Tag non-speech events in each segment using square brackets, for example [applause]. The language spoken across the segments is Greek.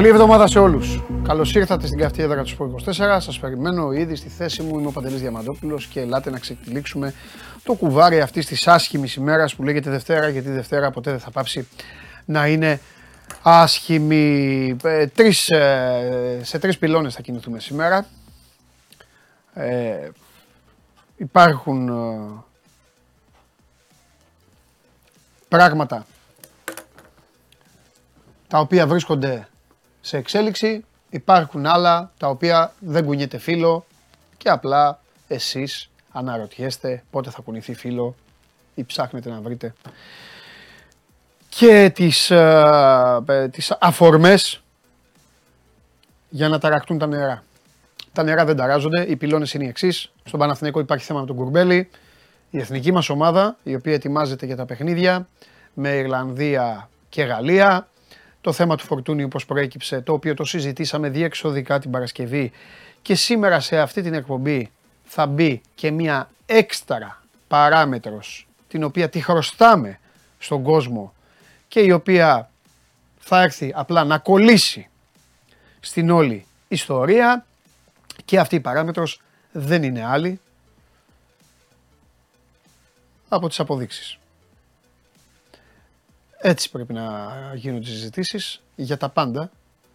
Καλή εβδομάδα σε όλους. Καλώς ήρθατε στην καυτή έδρα του Sport 24. Σας περιμένω ήδη στη θέση μου. Είμαι ο Παντελής Διαμαντόπουλος και ελάτε να ξεκινήσουμε το κουβάρι αυτής της άσχημης ημέρας που λέγεται Δευτέρα. Γιατί Δευτέρα ποτέ δεν θα πάψει να είναι άσχημη. Ε, τρεις, ε, σε τρεις πυλώνες θα κινηθούμε σήμερα. Ε, υπάρχουν ε, πράγματα τα οποία βρίσκονται σε εξέλιξη. Υπάρχουν άλλα τα οποία δεν κουνιέται φίλο και απλά εσείς αναρωτιέστε πότε θα κουνηθεί φίλο ή ψάχνετε να βρείτε και τις, ε, τις αφορμές για να ταρακτούν τα νερά. Τα νερά δεν ταράζονται, οι πυλώνες είναι οι εξής. Στον Παναθηναϊκό υπάρχει θέμα με τον Κουρμπέλη. Η εθνική μας ομάδα, η οποία ετοιμάζεται για τα παιχνίδια με Ιρλανδία και Γαλλία. Το θέμα του Φορτούνιου όπως προέκυψε, το οποίο το συζητήσαμε διεξοδικά την Παρασκευή και σήμερα σε αυτή την εκπομπή θα μπει και μια έξτρα παράμετρος την οποία τη χρωστάμε στον κόσμο και η οποία θα έρθει απλά να κολλήσει στην όλη ιστορία και αυτή η παράμετρος δεν είναι άλλη από τις αποδείξεις. Έτσι πρέπει να γίνουν τις συζητήσεις για τα πάντα.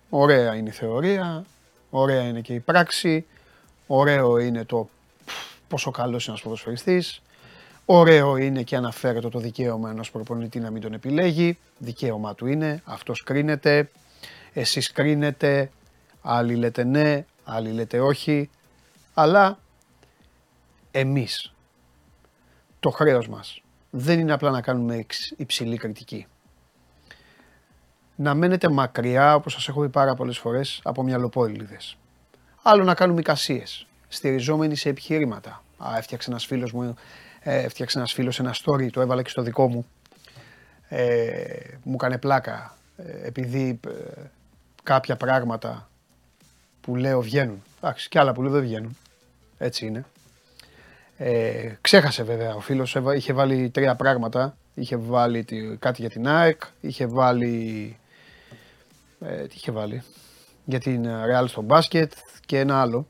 Ωραία είναι η θεωρία, ωραία είναι και η πράξη, ωραίο είναι το πόσο καλός είναι ένας ποδοσφαιριστής, ωραίο είναι και αναφέρεται το δικαίωμα ενός προπονητή να μην τον επιλέγει, δικαίωμα του είναι, αυτός κρίνεται, εσείς κρίνετε, άλλοι λέτε ναι, άλλοι λέτε όχι, αλλά εμείς το χρέος μας δεν είναι απλά να κάνουμε υψηλή κριτική να μένετε μακριά, όπως σας έχω πει πάρα πολλές φορές, από μυαλοπόλυδες. Άλλο να κάνουμε εικασίες, στηριζόμενοι σε επιχειρήματα. Α, έφτιαξε ένας φίλος μου, ε, έφτιαξε ένας φίλος ένα story, το έβαλε και στο δικό μου. Ε, μου έκανε πλάκα, ε, επειδή ε, κάποια πράγματα που λέω βγαίνουν. Εντάξει, και άλλα που λέω δεν βγαίνουν. Έτσι είναι. Ε, ξέχασε βέβαια ο φίλος, είχε βάλει τρία πράγματα. Είχε βάλει κάτι για την ΑΕΚ, είχε βάλει ε, τι είχε βάλει. Για την ε, Real στο μπάσκετ και ένα άλλο.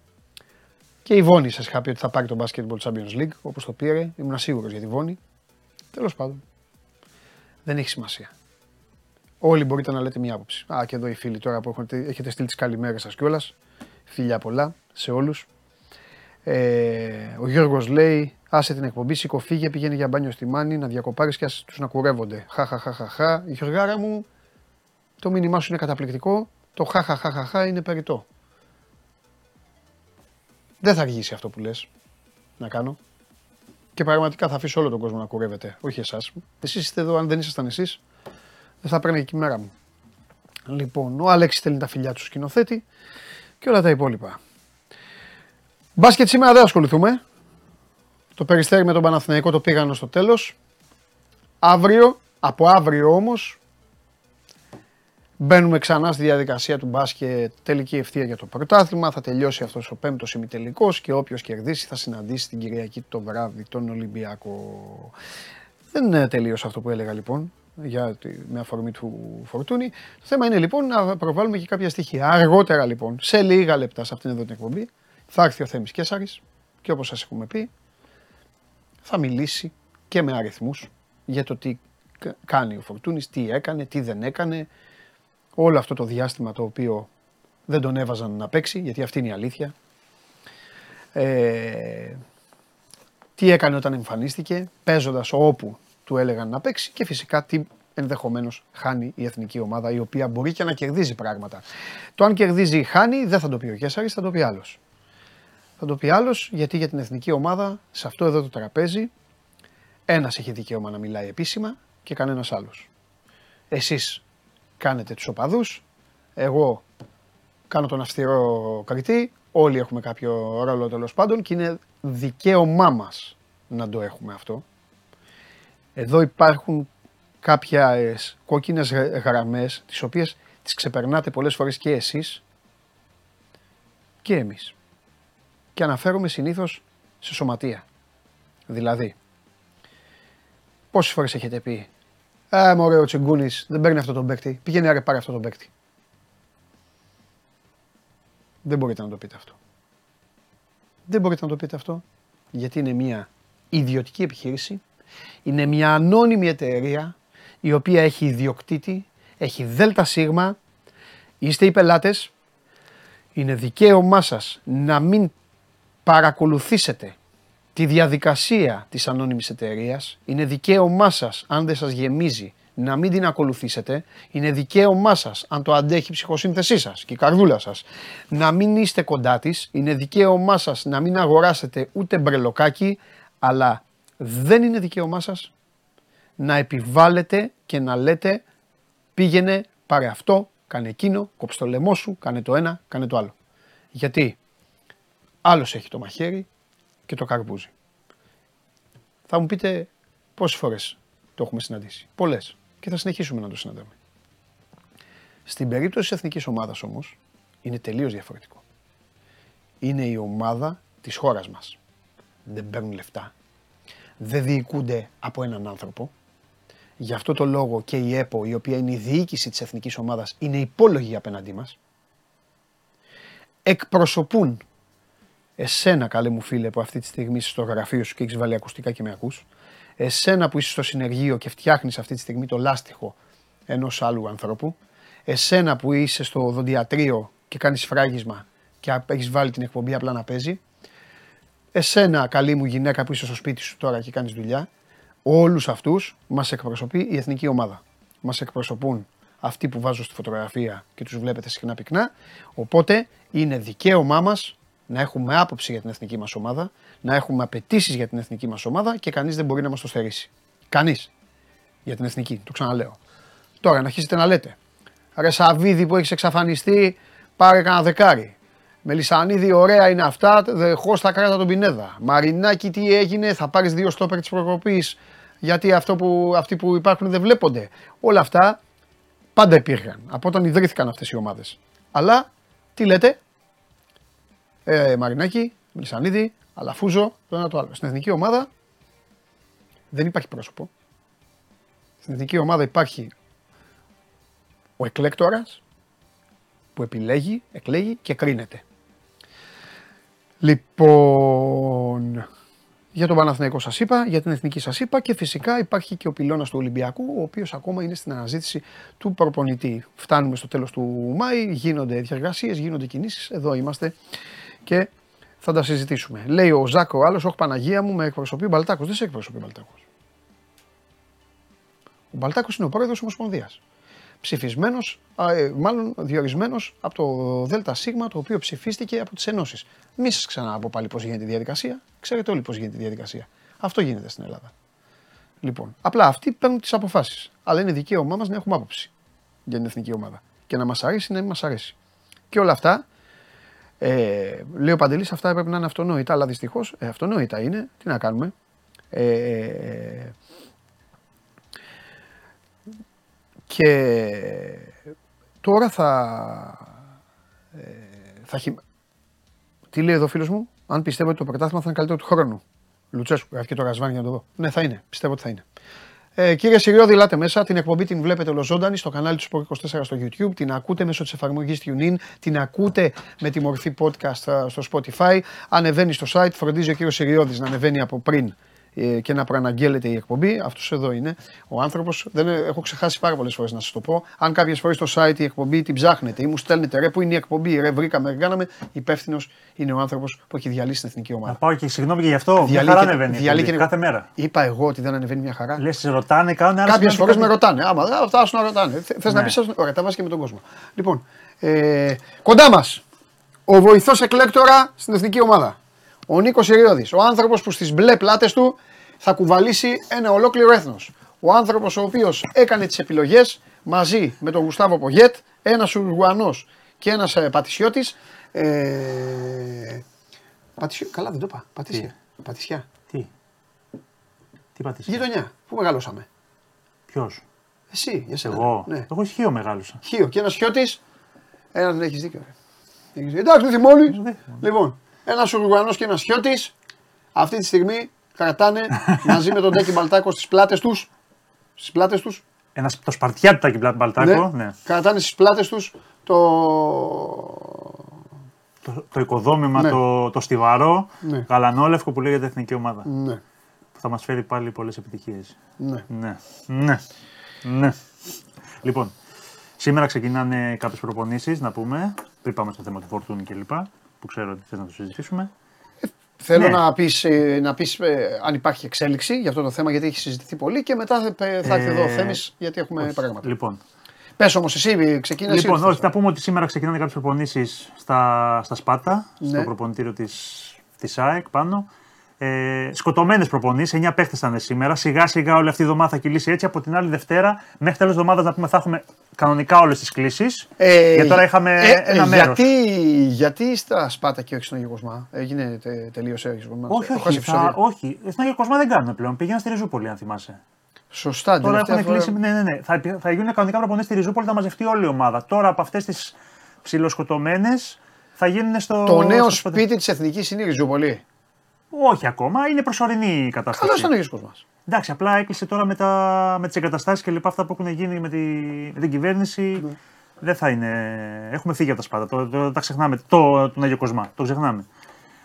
Και η Βόνη σας είχα πει ότι θα πάρει το Basketball Champions League όπως το πήρε. Ήμουν σίγουρος για τη Βόνη. Τέλος πάντων. Δεν έχει σημασία. Όλοι μπορείτε να λέτε μία άποψη. Α, και εδώ οι φίλοι τώρα που έχετε, έχετε στείλει τις καλημέρες σας κιόλας. Φιλιά πολλά σε όλους. Ε, ο Γιώργος λέει: Άσε την εκπομπή, σηκωφίγε, πήγαινε για μπάνιο στη Μάνη να διακοπάρεις και άσε τους να κουρεύονται. Χαχαχαχαχα. Γιωργάρα μου, το μήνυμά σου είναι καταπληκτικό, το χαχαχαχαχα είναι περιττό. Δεν θα αργήσει αυτό που λες να κάνω. Και πραγματικά θα αφήσω όλο τον κόσμο να κουρεύεται, όχι εσάς. Εσείς είστε εδώ, αν δεν ήσασταν εσείς, δεν θα παίρνει και η μέρα μου. Λοιπόν, ο Αλέξης στέλνει τα φιλιά του σκηνοθέτη και όλα τα υπόλοιπα. Μπάσκετ σήμερα δεν ασχοληθούμε. Το περιστέρι με τον Παναθηναϊκό το πήγαν στο τέλος. Αύριο, από αύριο όμως, Μπαίνουμε ξανά στη διαδικασία του μπάσκετ, τελική ευθεία για το πρωτάθλημα. Θα τελειώσει αυτός ο πέμπτος ημιτελικός και όποιος κερδίσει θα συναντήσει την Κυριακή το βράδυ τον Ολυμπιακό. Δεν τελείωσε αυτό που έλεγα λοιπόν για τη, με αφορμή του Φορτούνη. Το θέμα είναι λοιπόν να προβάλλουμε και κάποια στοιχεία. Αργότερα λοιπόν, σε λίγα λεπτά σε αυτήν εδώ την εκπομπή, θα έρθει ο Θέμης Κέσσαρης και όπως σας έχουμε πει, θα μιλήσει και με αριθμούς για το τι κάνει ο Φορτούνης, τι έκανε, τι δεν έκανε, όλο αυτό το διάστημα το οποίο δεν τον έβαζαν να παίξει, γιατί αυτή είναι η αλήθεια. Ε, τι έκανε όταν εμφανίστηκε, παίζοντας όπου του έλεγαν να παίξει και φυσικά τι ενδεχομένως χάνει η εθνική ομάδα η οποία μπορεί και να κερδίζει πράγματα. Το αν κερδίζει ή χάνει δεν θα το πει ο Κέσσαρης, θα το πει άλλος. Θα το πει άλλος γιατί για την εθνική ομάδα σε αυτό εδώ το τραπέζι ένας έχει δικαίωμα να μιλάει επίσημα και κανένας άλλος. Εσείς κάνετε τους οπαδούς, εγώ κάνω τον αυστηρό κριτή, όλοι έχουμε κάποιο ρόλο τέλος πάντων και είναι δικαίωμά μας να το έχουμε αυτό. Εδώ υπάρχουν κάποιες κόκκινες γραμμές τις οποίες τις ξεπερνάτε πολλές φορές και εσείς και εμείς. Και αναφέρομαι συνήθως σε σωματεία. Δηλαδή, πόσες φορές έχετε πει Α, μωρέ, ο Τσιγκούνης δεν παίρνει αυτό τον παίκτη. Πήγαινε άρε πάρε αυτό τον παίκτη. Δεν μπορείτε να το πείτε αυτό. Δεν μπορείτε να το πείτε αυτό, γιατί είναι μια ιδιωτική επιχείρηση, είναι μια ανώνυμη εταιρεία η οποία έχει ιδιοκτήτη, έχει δέλτα σίγμα, είστε οι πελάτες, είναι δικαίωμά σας να μην παρακολουθήσετε τη διαδικασία της ανώνυμης εταιρείας, είναι δικαίωμά σας αν δεν σας γεμίζει να μην την ακολουθήσετε. Είναι δικαίωμά σας, αν το αντέχει η ψυχοσύνθεσή σας και η καρδούλα σας, να μην είστε κοντά της. Είναι δικαίωμά σας να μην αγοράσετε ούτε μπρελοκάκι, αλλά δεν είναι δικαίωμά σας να επιβάλλετε και να λέτε πήγαινε, πάρε αυτό, κάνε εκείνο, κόψε το λαιμό σου, κάνε το ένα, κάνε το άλλο. Γιατί άλλος έχει το μαχαίρι και το καρπούζι. Θα μου πείτε πόσες φορές το έχουμε συναντήσει. Πολλές και θα συνεχίσουμε να το συναντάμε. Στην περίπτωση της εθνικής ομάδας όμως είναι τελείως διαφορετικό. Είναι η ομάδα της χώρας μας. Δεν παίρνουν λεφτά. Δεν διοικούνται από έναν άνθρωπο. Γι' αυτό το λόγο και η ΕΠΟ, η οποία είναι η διοίκηση της εθνικής ομάδας, είναι υπόλογη απέναντί μας. Εκπροσωπούν εσένα καλέ μου φίλε που αυτή τη στιγμή είσαι στο γραφείο σου και έχεις βάλει ακουστικά και με ακούς εσένα που είσαι στο συνεργείο και φτιάχνεις αυτή τη στιγμή το λάστιχο ενός άλλου ανθρώπου, εσένα που είσαι στο δοντιατρίο και κάνεις φράγισμα και έχεις βάλει την εκπομπή απλά να παίζει, εσένα καλή μου γυναίκα που είσαι στο σπίτι σου τώρα και κάνεις δουλειά, όλους αυτούς μας εκπροσωπεί η εθνική ομάδα. Μας εκπροσωπούν αυτοί που βάζω στη φωτογραφία και τους βλέπετε συχνά πυκνά. Οπότε είναι δικαίωμά μας να έχουμε άποψη για την εθνική μας ομάδα, να έχουμε απαιτήσεις για την εθνική μας ομάδα και κανείς δεν μπορεί να μας το στερήσει. Κανείς. Για την εθνική, το ξαναλέω. Τώρα να αρχίσετε να λέτε. Ρε Σαββίδη που έχεις εξαφανιστεί, πάρε κανένα δεκάρι. Μελισανίδη, ωραία είναι αυτά. Δεχώ τα κράτα τον Πινέδα. Μαρινάκι, τι έγινε, θα πάρεις δύο στόπερ της προκοπής. Γιατί αυτό που, αυτοί που υπάρχουν δεν βλέπονται. Όλα αυτά πάντα υπήρχαν από όταν ιδρύθηκαν αυτές οι ομάδες. Αλλά τι λέτε, ε, Μαρινάκη, Μελισανίδη, Αλαφούζο, το ένα το άλλο. Στην εθνική ομάδα δεν υπάρχει πρόσωπο. Στην εθνική ομάδα υπάρχει ο εκλέκτορας που επιλέγει, εκλέγει και κρίνεται. Λοιπόν, για τον Παναθηναϊκό σας είπα, για την Εθνική σας είπα και φυσικά υπάρχει και ο πυλώνας του Ολυμπιακού, ο οποίος ακόμα είναι στην αναζήτηση του προπονητή. Φτάνουμε στο τέλος του Μάη, γίνονται διαργασίες, γίνονται κινήσεις, εδώ είμαστε και θα τα συζητήσουμε. Λέει ο Ζάκο άλλος, Όχι Παναγία μου, με εκπροσωπεί ο Μπαλτάκος. Δεν σε εκπροσωπεί ο Μπαλτάκος. Ο Μπαλτάκος είναι ο πρόεδρος της Ομοσπονδίας. Ψηφισμένος, ε, μάλλον διορισμένος από το ΔΣ, το οποίο ψηφίστηκε από τις ενώσεις. Μη σας ξαναπώ πάλι πώς γίνεται η διαδικασία. Ξέρετε όλοι πώς γίνεται η διαδικασία. Αυτό γίνεται στην Ελλάδα. Λοιπόν, απλά αυτοί παίρνουν τις αποφάσεις. Αλλά είναι δικαίωμά μας να έχουμε άποψη για την εθνική ομάδα. Και να μας αρέσει να μην μας αρέσει. Και όλα αυτά ε, λέει ο Παντελής αυτά έπρεπε να είναι αυτονόητα, αλλά δυστυχώς ε, αυτονόητα είναι. Τι να κάνουμε. Ε, και τώρα θα, ε, θα χει... Τι λέει εδώ ο φίλος μου, αν πιστεύω ότι το πρωτάθλημα θα είναι καλύτερο του χρόνου. Λουτσέσκου, γράφει και το Γασβάνι για να το δω. Ναι, θα είναι. Πιστεύω ότι θα είναι. Ε, κύριε Σιριώδη, ελάτε μέσα. Την εκπομπή την βλέπετε ολοζώντανη στο κανάλι του Sport 24 στο YouTube. Την ακούτε μέσω της εφαρμογής TuneIn. Την ακούτε με τη μορφή podcast ε, στο Spotify. Ανεβαίνει στο site. Φροντίζει ο κύριος Σιριώδης να ανεβαίνει από πριν ε, και να προαναγγέλλεται η εκπομπή. Αυτός εδώ είναι ο άνθρωπος. Δεν έχω ξεχάσει πάρα πολλές φορές να σας το πω. Αν κάποιες φορές στο site η εκπομπή την ψάχνετε ή μου στέλνετε ρε, που είναι η εκπομπή, ρε, βρήκαμε, κάναμε. Υπεύθυνος είναι ο άνθρωπος που έχει διαλύσει την εθνική ομάδα. Να πάω και συγγνώμη και γι' αυτό. Μια χαρά ανεβαίνει. Διαλύει κάθε μέρα. Είπα εγώ ότι δεν ανεβαίνει μια χαρά. Λες, ρωτάνε, κάνουν άλλε Κάποιες φορές με ρωτάνε. Άμα δεν φτάσουν να ρωτάνε. Θε να ναι. πεις, ωραία, τα βάζει και με τον κόσμο. Λοιπόν, ε, κοντά μας ο βοηθός εκλέκτορα στην εθνική ομάδα. Ο Νίκος Ιριώδη, ο άνθρωπος που στις μπλε πλάτες του θα κουβαλήσει ένα ολόκληρο έθνος. Ο άνθρωπος ο οποίος έκανε τις επιλογές μαζί με τον Γουστάβο Πογέτ, ένας Ουρουγουανός και ένας ε, Πατησιώτης. Ε, πατησιο... Καλά δεν το είπα. Πατήσια. Πατησιά. Τι; Τι πατησιά; Γειτονιά. Πού μεγαλώσαμε; Ποιος; Εσύ, για σένα. Εγώ; Ναι. Εγώ χείο μεγάλωσα. Χείο. Και ένας χιώτης. Ένα δεν έχεις δίκιο. Εντάξει, δεν θυμώνεις. Λοιπόν, ένας Ουρουγουανός και ένας χιώτης αυτή τη στιγμή κρατάνε [laughs] μαζί με τον Τέκι Μπαλτάκο στις πλάτες τους. Στις πλάτες τους. Ένας το σπαρτιά του Τέκι Μπαλτάκο. Ναι. ναι. Κρατάνε στις πλάτες τους το. το, το οικοδόμημα, Ναι. το, το στιβαρό, Ναι. γαλανόλευκο που λέγεται Εθνική Ομάδα. Ναι, Που θα μας φέρει πάλι πολλές επιτυχίες. ναι. Ναι. Ναι. Ναι. Λοιπόν, σήμερα ξεκινάνε κάποιες προπονήσεις, να πούμε, πριν πάμε στο θέμα του Φορτούνη κλπ. Που ξέρω ότι θες να το συζητήσουμε. Θέλω Ναι. να πεις, ε, να πεις ε, αν υπάρχει εξέλιξη για αυτό το θέμα γιατί έχει συζητηθεί πολύ και μετά θα, θα έρθει Ε, εδώ ο Θέμης γιατί έχουμε Όχι. πράγματα. Λοιπόν, Πες όμως εσύ ξεκίνησες. λοιπόν όχι, θα πούμε ότι σήμερα ξεκινάνε κάποιες προπονήσεις στα, στα Σπάτα, Ναι. στο προπονητήριο της της ΑΕΚ πάνω. Ε, Σκοτωμένες προπονήσεις, 9 παίχτες ήταν σήμερα. Σιγά σιγά όλη αυτή η εβδομάδα θα κυλήσει έτσι. Από την άλλη Δευτέρα, μέχρι τέλος εβδομάδας να πούμε θα έχουμε κανονικά όλες τις κλήσεις. Ε, γιατί τώρα είχαμε ένα μέρος. γιατί, γιατί στα Σπάτα και όχι στον Αγιογοσμά. Έγινε τε, τελείωσε ο Αγιογοσμά. Όχι, όχι, θα, όχι. Στην Αγία Κοσμά δεν κάνουν πλέον. Πήγαιναν στη Ριζούπολη, αν θυμάσαι. Σωστά, Τώρα τελευταία έχουν φορά- κλείσει. Ναι, ναι, ναι. Θα, θα γίνουν κανονικά προπονήσεις στη Ριζούπολη, θα μαζευτεί όλη η ομάδα. Τώρα από αυτές τις ψιλοσκοτωμένε θα γίνουν στο. Το νέο στο- σπίτι της Εθνικής είναι η Ριζούπολη. Όχι ακόμα, είναι προσωρινή η κατάσταση. Καλά ήταν ο Αγιογοσμά. Εντάξει, απλά έκλεισε τώρα με, τα, με τις εγκαταστάσεις και λοιπά αυτά που έχουν γίνει με, τη, με την κυβέρνηση. Ναι. Δεν θα είναι. Έχουμε φύγει από τα σπάτα. Το, το, τα ξεχνάμε. Το, τον Αγιο Κοσμά. Το ξεχνάμε.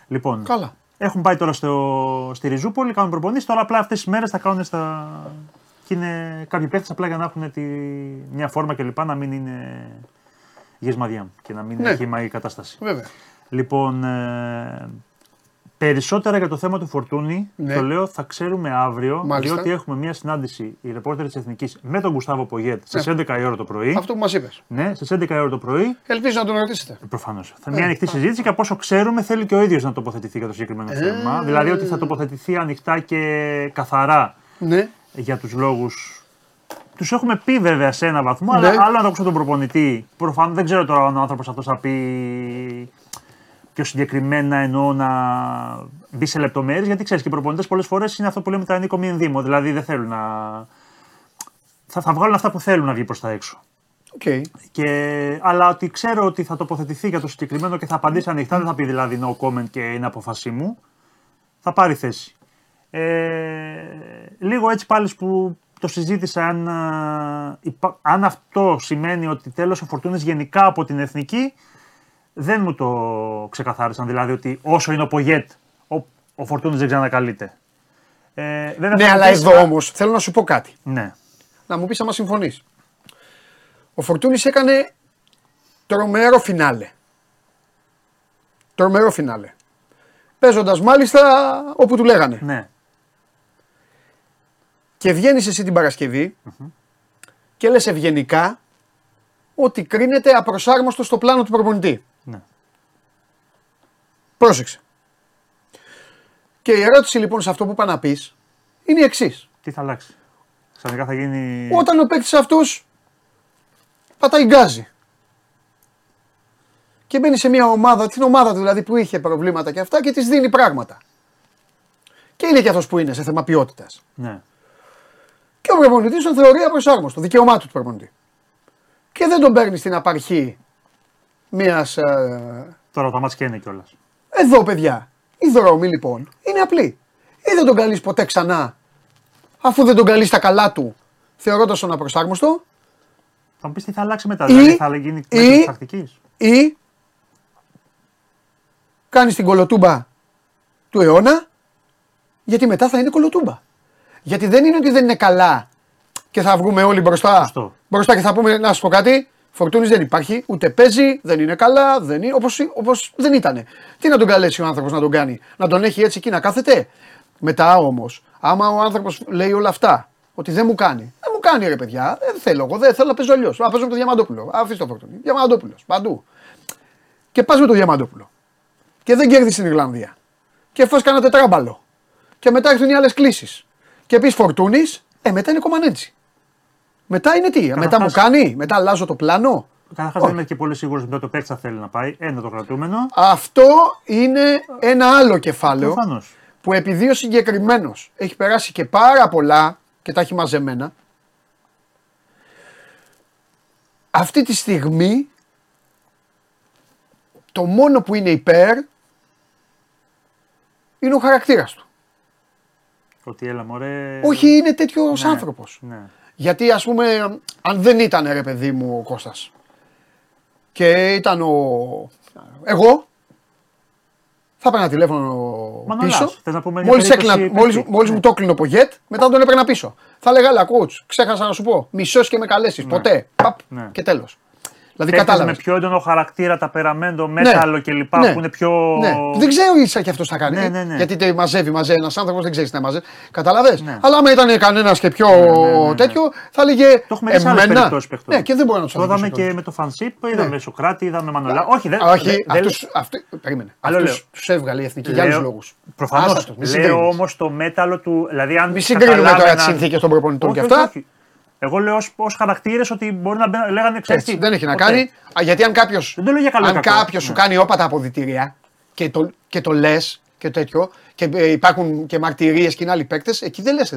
Λοιπόν, Καλά. έχουν πάει τώρα στο, στη Ριζούπολη, κάνουν προπονήσεις. Τώρα απλά αυτές τις μέρες θα κάνουν στα. Και είναι κάποιοι παίχτε απλά για να έχουν τη, μια φόρμα και λοιπά να μην είναι γεσμαδιά και να μην Ναι. είναι χύμα η κατάσταση. Βέβαια. Λοιπόν, ε, περισσότερα για το θέμα του Φορτούνη, Ναι. το λέω, θα ξέρουμε αύριο, Μάλιστα. διότι έχουμε μια συνάντηση, η ρεπόρτερ της Εθνικής, με τον Γουστάβο Πογέτ, στις 11 η ώρα το πρωί. Ναι. Αυτό που μας είπες. Ναι, στις 11 η ώρα το πρωί, Ελπίζω να τον ρωτήσετε. προφανώς. Θα μια ανοιχτή συζήτηση και από όσο ξέρουμε θέλει και ο ίδιος να τοποθετηθεί για το συγκεκριμένο θέμα. Δηλαδή ότι θα τοποθετηθεί ανοιχτά και καθαρά Ναι. για τους λόγους τους έχουμε πει βέβαια σε ένα βαθμό, Ναι. αλλά άλλο να το ακούσω τον προπονητή. Προφανώ δεν ξέρω τώρα αν ο άνθρωπος αυτός θα πει πιο συγκεκριμένα εννοώ να μπει σε λεπτομέρειες, γιατί ξέρεις και οι προπονητές πολλές φορές είναι αυτό που λέμε τα εν οίκω μη εν δήμω. Δηλαδή δεν θέλουν να. Θα, θα βγάλουν αυτά που θέλουν να βγει προς τα έξω. Οκ. Και, αλλά ότι ξέρω ότι θα τοποθετηθεί για το συγκεκριμένο και θα απαντήσει ανοιχτά, δεν θα πει δηλαδή no comment και είναι απόφασή μου. Θα πάρει θέση. Ε, λίγο έτσι πάλι που το συζήτησα αν, α, υπα- αν αυτό σημαίνει ότι τέλος ο Φορτούνης γενικά από την εθνική δεν μου το ξεκαθάρισαν. Δηλαδή ότι όσο είναι ο Πογέτ ο, ο Φορτούνης δεν ξανακαλείται. Ε, βέβαια Ναι, θα αλλά μου πεις- εδώ όμως θέλω να σου πω κάτι. Ναι, Να μου πεις άμα συμφωνείς. Ο Φορτούνης έκανε τρομερό φινάλε. Τρομερό φινάλε. Παίζοντας μάλιστα όπου του λέγανε. ναι, Και βγαίνεις εσύ την παρασκευη και λες ευγενικά ότι κρίνεται απροσάρμοστο στο πλάνο του προπονητή. Ναι. Πρόσεξε. Και η ερώτηση λοιπόν σε αυτό που είπα να πεις είναι η εξής. Τι θα αλλάξει. Ξαφνικά θα γίνει. Όταν ο παίκτης αυτός πατάει γκάζι και μπαίνει σε μια ομάδα, την ομάδα του δηλαδή που είχε προβλήματα και αυτά και της δίνει πράγματα. Και είναι και αυτός που είναι σε θέμα ποιότητας. Ναι. Και ο προπονητής τον θεωρεί απροσάρμοστο, δικαίωμά του του προπονητή. Και δεν τον παίρνει στην απαρχή μιας. Τώρα τα μάτια και είναι κιόλας. Εδώ, παιδιά, η δρόμη λοιπόν είναι απλή. Ή δεν τον καλείς ποτέ ξανά, αφού δεν τον καλείς στα καλά του, θεωρώντας τον απροσάρμοστο, Θα μου πεις τι θα αλλάξει μετά. Ή- δηλαδή θα γίνει ή- μέσα τη τακτική. ή κάνεις την κολοτούμπα του αιώνα, γιατί μετά θα είναι κολοτούμπα. Γιατί δεν είναι ότι δεν είναι καλά και θα βγούμε όλοι μπροστά, Σωστό. μπροστά και θα πούμε να σου πω κάτι. Φορτούνης δεν υπάρχει, ούτε παίζει, δεν είναι καλά, δεν είναι, όπως, όπως δεν ήταν. Τι να τον καλέσει ο άνθρωπος να τον κάνει, να τον έχει έτσι εκεί να κάθεται; Μετά όμως, άμα ο άνθρωπος λέει όλα αυτά, ότι δεν μου κάνει, δεν μου κάνει ρε παιδιά, δεν θέλω εγώ, δεν θέλω να παίζω αλλιώς. Να παίζω με το Διαμαντόπουλο. Αφήστε το Φορτούνη. Διαμαντόπουλος, παντού. Και πας με το Διαμαντόπουλο. Και δεν κέρδισε στην Ιρλανδία. Και φας κανένα τετράμπαλο. Και μετά έρθουν οι άλλες κλήσεις. Και πεις Φορτούνης, ε, μετά είναι κομμανέτσι. Μετά είναι τι, μετά μου κάνει, μετά αλλάζω το πλάνο. Καταρχάς Όχι. δεν είμαι και πολύ σίγουρος ότι το παίκτη θα θέλει να πάει. Ένα το κρατούμενο. Αυτό είναι ένα άλλο κεφάλαιο Προφανώς. που επειδή ο συγκεκριμένος έχει περάσει και πάρα πολλά και τα έχει μαζεμένα, αυτή τη στιγμή το μόνο που είναι υπέρ είναι ο χαρακτήρας του. Ότι έλα μωρέ. Όχι είναι τέτοιος Ναι, άνθρωπος. Ναι. Γιατί ας πούμε, αν δεν ήταν ρε παιδί μου ο Κώστας και ήταν ο... εγώ, Θα έπαιρνα τηλέφωνο Μανολάς. πίσω. Θες να πούμε μια Μόλις περίπτωση μόλις, παίκτη. μόλις Ναι. μου το έκλεινε ο Πογέτ, μετά τον έπαιρνα πίσω. Θα έλεγα, έλα, coach, ξέχασα να σου πω. Μισός και με καλέσεις. Ποτέ. Παπ, Ναι. και τέλος. Δηλαδή Παίκτες κατάλαβες. με πιο έντονο χαρακτήρα, ταπεραμέντο, μέταλλο κλπ. Ναι. που είναι πιο. Ναι. Δεν ξέρω ίσα και αυτός θα κάνει. Ναι, ναι, ναι. Γιατί τε μαζεύει, μαζεύει ένας άνθρωπος, δεν ξέρεις τι να μαζεύει. Καταλαβέ. Ναι. Αλλά άμα ήταν κανένας και πιο ναι. τέτοιο, θα έλεγε. Το έχουμε δει σε άλλες περιπτώσεις παιχτών. Ναι, και δεν μπορεί να τους Το είδαμε και με το Φανσίπ, είδαμε Ναι. Σοκράτη, είδαμε Μανολά. Όχι, δεν. Όχι, δεν- δεν- αυτούς, αυτοί, περίμενε. Άλλο Αυτούς λέω. τους έβγαλε η εθνική για άλλους λόγους. Προφανώς. Λέω όμως το μέταλλο του. Δηλαδή, αν Μη συγκρίνουμε τώρα καταλάβαιναν- τι συνθήκες των προπονητών Όχι, και όχι, αυτά. Όχι. Εγώ λέω ω χαρακτήρες ότι μπορεί να μπαίνουν- λέγανε ξέρεις Έτσι, τι, δεν έχει να ποτέ. κάνει. Α, Γιατί αν κάποιο Δεν το λέω για καλό ή αν κακό. κάποιος σου Ναι. κάνει όπατα αποδητήρια και το, και το λες και τέτοιο και ε, υπάρχουν και μαρτυρίες και είναι άλλοι παίκτες, εκεί δεν λες.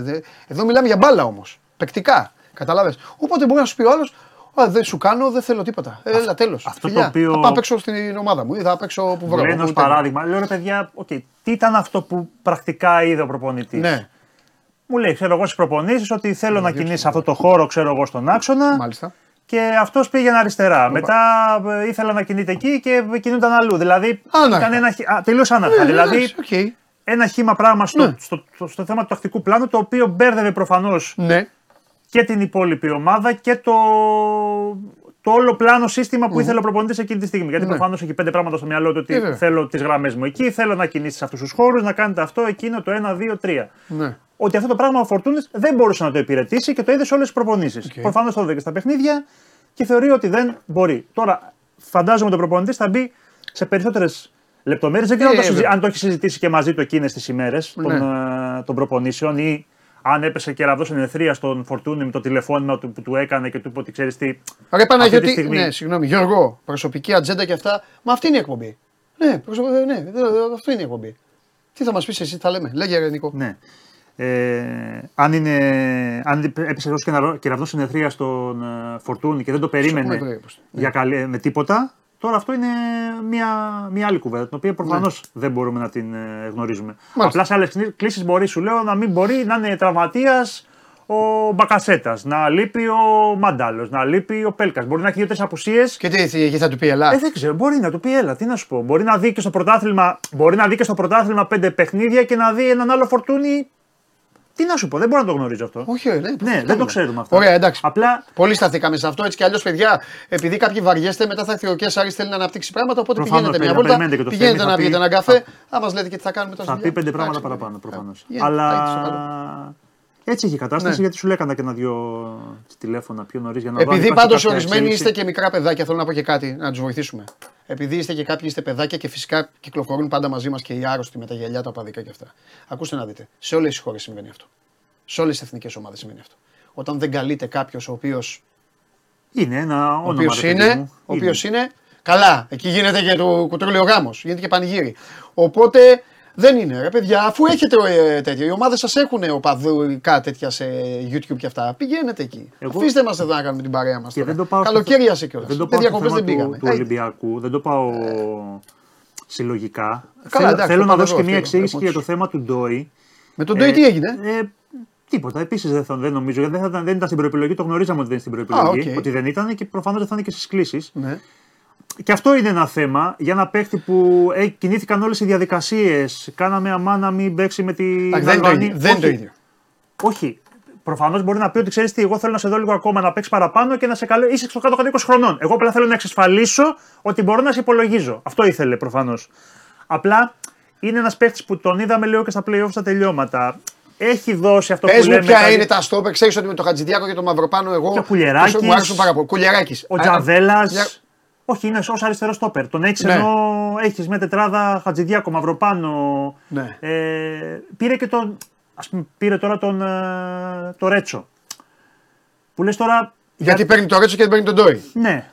Εδώ μιλάμε για μπάλα όμως. Παικτικά. Καταλάβες. Οπότε μπορεί να σου πει ο άλλος, Α, δεν σου κάνω, δεν θέλω τίποτα. Έλα, τέλος. αυτό το οποίο- Θα πάω να παίξω στην ομάδα μου ή θα παίξω που βρω. Λένε ως Όπου παράδειγμα, λέω ρε παιδιά, οκ, τι ήταν αυτό που πρακτικά είδε ο προπονητής; Ναι, Μου λέει, ξέρω εγώ στις προπονήσεις ότι θέλω να κινείσαι σ' αυτό το χώρο, ξέρω εγώ στον άξονα. μάλιστα. Και αυτός πήγαινε αριστερά. Μετά ε, ήθελα να κινείται εκεί και κινούνταν αλλού. Δηλαδή Άναρχα. ήταν ένα. χ- Α, τελείως άναρχα. Ναι, δηλαδή εντάξει, οκ. ένα χύμα πράγμα στο, Ναι. στο, στο, στο θέμα του τακτικού πλάνου το οποίο μπέρδευε προφανώς Ναι, και την υπόλοιπη ομάδα και το, το όλο πλάνο σύστημα που ήθελε ο προπονητής εκείνη τη στιγμή. Γιατί Ναι. προφανώς έχει πέντε πράγματα στο μυαλό του ότι Ε, βέβαια. θέλω τις γραμμές μου εκεί, θέλω να κινείσαι σε αυτούς τους χώρους, να κάνετε αυτό, εκείνο, το 1, 2, 3. ναι. Ότι αυτό το πράγμα ο Φορτούνης δεν μπορούσε να το υπηρετήσει και το είδε σε όλες τις προπονήσεις. Οκ. Προφανώς το είδε και στα παιχνίδια και θεωρεί ότι δεν μπορεί. Τώρα φαντάζομαι ότι ο προπονητής θα μπει σε περισσότερες λεπτομέρειες. Δεν ξέρω Ε, αν, το συζη- βέβαια. αν το έχει συζητήσει και μαζί του εκείνες τις ημέρες Ναι. των, ε, των προπονήσεων ή αν έπεσε κεραυνός εν αιθρία στον Φορτούνη με το τηλεφώνημα του, που του έκανε και του είπε ότι ξέρεις τι. Ρε αυτή τη Παναγιώτη, στιγμή- ναι, συγγνώμη, Γιώργο, προσωπική ατζέντα και αυτά. Μα αυτή είναι η εκπομπή. Ναι, προσωπ... ε, ναι, δε- δε- αυτό είναι η εκπομπή. Τι θα μας πεις εσύ, θα λέμε. Λέγε, ρε Νικό. Ναι. Ε, αν, είναι, αν έπεσε ω κεραυνό συνεθρία στον ε, Φορτούνη και δεν το περίμενε έχουμε βρει, όπως- για καλή, με τίποτα, τώρα αυτό είναι μια, μια άλλη κουβέντα, την οποία προφανώς δεν μπορούμε να την ε, γνωρίζουμε. Μάλιστα. Απλά σε άλλες κλήσεις μπορεί, σου λέω, να μην μπορεί να είναι τραυματίας ο Μπακασέτας, να λείπει ο Μαντάλο, να λείπει ο Πέλκας. Μπορεί να έχει δύο-τρεις απουσίες. Και τι, τι, εκεί θα του πει Ελά. Ε, δεν ξέρω, μπορεί να του πει, έλα, τι να σου πω. Μπορεί να δει και στο πρωτάθλημα, μπορεί να δει και στο πρωτάθλημα πέντε παιχνίδια και να δει έναν άλλο φορτούνι. Τι να σου πω, δεν μπορώ να το γνωρίζω αυτό. Όχι, ε, ναι, Ναι, δεν το ξέρουμε αυτό. Ωραία, εντάξει. Απλά Πολύ σταθήκαμε σε αυτό. Έτσι κι αλλιώς, παιδιά, επειδή κάποιοι βαριέστε, μετά θα έρθει ο Κέσσαρης θέλει να αναπτύξει πράγματα. Οπότε Προφανώς, πηγαίνετε μια παιδιά, βόλτα. περιμένετε και το Πηγαίνετε Θέμη, να θα πιείτε πει- έναν καφέ. Θα μας λέτε και τι θα κάνουμε τώρα. θα πει πέντε πράγματα παραπάνω προφανώς. Πηγαίνετε, Αλλά θα έχετε στο καλό. έτσι έχει η κατάσταση Ναι. γιατί σου λέγανε και ένα-δυο τηλέφωνα πιο νωρίς για να δω αν Επειδή υπάρχει πάντω κάποια ορισμένοι εξέλιξη. είστε και μικρά παιδάκια, θέλω να πω και κάτι, να τους βοηθήσουμε. Επειδή είστε και κάποιοι είστε παιδάκια και φυσικά κυκλοφορούν πάντα μαζί μας και οι άρρωστοι με τα γυαλιά, τα οπαδικά και αυτά. Ακούστε να δείτε. Σε όλες τις χώρες συμβαίνει αυτό. Σε όλες τις εθνικές ομάδες συμβαίνει αυτό. Όταν δεν καλείται κάποιος ο οποίο Είναι ένα ο όνομα. οποίος ρε παιδί είναι, μου. ο οποίος είναι, καλά, εκεί γίνεται και το κουτρούλιο γάμος, γίνεται και πανηγύρι. Οπότε δεν είναι ρε παιδιά, αφού έχετε ε, τέτοια, οι ομάδες σας έχουν οπαδικά τέτοια σε YouTube και αυτά, πηγαίνετε εκεί. Εγώ- Αφήστε μας εδώ να κάνουμε την παρέα μας Και τώρα. δεν το πάω στο- Καλοκαίρια σε κιόλας. Δεν το Δεν πάω στο διακοπές θέμα δεν του, πήγαμε. του Ε, Ολυμπιακού, δεν το πάω συλλογικά. Καλά, θέλω εντάξει, θέλω το να πάω δώσω εγώ, και μια αυτό, εξήγηση εγώ, και για το έτσι. θέμα του Ντόι. Με τον Ντόι τι έγινε; Ε, τίποτα. Επίσης δεν, θα- δεν νομίζω. Γιατί δεν, θα ήταν- δεν ήταν στην προεπιλογή. Το γνωρίζαμε ότι δεν είναι στην προεπιλογή. οκ. Ότι δεν ήταν και προφανώς δεν θα είναι και στις κλήσει. Ναι. Και αυτό είναι ένα θέμα για ένα παίχτη που ε, κινήθηκαν όλες οι διαδικασίες. Κάναμε αμά να μην παίξει με τη. Εντάξει, δεν είναι το Αλβανία. ίδιο. Δεν είναι το Όχι, ίδιο. Όχι. Προφανώς μπορεί να πει ότι ξέρεις τι, εγώ θέλω να σε δω λίγο ακόμα να παίξεις παραπάνω και να σε καλώ. Είσαι στο κάτω κάτω 20 χρονών. Εγώ απλά θέλω να εξασφαλίσω ότι μπορώ να σε υπολογίζω. Αυτό ήθελε προφανώς. Απλά είναι ένας παίχτης που τον είδαμε λίγο και στα playoffs στα τελειώματα. Έχει δώσει αυτό Πες που μου λέμε. ποια καλή- είναι τα στόπερ, ξέρεις ότι με το Χατζηδιάκο και το Μαυροπάνο εγώ Και ο Κουλιεράκης. μου άρεσαν πάρα πολύ. Κουλιεράκης. Ο Α, Τζαβέλας. για- Όχι, είναι ως αριστερό στόπερ. Τον έχεις Ναι. ενώ έχεις μια τετράδα Χατζηδιάκο, Μαυροπάνο. Ναι. Ε, πήρε και τον. Ας πούμε, πήρε τώρα τον. ε, το Ρέτσο. Που λες τώρα. Γιατί παίρνει το Ρέτσο και δεν παίρνει τον Ντόι. Ναι, ναι.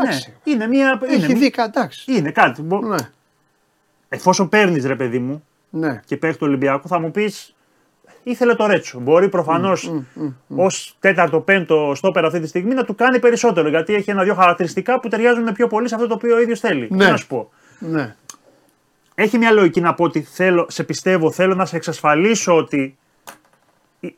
Εντάξει. Είναι μια. Είναι, Έχει μια- δει, εντάξει. είναι κάτι. Μπο- Ναι. Εφόσον παίρνεις ρε παιδί μου Ναι. και παίρνεις το Ολυμπιακό, θα μου πεις. Ήθελε το Ρέτσο. Μπορεί προφανώς ως τέταρτο, πέμπτο στόπερ αυτή τη στιγμή να του κάνει περισσότερο. Γιατί έχει ένα-δύο χαρακτηριστικά που ταιριάζουν πιο πολύ σε αυτό το οποίο ο ίδιος θέλει. Ναι. Τι να σου πω. Ναι. Έχει μια λογική να πω ότι θέλω, σε πιστεύω, θέλω να σε εξασφαλίσω ότι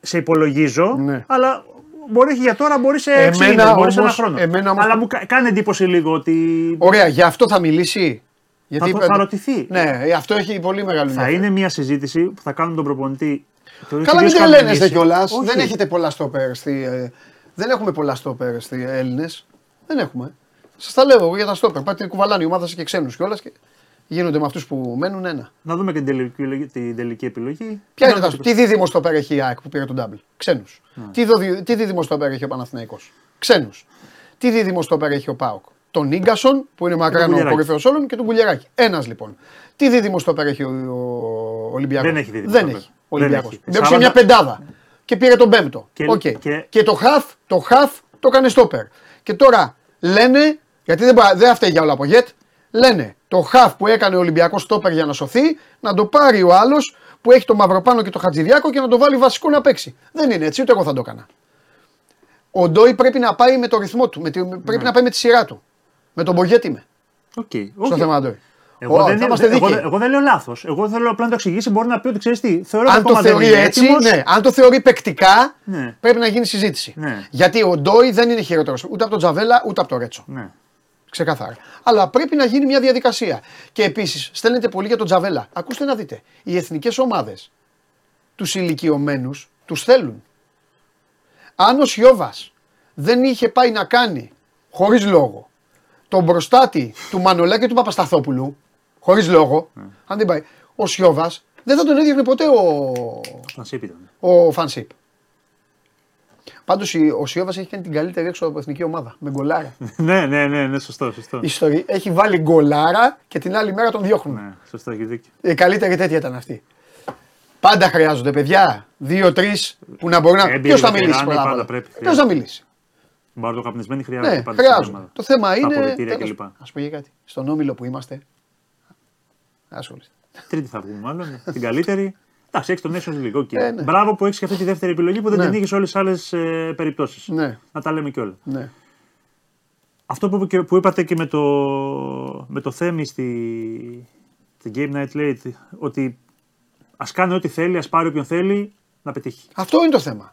σε υπολογίζω, Ναι. αλλά μπορεί όχι για τώρα, μπορεί σε Εμένα έξι μήνες, μπορεί σε ένα όμως- χρόνο. εμένα όμως αλλά το- μου κα- κάνει εντύπωση λίγο ότι. Ωραία, γι' αυτό θα μιλήσει. Γιατί θα, το- θα ρωτηθεί. Ναι, αυτό έχει πολύ μεγάλο Θα ενδιαφέρον. είναι μια συζήτηση που θα κάνουν τον προπονητή. Θεωρώ Καλά, μην κυρίως τρελαίνεστε κανονίσει. κιόλας. Όχι. Δεν έχετε πολλά στόπερ. Στη, ε, δεν έχουμε πολλά στόπερ στη Έλληνες. Δεν έχουμε. Σας τα λέω εγώ για τα στόπερ. Πάτε κουβαλάνε η ομάδα σα και ξένους κιόλας και γίνονται με αυτούς που μένουν ένα. Να δούμε και την τελική, επιλογή- την τελική επιλογή. Ποια είναι Να τα δούμε Τι δίδυμο στόπερ έχει η ΑΕΚ που πήρε τον Ντάμπλ. Ξένους. Ναι. Τι, δο- τι δίδυμο στόπερ έχει ο Παναθηναϊκός; Ξένους. Τι δίδυμο στόπερ έχει ο Πάοκ. Τον Νίγκασον που είναι μακράν ο Κουλιεράκη. κορυφαίος όλων και τον Κουλιαράκη. Ένας λοιπόν. Τι δίδυμο στόπερ έχει ο, ο Ολυμπιακός; Δεν έχει δίδυμο Δεν στόπερ. έχει. Ο Δεν Ολυμπιακός. έχει. Μπήκε Σάββατα- μια πεντάδα και πήρε τον πέμπτο. Και- Οκ. και- Και... το χαφ, το χαφ το έκανε στόπερ. Και τώρα λένε, γιατί δεν, πα- δεν φταίει για όλα από γετ, λένε το χαφ που έκανε ο Ολυμπιακός στόπερ για να σωθεί, να το πάρει ο άλλος που έχει το Μαυροπάνο και το Χατζηδιάκο και να το βάλει βασικό να παίξει. Δεν είναι έτσι, ούτε εγώ θα το έκανα. Ο Ντόι πρέπει να πάει με το ρυθμό του, με τη- πρέπει Ναι. να πάει με τη σειρά του. Με τον Μπογκέτ είμαι Οκ, στο οκ. θέμα Ντόι. Εγώ, Ω, δεν, θα είμαστε εγώ, δίκαιοι. εγώ δεν λέω λάθος. Εγώ θέλω απλά να το εξηγήσει. Μπορεί να πει ότι ξέρεις τι. Θεωρώ ότι Αν το ακόμα δεν θεωρεί είναι έτσι, έτοιμος. ναι. Αν το θεωρεί παικτικά, Ναι. πρέπει να γίνει συζήτηση. Ναι. Γιατί ο Ντόι δεν είναι χειρότερος ούτε από τον Τζαβέλα ούτε από τον Ρέτσο. Ναι. Ξεκάθαρα. Αλλά πρέπει να γίνει μια διαδικασία. Και επίσης, στέλνετε πολύ για τον Τζαβέλα. Ακούστε να δείτε. Οι εθνικές ομάδες τους ηλικιωμένους τους θέλουν. Αν ο Σιώβας δεν είχε πάει να κάνει χωρίς λόγο τον μπροστάτη του Μανολά και του Παπασταθόπουλου, χωρίς λόγο, αν δεν πάει, ο Σιώβας δεν θα τον έδιωχνε ποτέ ο, Να σε ήταν. ο Φανσίπ. Πάντως ο Σιώβας έχει κάνει την καλύτερη έξω από εθνική ομάδα. Με γκολάρα. [laughs] ναι, ναι, ναι, ναι, σωστό. σωστό. Ιστορία. Έχει βάλει γκολάρα και την άλλη μέρα τον διώχνουν. ναι, σωστό, έχει δίκιο. Η καλύτερη τέτοια ήταν αυτή. Πάντα χρειάζονται παιδιά. Δύο-τρει που να μπορεί να. Έμπειροι Ποιος θα βετεράνοι μιλήσει πρώτα απ' πάντα όλα. πρέπει, Ποιος θα μιλήσει; Μπαρτοκαπνισμένοι χρειάζονται Ναι, πάντα στην χρειάζονται. ομάδα. Το θέμα Τα είναι. αποδυτήρια τέλος- κλπ. Ας πω για κάτι. Στον όμιλο που είμαστε. Ασχολείστε. Τρίτη θα βγούμε μάλλον. την καλύτερη. Εντάξει, έχεις τον Nations League. οκ. Ε, ναι. Μπράβο που έχεις και αυτή τη δεύτερη επιλογή που δεν Ναι. την είχες σε όλες τις άλλες περιπτώσεις. Ναι. Να τα λέμε κιόλας. Ναι. Αυτό που, και- που είπατε και με το, με το Θέμη στη, στη Game Night Late, ότι ας κάνει ό,τι θέλει, ας πάρει όποιον θέλει, να πετύχει. Αυτό είναι το θέμα.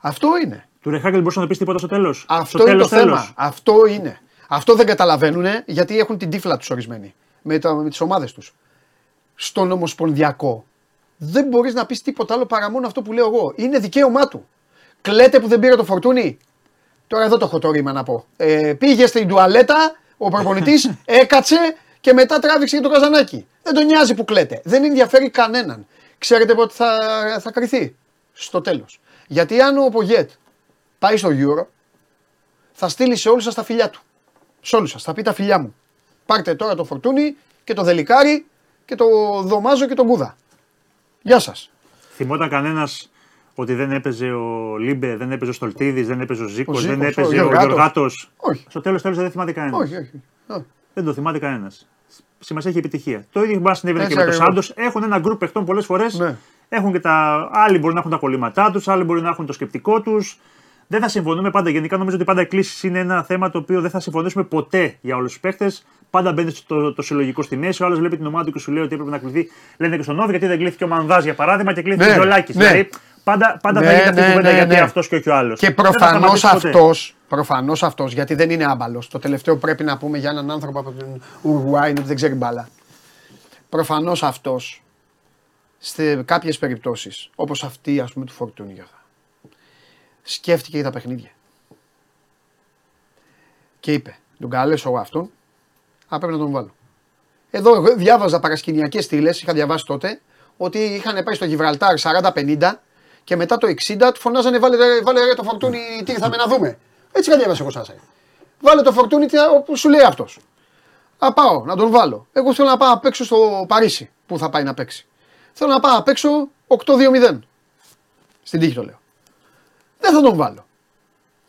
Αυτό είναι. Του Ρεχάγκελ μπορούσε να πεις τίποτα στο τέλος; Αυτό είναι το θέμα. Αυτό είναι. Αυτό δεν καταλαβαίνουν γιατί έχουν την τύφλα τους ορισμένοι με, τα- με τις ομάδες τους. Στον Ομοσπονδιακό δεν μπορείς να πεις τίποτα άλλο παρά μόνο αυτό που λέω εγώ. Είναι δικαίωμά του. Κλαίτε που δεν πήρε το φορτούνι. Τώρα εδώ το έχω το ρήμα να πω. Ε, πήγε στην τουαλέτα, ο προπονητής [laughs] έκατσε και μετά τράβηξε και το καζανάκι. Δεν τον νοιάζει που κλαίτε. Δεν ενδιαφέρει κανέναν. Ξέρετε πότε θα, θα κριθεί; Στο τέλος. Γιατί αν ο Πογέτ πάει στο Euro, θα στείλει σε όλους σας τα φιλιά του. Σε όλους σας. Θα πει τα φιλιά μου. Πάρτε τώρα το Φορτούνη και το Ντελικάρη και το Δομάζο και τον Κούδα. Γεια σας. Θυμόταν κανένας ότι δεν έπαιζε ο Λίμπε, δεν έπαιζε ο Στολτίδης, δεν έπαιζε ο Ζήκος, Ο δεν Ζήκος, έπαιζε ο ο Γεωργάτος. Γεωργάτος. Όχι. Στο τέλος τέλος δεν θυμάται κανένας. Όχι, όχι. όχι. Δεν το θυμάται κανένας. Σημασία έχει επιτυχία. Το ίδιο μπορεί να συνέβαινε και Έτσι με το ακριβώς. Σάντος. Έχουν ένα γκρουπ παιχτών πολλές φορές. Ναι. Έχουν και τα. Άλλοι μπορεί να έχουν τα κολλήματά τους, άλλοι μπορεί να έχουν το σκεπτικό τους. Δεν θα συμφωνούμε πάντα. Γενικά νομίζω ότι πάντα οι κλήσει είναι ένα θέμα το οποίο δεν θα συμφωνήσουμε ποτέ για όλους τους παίχτες. Πάντα μπαίνει το, το συλλογικό στη μέση. Ο άλλος βλέπει την ομάδα του και σου λέει ότι έπρεπε να κληθεί. Λένε και στον Νόβι γιατί δεν κλείθηκε ο Μανδάς για παράδειγμα και κλείθηκε Ναι, ο Ζολάκη. ναι. Δηλαδή πάντα, πάντα Ναι, θα γίνει αυτή η ναι, κουβέντα ναι, γιατί ναι. αυτός και όχι ο άλλος. Και προφανώς αυτός, προφανώς αυτός, γιατί δεν είναι άμπαλος. Το τελευταίο που πρέπει να πούμε για έναν άνθρωπο από την Ουρουάη είναι ότι δεν ξέρει μπάλα. Προφανώς αυτός σε κάποιες περιπτώσεις, όπως αυτή ας πούμε του Φορτούνη Γιώργα, σκέφτηκε για τα παιχνίδια. Και είπε, τον καλέσω εγώ αυτόν, α πρέπει να τον βάλω. Εδώ εγώ διάβαζα παρασκηνιακές στήλες, είχα διαβάσει τότε, ότι είχαν πάει στο Γιβραλτάρ 40-50 και μετά το 60 του φωνάζανε βάλε, ρε- βάλε ρε το φορτούνι, τι ήρθαμε να δούμε. Έτσι είχα διαβάσει εγώ σας. Βάλε το φορτούνι τι, όπου σου λέει αυτός. Α πάω να τον βάλω. Εγώ θέλω να πάω να παίξω στο Παρίσι που θα πάει να παίξει. Θέλω να πάω να παίξω 8-2-0. Στην τύχη το λέω. Δεν θα τον βάλω.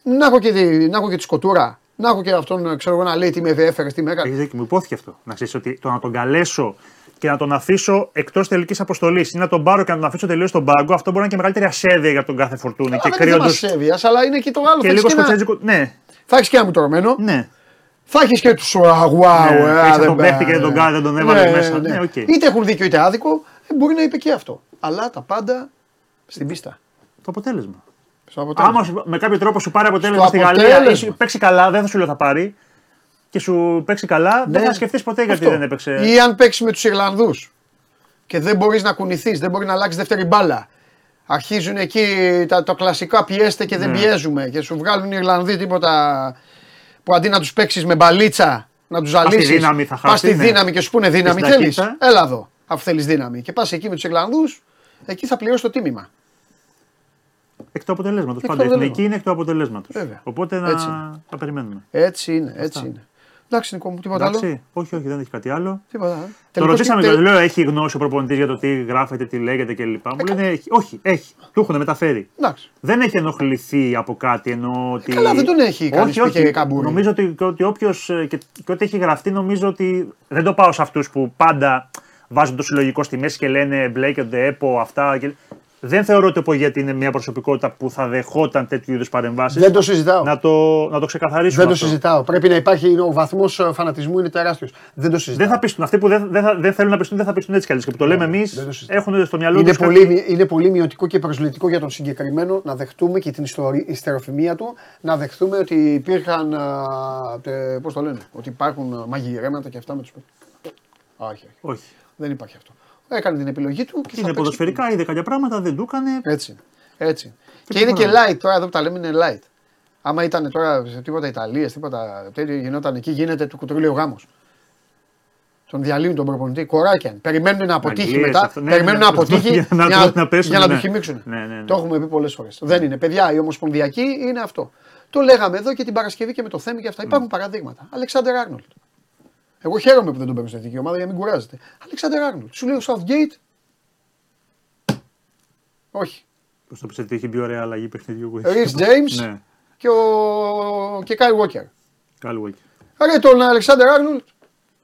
Να έχω και τη, να έχω και τη σκοτούρα. Να έχω και αυτόν ξέρω εγώ, να λέει τι με έφερε, τι με έκανε. Έχει δίκιο, μου υπόθηκε αυτό. Να ξέρεις ότι το να τον καλέσω και να τον αφήσω εκτός τελικής αποστολής ή να τον πάρω και να τον αφήσω τελείως στον πάγκο, αυτό μπορεί να είναι και μεγαλύτερη ασέβεια για τον κάθε φορτούνη. Αλλά και δεν είναι θέμα κρύοντο. σέβεια, αλλά είναι και το άλλο. Και θα λίγο έχεις και ένα- σκοτσέζικο. Ναι, Θα έχεις και ένα μουτρωμένο. ναι. Θα έχεις και τους αγουάου. Ναι, ε, έχεις δεν τον πέ- παίχτη και δεν τον κάνει, δεν τον έβαλες μέσα. Ναι, οκ. Είτε έχουν δίκιο είτε άδικο, ε, μπορεί να είπε και αυτό. Αλλά τα πάντα στην πίστα. Το αποτέλεσμα. Στο αποτέλεσμα. Άμα σου- με κάποιο τρόπο σου πάρει αποτέλεσμα Στο στη Γαλλία ή αποτέλεσμα. σου παίξει καλά, δεν θα σου λέω θα πάρει. και σου παίξει καλά, δεν Ναι. θα σκεφτείς ποτέ γιατί Αυτό. δεν έπαιξε. Ή αν παίξει με τους Ιρλανδούς και δεν μπορείς να κουνηθείς, δεν μπορεί να αλλάξεις δεύτερη μπάλα. Αρχίζουν εκεί τα, το κλασικά πιέστε και δεν Ναι. πιέζουμε και σου βγάλουν οι Ιρλανδοί τίποτα που αντί να τους παίξεις με μπαλίτσα, να τους ζαλίσεις. δύναμη θα Πας χάσεις, στη ναι. δύναμη και σου πούνε δύναμη. στην Θέλεις. ταχύτητα. Έλα εδώ, αφού θέλεις δύναμη. Και πας εκεί με τους Ιρλανδούς, εκεί θα πληρώσει το τίμημα. Εκ του αποτελέσματος. του Πάντα η αποτελέσματος. εθνική είναι εκ του αποτελέσματος. Βέβαια. Οπότε να Έτσι είναι. θα περιμένουμε. Έτσι είναι, έτσι είναι. Εντάξει, Νικό μου, τίποτα άλλο; Εντάξει. Όχι, όχι, δεν έχει κάτι άλλο. Τίποτα. άλλο. Το Τελικώς ρωτήσαμε τι- και του λέω: Έχει γνώση ο προπονητής για το τι γράφεται, τι λέγεται κλπ. Μου λένε: έχει. Όχι, έχει. Του έχουν μεταφέρει. Εντάξει. Δεν έχει ενοχληθεί από κάτι ενώ ότι. Ε, καλά, δεν τον έχει κάνει όχι, όχι. και καμπούρι. Νομίζω ότι, και ότι όποιος και, και ό,τι έχει γραφτεί, νομίζω ότι. Δεν το πάω σε αυτούς που πάντα βάζουν το συλλογικό στη μέση και λένε μπλέκονται, έπο, αυτά. Και... Δεν θεωρώ ότι ο Πογέτη είναι μια προσωπικότητα που θα δεχόταν τέτοιου είδους παρεμβάσεις. Δεν το συζητάω. Να το, να το ξεκαθαρίσουμε. Δεν το αυτό. συζητάω. Πρέπει να υπάρχει. Ο βαθμός φανατισμού είναι τεράστιος. Δεν το συζητάω. Δεν θα πιστούν. Αυτοί που δεν, δεν, θα, δεν θέλουν να πιστούν, δεν θα πιστούν έτσι κι αλλιώς. Και που το λέμε εμείς, Ναι, δεν το συζητάω. έχουν στο μυαλό είναι, τους πολύ, κάτι- είναι πολύ μειωτικό και προσβλητικό για τον συγκεκριμένο να δεχτούμε και την ιστορι- ιστεροφημία του να δεχτούμε ότι υπήρχαν. Πώς το λένε, Ότι υπάρχουν α, μαγειρέματα και αυτά με του. Όχι, όχι. Όχι. Δεν υπάρχει αυτό. Έκανε την επιλογή του και θα Είναι παίξει. ποδοσφαιρικά, είδε κάποια πράγματα, δεν του έκανε. Έτσι. είναι. Έτσι. είναι. Και, τι είναι και φορά. light τώρα εδώ που τα λέμε είναι light. Άμα ήταν τώρα σε τίποτα Ιταλίας, τίποτα τέτοιο γινόταν εκεί, γίνεται του κουτρούλιο γάμος. Τον διαλύουν τον προπονητή. Κοράκιαν. Περιμένουν να αποτύχει Αγγλίες, μετά. αυτό, ναι, περιμένουν ναι, να αυτό, αποτύχει για να- για, να πέσουν, για να ναι. του χυμίξουν. Ναι, ναι, ναι. Το έχουμε πει πολλές φορές. Δεν είναι. Παιδιά, η Ομοσπονδιακή είναι αυτό. Το λέγαμε εδώ και την Παρασκευή και με το θέμα και αυτά. Υπάρχουν παραδείγματα. Αλεξάνδρ Άρνολτ. Εγώ χαίρομαι που δεν τον παίρνω στην εθνική ομάδα για να μην κουράζεται. Αλεξάνδρ Άρνολτ. Σου λέει ο Southgate. Όχι. Πώς το πιστεύετε, είχε πιο ωραία αλλαγή παιχνιδιού. Ρις James Ναι, και ο και Κάι Walker. Κάλουεκ. Ρε τον Αλεξάνδρ Άρνολτ.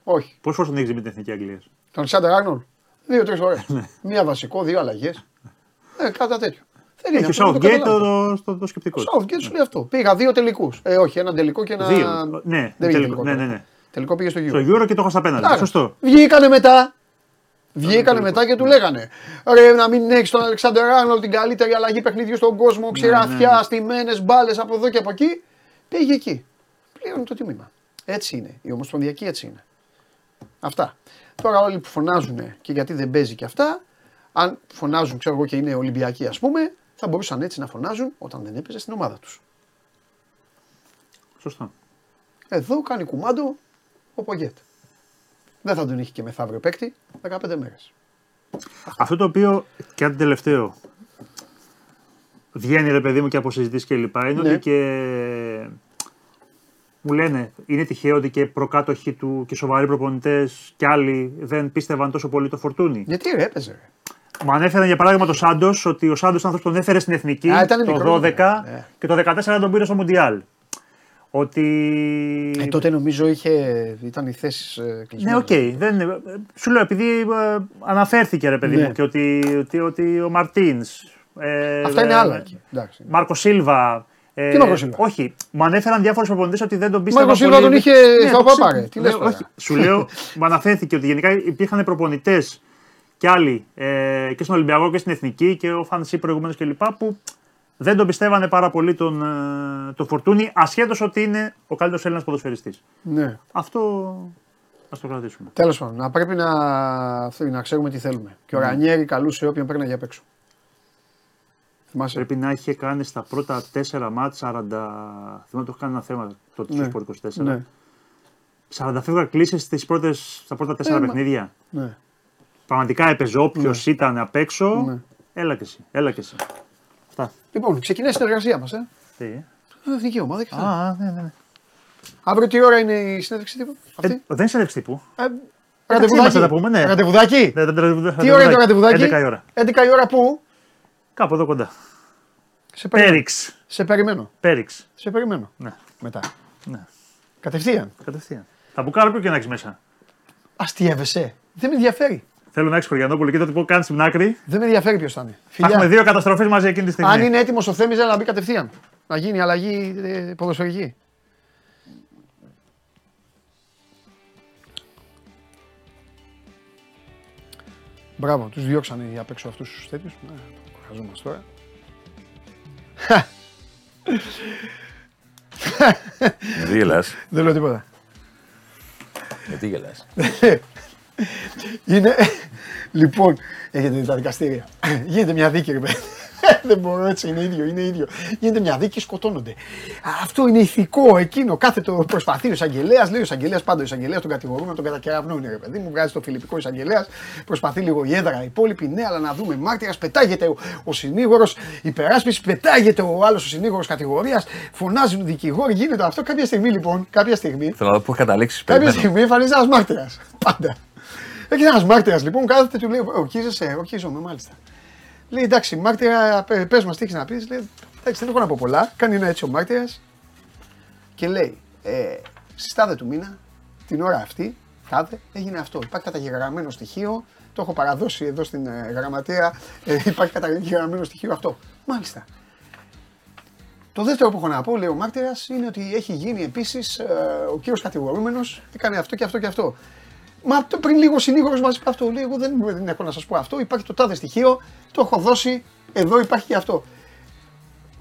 Όχι. Πώ φορές τον έχεις με την εθνική Αγγλίας; Τον Αλεξάνδρ Άρνολτ. Δύο-τρεις φορές. [laughs] Ναι. Μία βασικό, δύο αλλαγές. Ε, κάτι τέτοιο. Δεν είναι Έχει ο αυτό, δεν Southgate καταλάβω. το, το, το, το σκεπτικό. Ο του. Southgate σου λέει αυτό. Πήγα δύο τελικούς. Ε, όχι, έναν τελικό και ένα. Δύο. Ναι, δεν πήγε τελικό. Ναι, ναι, ναι. Τελικό πήγε στο Στο Euro. Euro και το έχω στα πέναλτι. Άρα, Σωστό. Βγήκανε μετά. Βγήκανε μετά και του λέγανε Ρε να μην έχεις τον Αλεξάνδρ Άρνολτ την καλύτερη αλλαγή παιχνιδιού στον κόσμο. Ξηραφιά, ναι. στημένε μπάλες από εδώ και από εκεί. Πήγε εκεί. Πλήρωνε το τιμήμα. Έτσι είναι. Η Ομοσπονδιακή έτσι είναι. Αυτά. Τώρα όλοι που φωνάζουν και γιατί δεν παίζει και αυτά, αν φωνάζουν, ξέρω εγώ και είναι Ολυμπιακοί ας πούμε, θα μπορούσαν έτσι να φωνάζουν όταν δεν έπαιζε στην ομάδα τους. Σωστό. Εδώ κάνει κουμάντο ο Πογέτ. Δεν θα τον είχε και μεθαύριο παίκτη 15 μέρες. Αυτό το οποίο και αν τελευταίο βγαίνει ρε παιδί μου και από συζητήσεις και λοιπά είναι Ναι. ότι και μου λένε είναι τυχαίο ότι και προκάτοχοι του και σοβαροί προπονητές και άλλοι δεν πίστευαν τόσο πολύ το φορτούνι. Γιατί ρε, έπαιζε. Ρε. Μου ανέφεραν για παράδειγμα το Σάντος ότι ο Σάντος άνθρωπος τον έφερε στην εθνική Α, ήταν το μικρός, 12 ναι. και το 14 τον πήρε στο Μουντιάλ. Ότι. Ε, τότε νομίζω είχε, ήταν οι θέσεις ε, Ναι, κλεισμένες. οκ. Δεν, ε, σου λέω, επειδή ε, αναφέρθηκε ρε παιδί Ναι. μου και ότι, ότι, ότι ο Μαρτίνς. Ε, Αυτά είναι ε, άλλα εκεί. Εντάξει. Μάρκο Σίλβα. Ε, Τι Μάρκο Σίλβα; Όχι. Μου ανέφεραν διάφορους προπονητές ότι δεν τον πίστευαν. Μάρκο Σίλβα πολύ. τον είχε Ναι, στα το παπά, ξέρω. ρε. Τι λες Ναι, τώρα; όχι. Σου λέω, [laughs] μου αναφέρθηκε ότι γενικά υπήρχαν προπονητές και άλλοι ε, και στον Ολυμπιακό και στην Εθνική και ο Φαν Σιπ προηγουμένως κλπ. που δεν τον πιστεύανε πάρα πολύ τον, ε, τον Φορτούνη, ασχέτως ότι είναι ο καλύτερος Έλληνας ποδοσφαιριστής. Ναι. Αυτό ας το κρατήσουμε. Τέλος πάντων, να πρέπει να, θέλει, να ξέρουμε τι θέλουμε. Και Ναι. ο Ρανιέρη καλούσε όποιον παίρνει για απ' έξω. Θυμάσαι. Πρέπει να είχε κάνει στα πρώτα 4 μάτς 40. Θυμάμαι το έχω κάνει ένα θέμα τότε Ναι. στο Sport 24. Ναι, 40 φεύγα κλήσει στις πρώτες, στα πρώτα 4 Ε, μα- παιχνίδια. ναι. Πραγματικά έπαιζε όποιος ήταν απ' έξω. Ναι. Έλα και εσύ. Έλα και εσύ. Αυτά. Λοιπόν, ξεκινάει η συνεργασία μας. Ε. Τι; ε; Εθνική ομάδα και αυτά. Α, ναι, ναι. ναι. Αύριο τι ώρα είναι η συνέντευξη τύπου. Αυτή; Ε, δεν είναι συνέντευξη τύπου. Ε, είμαστε, θα πούμε, ναι. Ραντεβουδάκι; Ναι, δεν- δεν- δεν- Τι ώρα είναι το ραντεβουδάκι; 11 η ώρα. 11 η ώρα πού; Κάπου εδώ κοντά. Σε περιμένω. Πέριξ. Σε περιμένω. Πέριξ. Σε περιμένω. Ναι, Μετά. ναι. Κατευθείαν. Κατευθείαν. Θα μπουκάρω ποιο και να έχει μέσα. Αστείευεσαι. Δεν με ενδιαφέρει. Θέλω να έχεις Χωριανόπουλο και το που κάνεις στην άκρη. Δεν με ενδιαφέρει ποιος θα είναι. Θα έχουμε Φιλιά. δύο καταστροφές μαζί εκείνη τη στιγμή. Αν είναι έτοιμος ο Θέμης, να μπει κατευθείαν. Να γίνει αλλαγή ε, ποδοσφαιρική. Μπράβο, τους διώξανε οι απ' έξω αυτούς τους τέτοιους. Ναι, χαζόμαστε τώρα. Δίλας. Δεν λέω τίποτα. Γιατί γελάς; [laughs] Είναι. Λοιπόν, έχετε δει τα δικαστήρια. Γίνεται μια δίκη, ρε παιδί. Δεν μπορώ έτσι, είναι ίδιο, είναι ίδιο. Γίνεται μια δίκη, σκοτώνονται. Αυτό είναι ηθικό, εκείνο. Κάθε το προσπαθεί ο εισαγγελέας, λέει ο εισαγγελέας πάντα ο εισαγγελέας τον κατηγορούμε, τον κατακεραυνώνει, ρε παιδί μου. Βγάζει το φιλιππικό εισαγγελέας, προσπαθεί λίγο η έδρα, οι υπόλοιποι, ναι, αλλά να δούμε μάρτυρας, πετάγεται ο, ο συνήγορος, υπεράσπιση, πετάγεται ο άλλος ο συνήγορος κατηγορίας, φωνάζουν οι δικηγόροι, γίνεται αυτό. Κάποια στιγμή λοιπόν, κάποια στιγμή, Θέλω να δω πού έχει καταλήξει. κάποια Περιμένω. στιγμή εμφανίζεται ένας μάρτυρας. Πάντα. Έχει ένας μάρτυρας λοιπόν, κάθεται του λέει: Ορκίζεσαι, ορκίζομαι μάλιστα. Λέει εντάξει, μάρτυρα, πε μας τι έχεις να πεις. Λέει: Εντάξει, δεν έχω να πω πολλά. Κάνει ένα έτσι ο μάρτυρας και λέει: ε, Στι τάδε του μήνα, την ώρα αυτή, τάδε, έγινε αυτό. Υπάρχει καταγεγραμμένο στοιχείο. Το έχω παραδώσει εδώ στην ε, γραμματεία. Ε, υπάρχει καταγεγραμμένο στοιχείο αυτό. Μάλιστα. Το δεύτερο που έχω να πω, λέει ο μάρτυρας, είναι ότι έχει γίνει επίσης ο κύριος κατηγορούμενος έκανε αυτό και αυτό και αυτό. Μα το πριν λίγο συνήγορος μας είπε αυτό. Λέει: Εγώ δεν, δεν έχω να σας πω αυτό. Υπάρχει το τάδε στοιχείο, το έχω δώσει. Εδώ υπάρχει και αυτό.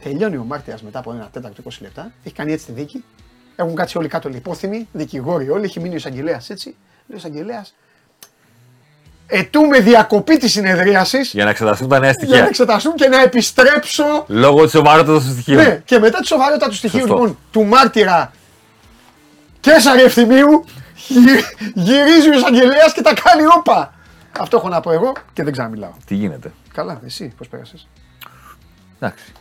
Τελειώνει ο μάρτυρας μετά από ένα τέταρτο 20 λεπτά. Έχει κάνει έτσι τη δίκη. Έχουν κάτσει όλοι κάτω λιπόθυμοι, δικηγόροι όλοι. Έχει μείνει ο εισαγγελέας έτσι. Λέει ο εισαγγελέας. Ετούμε διακοπή της συνεδρίασης Για να εξεταστούν τα νέα για να στοιχεία. εξεταστούν και να επιστρέψω Λόγω της σοβαρότητας των στοιχείων. ναι, και μετά τη σοβαρότητα του στοιχείου Σωστό. λοιπόν του μάρτυρα Κέσσαρη Ευθυμίου γυ- γυρίζει ο εισαγγελέας και τα κάνει όπα. Αυτό έχω να πω εγώ και δεν ξαναμιλάω. Τι γίνεται; Καλά, εσύ πώς πέρασες; Εντάξει.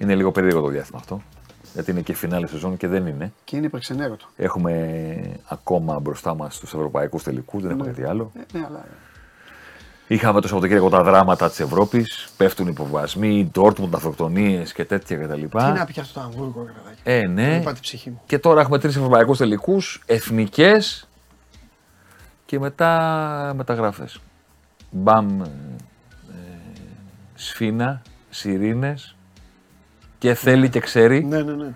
Είναι λίγο περίεργο το διάστημα αυτό. Γιατί είναι και φινάλε σεζόν και δεν είναι. Και είναι υπερξενέρωτο. Έχουμε ακόμα μπροστά μας τους ευρωπαϊκούς τελικούς, δεν έχουμε Ναι. κάτι άλλο. Ε, ναι, αλλά. Είχαμε το Σαββατοκύριακο τα δράματα της Ευρώπης. Πέφτουν υποβασμοί, οι Dortmund, αυτοκτονίες και τέτοια κτλ. Τι να πει και αυτό το Αμβούργο, ρε παιδάκι. Ε, ναι. Είπα τη ψυχή μου. Και τώρα έχουμε τρεις ευρωπαϊκούς τελικούς, εθνικές και μετά μεταγραφέ. Μπαμ, ε, ε, σφίνα, σιρήνες και θέλει και ξέρει. Ναι, ναι, ναι.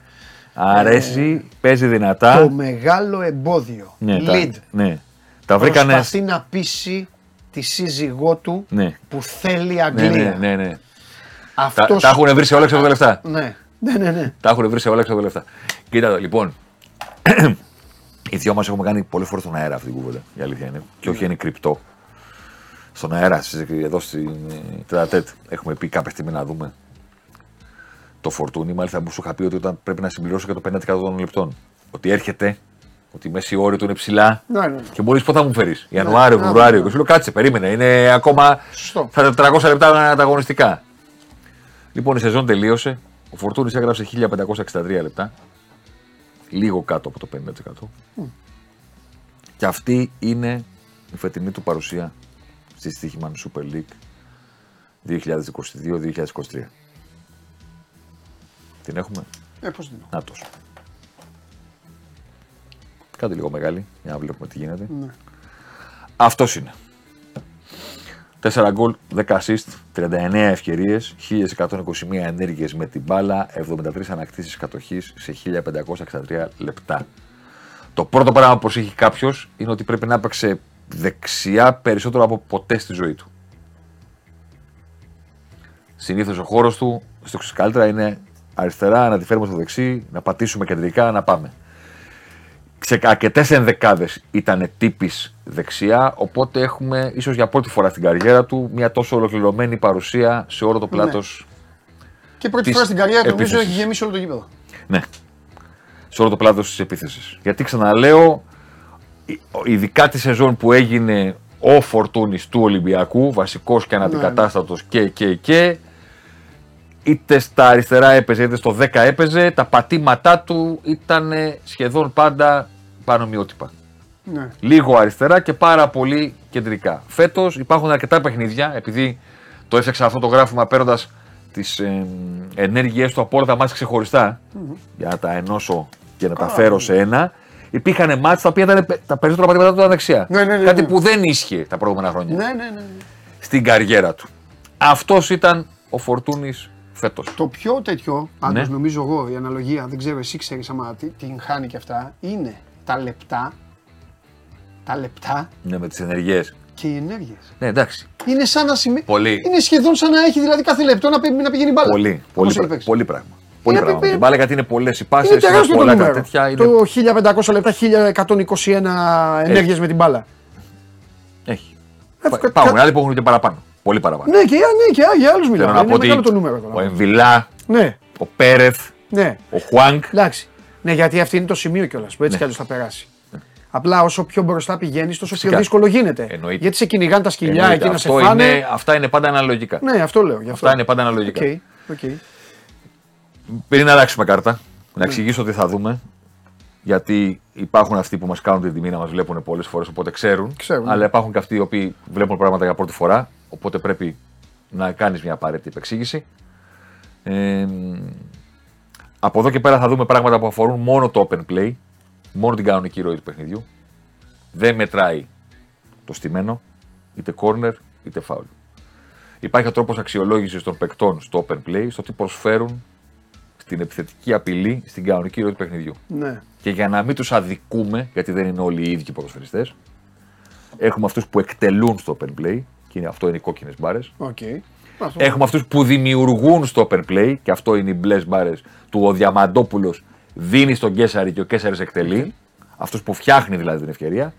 Αρέσει, παίζει δυνατά. Το μεγάλο εμπόδιο. Ναι, τα, Lead. ναι. τα βρήκανε. Προσπαθεί να πείσει τη σύζυγό του Ναι. που θέλει Ναι, Αγγλία. ναι, ναι, ναι. Τα, Αυτός... τα έχουν βρει σε όλα ξέρω τα λεφτά. Ναι, ναι, ναι. ναι. Τα έχουν βρει σε όλα ξέρω τα λεφτά. Κοίτα εδώ, λοιπόν. οι δυο μας έχουμε κάνει πολλές φορές στον αέρα αυτή την κουβέντα. Η αλήθεια είναι. Και όχι είναι κρυπτό. Στον αέρα, στις- εδώ στην ε, Τετατέτ, έχουμε πει κάποια στιγμή να δούμε το φορτούνι. Μάλιστα, μου σου είχα πει ότι όταν πρέπει να συμπληρώσω και το 50% των λεπτών. Ότι έρχεται, ότι η μέση όριο του είναι ψηλά. Ναι, ναι, ναι. Και μπορείς πότε θα μου φέρεις; Ιανουάριο, ναι, Φεβρουάριο. ναι. Και σου λέω κάτσε, περίμενε. Είναι ακόμα Σωστό. θα 400 λεπτά ανταγωνιστικά. Λοιπόν, η σεζόν τελείωσε. Ο Φορτούνης έγραψε 1563 λεπτά. Λίγο κάτω από το 50%. Και αυτή είναι η φετινή του παρουσία στη Στίχημαν Super League 2022-2023. Την έχουμε; Ε, πώς δεν είναι. Να τόσο. Κάντε λίγο μεγάλη για να βλέπουμε τι γίνεται. Ναι. Αυτός είναι. 4 γκολ, 10 assist, 39 ευκαιρίες, 1121 ενέργειες με την μπάλα, 73 ανακτήσεις κατοχής σε 1563 λεπτά. Το πρώτο πράγμα που προσέχει κάποιος είναι ότι πρέπει να έπαιξε δεξιά περισσότερο από ποτέ στη ζωή του. Συνήθως ο χώρος του, στο καλύτερα είναι αριστερά, να τη φέρουμε στο δεξί, να πατήσουμε κεντρικά, να πάμε. Σε αρκετές ενδεκάδες ήταν τύπης δεξιά, οπότε έχουμε ίσως για πρώτη φορά στην καριέρα του μια τόσο ολοκληρωμένη παρουσία σε όλο το πλάτος. Και πρώτη Της φορά στην καριέρα του νομίζω επίθεσης. έχει γεμίσει όλο το γήπεδο. Ναι. Σε όλο το πλάτος της επίθεσης. Γιατί ξαναλέω, ει- ειδικά τη σεζόν που έγινε ο Φορτούνης του Ολυμπιακού, βασικός και αναντικατάστατος και, και, και, είτε στα αριστερά έπαιζε είτε στο 10 έπαιζε, τα πατήματά του ήταν σχεδόν πάντα πανομοιότυπα. Ναι. Λίγο αριστερά και πάρα πολύ κεντρικά. Φέτος υπάρχουν αρκετά παιχνίδια, επειδή το έφτιαξα αυτό το γράφημα παίρνοντας τις ε, ενέργειές του από όλα τα μάτια ξεχωριστά, για να τα ενώσω και να τα φέρω σε ένα. Υπήρχαν μάτια τα οποία ήταν πε- τα περισσότερα πατήματα του ήταν δεξιά. Ναι, ναι, ναι, Κάτι ναι. που δεν ίσχυε τα προηγούμενα χρόνια Ναι, ναι, ναι. ναι. στην καριέρα του. Αυτός ήταν ο Φορτούνης φέτος. Το πιο τέτοιο, πάντως Ναι. νομίζω εγώ, η αναλογία, δεν ξέρω εσύ ξέρεις άμα τι- την χάνει και αυτά, είναι τα λεπτά, τα λεπτά Ναι, με τις ενεργειέ. και οι ενέργειες. Ναι, εντάξει. Είναι σαν να σημαίνει. Πολύ. Είναι σχεδόν σαν να έχει δηλαδή κάθε λεπτό να, πη- να πηγαίνει μπάλα. Πολύ, Όπως πολύ, έχει πρα- παίξεις. πολύ πράγμα. Πολύ Είναι- πράγμα. με είναι- την μπάλα γιατί είναι πολλές οι πάσει, Είναι είναι τεράστιο το πολλά τα νούμερο. τέτοια. Είναι... Το 1500 λεπτά, 1121 ενέργειες με την μπάλα. Έχει. Ε, Πα- κα- Υπάρχουν κα- άλλοι που έχουν και παραπάνω. Πολύ παραπάνω. Ναι, και, ναι, και για άλλους Θέλω μιλάμε. να Είναι πω ότι μεγάλο το νούμερο. ο τώρα. Εμβιλά, Ναι, ο Πέρεθ, ναι. ο Χουάνκ. Εντάξει. Ναι, γιατί αυτή είναι το σημείο κιόλας που έτσι κι αλλιώς θα περάσει. Απλά όσο πιο μπροστά πηγαίνεις, τόσο πιο Φυσικά. δύσκολο γίνεται. Εννοείται. Γιατί σε κυνηγάνε τα σκυλιά Εννοείται, εκεί να σε αυτό φάνε. είναι, αυτά είναι πάντα αναλογικά. Ναι, αυτό λέω. Γι αυτό. Αυτά είναι πάντα αναλογικά. Ok, ok. Πριν αλλάξουμε κάρτα, Ναι. να εξηγήσω τι θα δούμε. Γιατί υπάρχουν αυτοί που μας κάνουν την τιμή να μας βλέπουν πολλές φορές, οπότε ξέρουν. Ξέρουν. Αλλά υπάρχουν και αυτοί οι οποίοι βλέπουν πράγματα για πρώτη φορά. Οπότε πρέπει να κάνεις μια απαραίτητη επεξήγηση. Ε, από εδώ και πέρα θα δούμε πράγματα που αφορούν μόνο το open play, μόνο την κανονική ροή του παιχνιδιού. Δεν μετράει το στημένο, είτε corner είτε foul. Υπάρχει ο τρόπος αξιολόγησης των παικτών στο open play, στο τι προσφέρουν στην επιθετική απειλή στην κανονική ροή του παιχνιδιού. Ναι. Και για να μην τους αδικούμε, γιατί δεν είναι όλοι οι ίδιοι ποδοσφαιριστές, έχουμε αυτούς που εκτελούν στο open play, και είναι, αυτό είναι οι κόκκινες μπάρες. Οκ. Αυτό. Έχουμε αυτούς που δημιουργούν στο open play, και αυτό είναι οι μπλε μπάρες του ο Διαμαντόπουλος δίνει στον Κέσσαρη και ο Κέσσαρης εκτελεί. Αυτούς που φτιάχνει δηλαδή την ευκαιρία.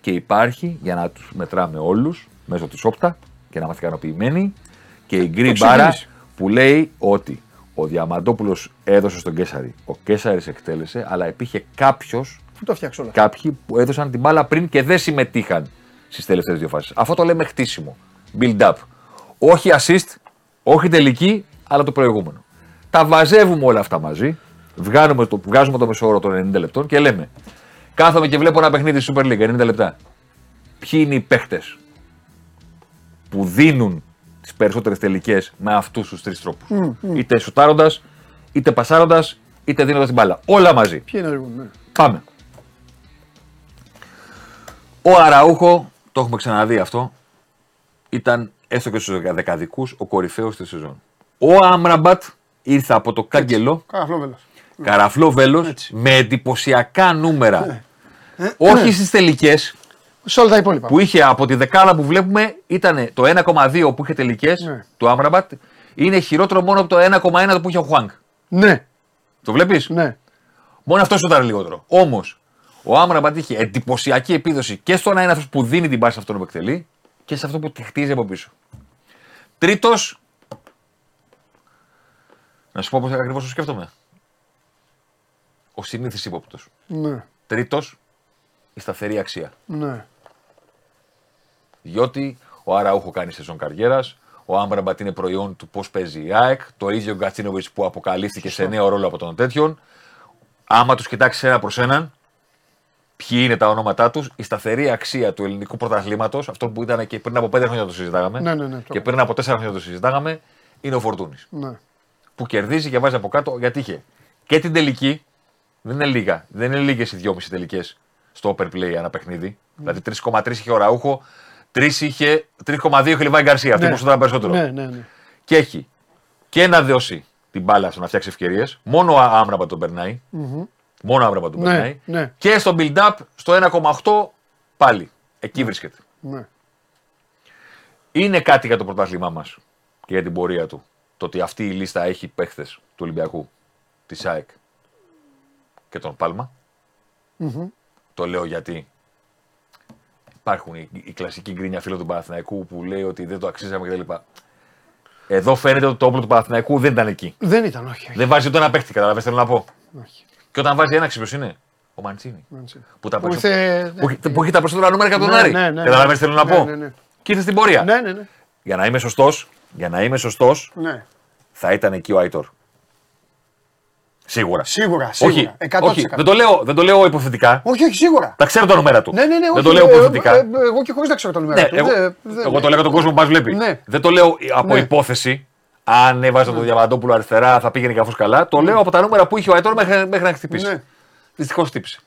Και υπάρχει, για να τους μετράμε όλους, μέσω της όπτα και να είμαστε ικανοποιημένοι, και η γκρι Το μπάρα ξεκίνησε. που λέει ότι ο Διαμαντόπουλος έδωσε στον Κέσσαρη, ο Κέσσαρη εκτέλεσε, αλλά υπήρχε κάποιος Πού το φτιάξω όλα. κάποιοι που έδωσαν την μπάλα πριν και δεν συμμετείχαν στις τελευταίες δύο φάσεις. Αυτό το λέμε χτίσιμο. Build up. Όχι assist, όχι τελική, αλλά το προηγούμενο. Τα βαζεύουμε όλα αυτά μαζί, βγάζουμε το, βγάζουμε το μεσόωρο των 90 λεπτών και λέμε κάθομαι και βλέπω ένα παιχνίδι στη Super League 90 λεπτά. Ποιοι είναι οι παίχτες που δίνουν τις περισσότερες τελικές με αυτούς τους τρεις τρόπους. Είτε σουτάροντας, είτε πασάροντας, είτε δίνοντας την μπάλα. Όλα μαζί. Ποιοι είναι αργούν, ναι. Πάμε. Ο Αραούχο, το έχουμε ξαναδεί αυτό, ήταν έστω και στους δεκαδικούς ο κορυφαίος της σεζόν. Ο Άμραμπατ ήρθε από το κάγκελο, Καραφλό βέλος. καραφλό βέλο, με εντυπωσιακά νούμερα. Όχι στις τελικές Σε όλα τα υπόλοιπα. που είχε από τη δεκάδα που βλέπουμε, ήταν το 1,2 που είχε τελικές Ναι. του Άμραμπατ, είναι χειρότερο μόνο από το 1,1 που είχε ο Χουάνκ. Ναι, Το βλέπεις; ναι. Μόνο αυτό ήταν λιγότερο. Όμως, ο Άμραμπατ είχε εντυπωσιακή επίδοση και στο να είναι αυτός που δίνει την πάση σε αυτόν που εκτελεί και σε αυτό που τη χτίζει από πίσω. Τρίτος. Να σου πω πώς ακριβώς το σκέφτομαι. Ο συνήθις ύποπτος. Ναι, Τρίτος, η σταθερή αξία. ναι. Διότι ο Αραούχο κάνει σεζόν καριέρας, ο Άμπραμπατ είναι προϊόν του πώς παίζει η ΑΕΚ, το ίδιο ο Γκατσίνοβιτς που αποκαλύφθηκε σε νέο ρόλο από τον τέτοιον. Άμα τους κοιτάξεις ένα προς έναν, ποιοι είναι τα ονόματά τους, η σταθερή αξία του ελληνικού πρωταθλήματος, αυτό που ήταν και πριν από 5 χρόνια το συζητάγαμε, Ναι, ναι, ναι, το και πριν από 4 χρόνια το συζητάγαμε, είναι ο Φορτούνης. ναι. Που κερδίζει και βάζει από κάτω γιατί είχε και την τελική, δεν είναι λίγα, δεν είναι λίγες οι 2,5 τελικές στο open play ένα παιχνίδι. Δηλαδή 3,3 είχε ο Ραούχο, 3 είχε, 3,2 είχε Λιβάη Γκαρσία. Αυτό Ναι. που σου ήταν περισσότερο. Ναι, ναι, ναι. Και έχει και να δώσει την μπάλα στο να φτιάξει ευκαιρίες. Μόνο ο Άμραμπα τον περνάει. Μόνο ο Άμραμπα τον Ναι, περνάει. ναι. Και στο build-up στο 1,8 πάλι. Εκεί βρίσκεται. ναι. Είναι κάτι για το πρωτάθλημά μας και για την πορεία του. Το ότι αυτή η λίστα έχει παίχτες του Ολυμπιακού, της ΑΕΚ και τον παλμα Το λέω γιατί υπάρχουν οι, οι κλασικοί γκρίνια φίλων του Παναθηναϊκού που λέει ότι δεν το αξίζαμε κτλ. Εδώ φαίνεται ότι το όπλο του Παναθηναϊκού δεν ήταν εκεί. Δεν ήταν, όχι. όχι. Δεν βάζει ούτε ένα παίχτη, καταλαβαίνετε θέλω να πω. όχι. Και όταν βάζει ένα ποιος είναι, ο Μαντσίνη. Μάντσι. Που, τα Που περισσο- ήρθε- που έχει- που έχει τα περισσότερα νούμερα και από τον Ναι, Άρη. ναι, ναι, Καταλαβαίνετε ναι. θέλω να Ναι, πω; ναι, ναι. Και ήρθε στην πορεία. Ναι, ναι, ναι. Για να είμαι σωστό, για να είμαι σωστός, ναι. θα ήταν εκεί ο Άιτορ. Σίγουρα. Σίγουρα, σίγουρα. Όχι, 100%. όχι δεν, το λέω, δεν το λέω υποθετικά. Όχι, όχι, σίγουρα. Τα ξέρω τα νούμερα του. Ναι, ναι, ναι, όχι. δεν το λέω ε, υποθετικά. ε, ε, Εγώ και χωρίς να ξέρω τα νούμερα ναι, του. εγώ, Δεν- δεν- εγώ το λέω για τον κόσμο που μας βλέπει. Ναι. Δεν το λέω από Ναι. υπόθεση. Αν έβαζα τον Διαμαντόπουλο αριστερά θα πήγαινε κάπω καλά. Το λέω από τα νούμερα που είχε ο Άιτορ μέχρι, μέχρι να χτυπήσει. Ναι. Δυστυχώς χτύπησε.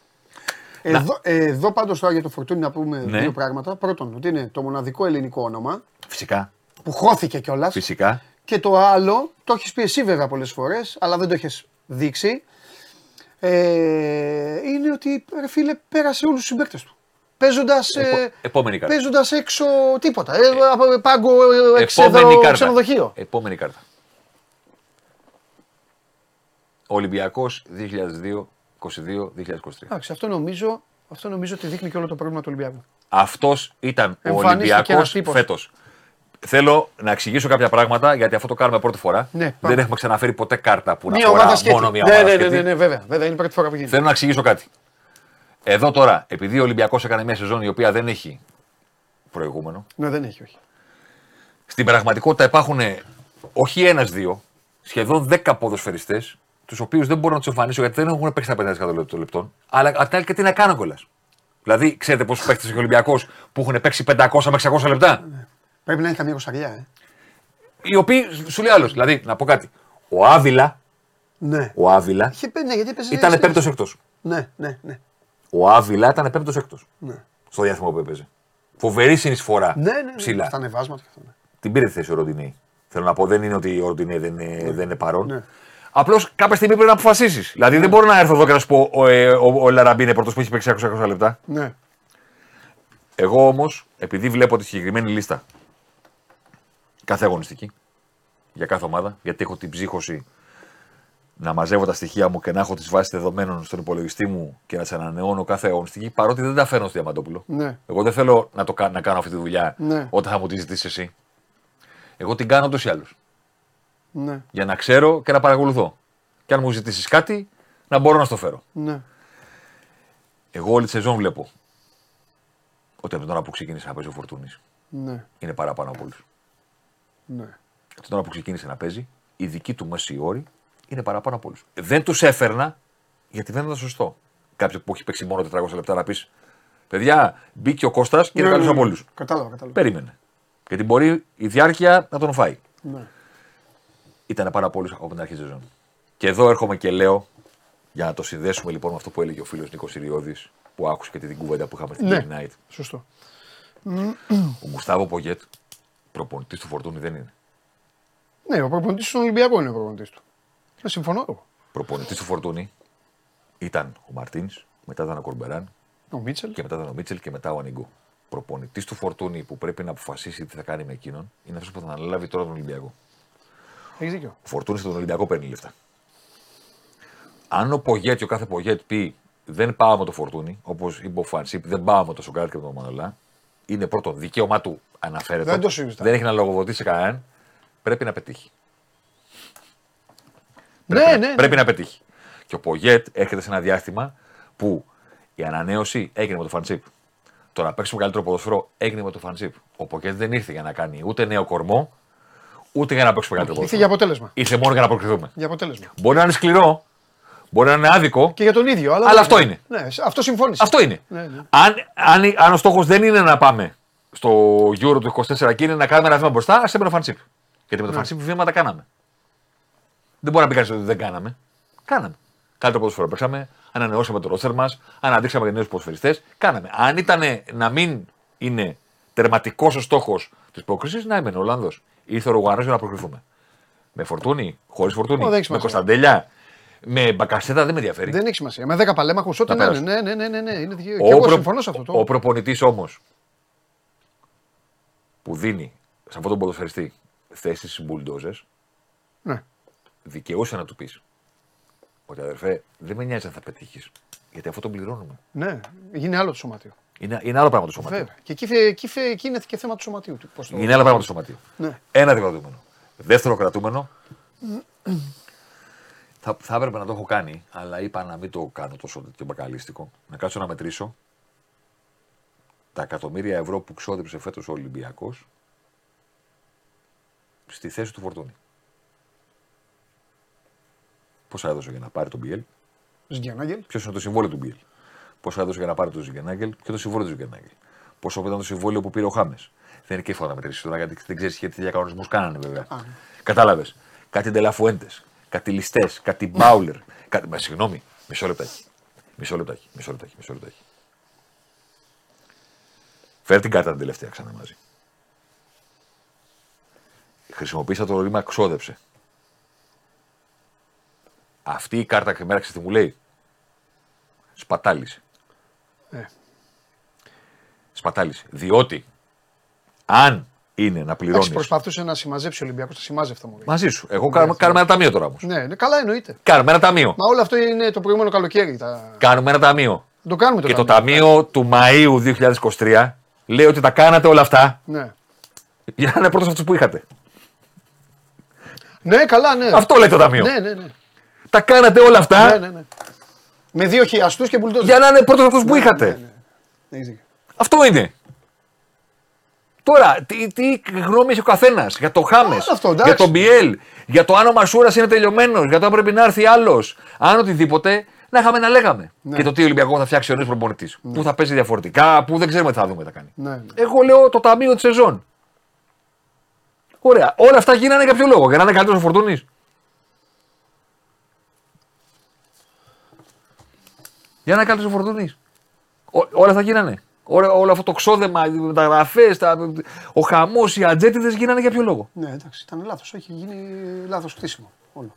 Εδώ, ε, εδώ πάντως τώρα για το Φορτούνι να πούμε Ναι. δύο πράγματα. Πρώτον, ότι είναι το μοναδικό ελληνικό όνομα Φυσικά. που χώθηκε κιόλας. Φυσικά. Και το άλλο, το έχεις πει εσύ βέβαια πολλές φορές, αλλά δεν το έχεις δείξει. Ε, είναι ότι ρε φίλε πέρασε όλους τους συμπαίκτες του. Παίζοντας Επο- επόμενη κάρτα. παίζοντας έξω τίποτα. Ε, από πάγκο, ε, Επόμενη εξέδρο, κάρτα. ξενοδοχείο. Επόμενη κάρτα. Ολυμπιακός 2022-2023. Εντάξει, αυτό νομίζω, αυτό νομίζω ότι δείχνει και όλο το πρόβλημα του Ολυμπιακού. Αυτός ήταν ο Εμφανίστηκε Ολυμπιακός ένας τύπος. φέτος. Θέλω να εξηγήσω κάποια πράγματα γιατί αυτό το κάνουμε πρώτη φορά. Ναι, πάμε. Δεν έχουμε ξαναφέρει ποτέ κάρτα που να Μία αφορά ομάδα σκέτη. μόνο μία ναι, ομάδα ναι, ναι, σκέτη. ναι, ναι, βέβαια, βέβαια. Είναι η πρώτη φορά που γίνεται. Θέλω να εξηγήσω κάτι. Εδώ τώρα, επειδή ο Ολυμπιακός έκανε μια σεζόν η οποία δεν έχει προηγούμενο, Ναι, δεν έχει, όχι. στην πραγματικότητα υπάρχουν όχι ένα-δύο, σχεδόν 10 ποδοσφαιριστές, τους οποίους δεν μπορώ να τους εμφανίσω γιατί δεν έχουν παίξει τα 50% των λεπτών, αλλά απ' την άλλη και τι να κάνω κιόλας. Δηλαδή, ξέρετε πόσους παίχτες έχει ο Ολυμπιακός που έχουν παίξει 500 με 600 λεπτά; Πρέπει να είναι καμία κοσαριά, ε. Οι οποίοι, σου λέει άλλος, δηλαδή, να πω κάτι. Ο Άβυλα, Ναι. ο Άβυλα Είχε πέ- ναι, γιατί έπαιζε. ήταν στην- πέμπτος έκτος. Ναι, ναι, ναι. Ο Άβυλα ήταν πέμπτος έκτος Ναι, στο διάστημα που έπαιζε. Φοβερή συνεισφορά. ναι, ναι, ναι. ψηλά. Στα ανεβάσματα και αυτά. ναι. Την πήρε τη θέση ο Ροντινέη. Θέλω να πω, δεν είναι ότι ο Ροντινέη δεν είναι, δεν είναι παρόν. Ναι. Απλώς κάποια στιγμή πρέπει να αποφασίσεις. Δηλαδή δεν μπορώ να έρθω εδώ και να σου πω ο, ε, ο, ο Λαραμπή είναι πρώτος που έχει παίξει 200 λεπτά. Ναι. Εγώ όμως, επειδή βλέπω τη συγκεκριμένη λίστα κάθε αγωνιστική για κάθε ομάδα, γιατί έχω την ψύχωση να μαζεύω τα στοιχεία μου και να έχω τις βάσεις δεδομένων στον υπολογιστή μου και να τις ανανεώνω κάθε αγωνιστική, παρότι δεν τα φέρνω στο Διαμαντόπουλο. Ναι. Εγώ δεν θέλω να, το, κα- να κάνω αυτή τη δουλειά Ναι. όταν θα μου τη ζητήσεις εσύ. Εγώ την κάνω ούτω ή άλλω. Ναι. Για να ξέρω και να παρακολουθώ. Και αν μου ζητήσεις κάτι, να μπορώ να στο φέρω. Ναι. Εγώ όλη τη σεζόν βλέπω ότι από την ώρα που ξεκίνησε να παίζει ο Φορτούνης Ναι. είναι παραπάνω από όλους. Ναι. Από την ώρα που ξεκίνησε να παίζει, η δική του μέση όρη είναι παραπάνω από όλους. Δεν τους έφερνα γιατί δεν ήταν σωστό. Κάποιο που έχει παίξει μόνο 400 λεπτά να πεις Παιδιά, μπήκε ο Κώστας και είναι Ναι, καλό ναι, από ναι. όλους. Κατάλαβα, κατάλαβα. Περίμενε. Γιατί μπορεί η διάρκεια να τον φάει. Ναι. Ήταν πάρα πολλού από την αρχή της σεζόν. Και εδώ έρχομαι και λέω, για να το συνδέσουμε λοιπόν με αυτό που έλεγε ο φίλος Νίκος Ιριώδη, που άκουσε και την κουβέντα που είχαμε στην Ναι. Game Night. Σωστό. Ο Γκουστάβο Πογέτ, προπονητής του Φορτούνη δεν είναι. Ναι, ο προπονητής του Ολυμπιακού είναι ο προπονητής του. Ε, συμφωνώ εγώ. Προπονητής του Φορτούνη ήταν ο Μαρτίνς, μετά ήταν ο Κορμπεράν Ο Μίτσελ. και μετά ήταν ο Μίτσελ και μετά ο Ανιγκό. Προπονητής του Φορτούνη που πρέπει να αποφασίσει τι θα κάνει με εκείνον είναι αυτός που θα αναλάβει τώρα τον Ολυμπιακό. Έχεις δίκιο. Ο Φορτούνης στον Ολυμπιακό παίρνει λεφτά. Αν ο Πογέτ και ο κάθε Πογέτ πει δεν πάω με το Φορτούνη, όπως είπε ο Φανσίπ, δεν πάω με το Σοκάρτ και με τον Μανολά, είναι πρώτον δικαίωμά του αναφέρεται. Δεν το συζητάω. Δεν έχει να λογοδοτήσει σε κανέναν. Πρέπει να πετύχει. Ναι, πρέπει, ναι, να, ναι. πρέπει να πετύχει. Και ο Πογέτ έρχεται σε ένα διάστημα που η ανανέωση έγινε με το Φανσίπ. Το να παίξουμε καλύτερο ποδοσφαιρό έγινε με το Φανσίπ. Ο Πογέτ δεν ήρθε για να κάνει ούτε νέο κορμό, ούτε για να παίξουμε καλύτερο Ήρθε για ποδοσφαιρό. αποτέλεσμα. Ήρθε μόνο για να προκριθούμε. Για αποτέλεσμα. Μπορεί να είναι σκληρό, μπορεί να είναι άδικο. Και για τον ίδιο. Αλλά, Αλλά δεν- αυτό είναι. Ναι, αυτό συμφώνησε. Αυτό είναι. Ναι, ναι. Αν, αν, αν ο στόχος δεν είναι να πάμε στο Euro του 24 και είναι να κάνουμε ένα βήμα μπροστά, ας με το φανσίπ. Γιατί με το φανσίπ βήματα κάναμε. Δεν μπορεί να πει κανείς ότι δεν κάναμε. Κάναμε. Καλύτερο ποδοσφαίρο παίξαμε, ανανεώσαμε το ρόστερ μας, αναδείξαμε νέους ποδοσφαιριστές. Κάναμε. Αν ήταν να μην είναι τερματικός ο στόχος της πρόκριση, να έμενε ο Ολλανδός. Ήρθε ο Ρουγανό για να προκριθούμε. Με φορτούνη, χωρίς φορτούνη, Ω, δεν με έχει σημασία. Κωνσταντέλια, με μπακασέτα δεν με ενδιαφέρει. Δεν έχει σημασία. Με 10 παλέμαχου, ό,τι Θα να είναι. πέρασε. Ναι, ναι, ναι, ναι, ναι. Είναι δικαίω. Ο Και εγώ προ- συμφωνώ σε αυτό. Το... Ο προπονητής όμως που δίνει σε αυτόν τον ποδοσφαιριστή θέση στι μπουλντόζες, Ναι. δικαιούσε να του πεις ότι αδερφέ, δεν με νοιάζει αν θα πετύχεις. Γιατί αυτό τον πληρώνουμε. ναι, γίνει άλλο το σωματείο. Είναι, είναι άλλο πράγμα το σωματείο. Βέβαια. Και εκεί, φε- εκεί, φε- εκεί είναι και θέμα του σωματείου. του, πώς το- Είναι άλλο πράγμα το σωματείο. Ναι. Ένα κρατούμενο. Δεύτερο κρατούμενο. Θα, θα έπρεπε να το έχω κάνει, αλλά είπα να μην το κάνω τόσο τέτοιο μπακαλίστικο. Να κάτσω να μετρήσω τα εκατομμύρια ευρώ που ξόδεψε φέτος ο Ολυμπιακός στη θέση του Φορτούνη. Πόσα έδωσε για να πάρει τον Μπιέλ, Ζγκιανάγγελ. ποιος είναι το συμβόλαιο του Μπιέλ; Πόσα έδωσε για να πάρει τον Ζιγκενάγκελ, ποιο είναι το συμβόλαιο του Ζιγκενάγκελ; Πόσο ήταν το συμβόλαιο που πήρε ο Χάμες; Δεν είναι και εύκολο να μετρήσεις τώρα γιατί δεν ξέρεις τι διακανονισμούς κάνανε βέβαια. Α, ναι. Κατάλαβες. Κάτι ντελαφουέντες, κάτι ληστέ, κάτι μπάουλερ. Κάτι... Μα συγγνώμη, μισό λεπτάκι. Μισό λεπτάκι, μισό λεπτάκι, μισό λεπτάκι. Φέρ την κάρτα την τελευταία ξανά μαζί. Χρησιμοποίησα το ρήμα ξόδεψε. Αυτή η κάρτα και μέρα ξέρετε τι μου λέει. Σπατάλησε. Ε. Σπατάλησε. Διότι αν είναι να Εντάξει, πληρώνεις. προσπαθούσε να συμμαζέψει ο Ολυμπιακός, το συμμάζευε το μωρή. Μαζί σου. Εγώ κάνουμε, κάνουμε ένα ταμείο τώρα όμως. Ναι, ναι, καλά εννοείται. Κάνουμε ένα ταμείο. Μα όλο αυτό είναι το προηγούμενο καλοκαίρι. Τα... Κάνουμε ένα ταμείο. Το κάνουμε το Και το ταμείο. ταμείο του Μαΐου 2023 λέει ότι τα κάνατε όλα αυτά Ναι. για να είναι πρώτος αυτούς που είχατε. ναι, καλά, ναι. Αυτό λέει το ταμείο. Ναι, ναι, ναι. Τα κάνατε όλα αυτά ναι, ναι, ναι. Με δύο χιλιαστού και μπουλντόζερ. για να είναι πρώτος αυτούς που είχατε. Ναι, ναι. Έχεις δίκιο. Αυτό είναι. Τώρα, τι, τι γνώμη έχει ο καθένας για το Χάμες, Όλο αυτό, εντάξει. για τον Μπιέλ, για το αν ο Μασούρας είναι τελειωμένος, για το αν πρέπει να έρθει άλλος. Αν οτιδήποτε, να είχαμε να λέγαμε. Ναι. Και το τι Ολυμπιακό θα φτιάξει ο νέος προπονητής. Που θα παίζει διαφορετικά, που δεν ξέρουμε τι θα δούμε τι θα κάνει. Ναι, ναι. Εγώ λέω το ταμείο της σεζόν. Ωραία. Όλα αυτά γίνανε για ποιο λόγο, για να είναι καλύτερος ο Φορτούνης; Για να είναι καλύτερος ο Φορτούνης. Όλα αυτά γίνανε. Όλα, όλο αυτό το ξόδεμα, οι μεταγραφές, ο χαμός, οι ατζέτιδε γίνανε για ποιο λόγο; Ναι, εντάξει, ήταν λάθος. Έχει γίνει λάθος χτίσιμο. Όλο.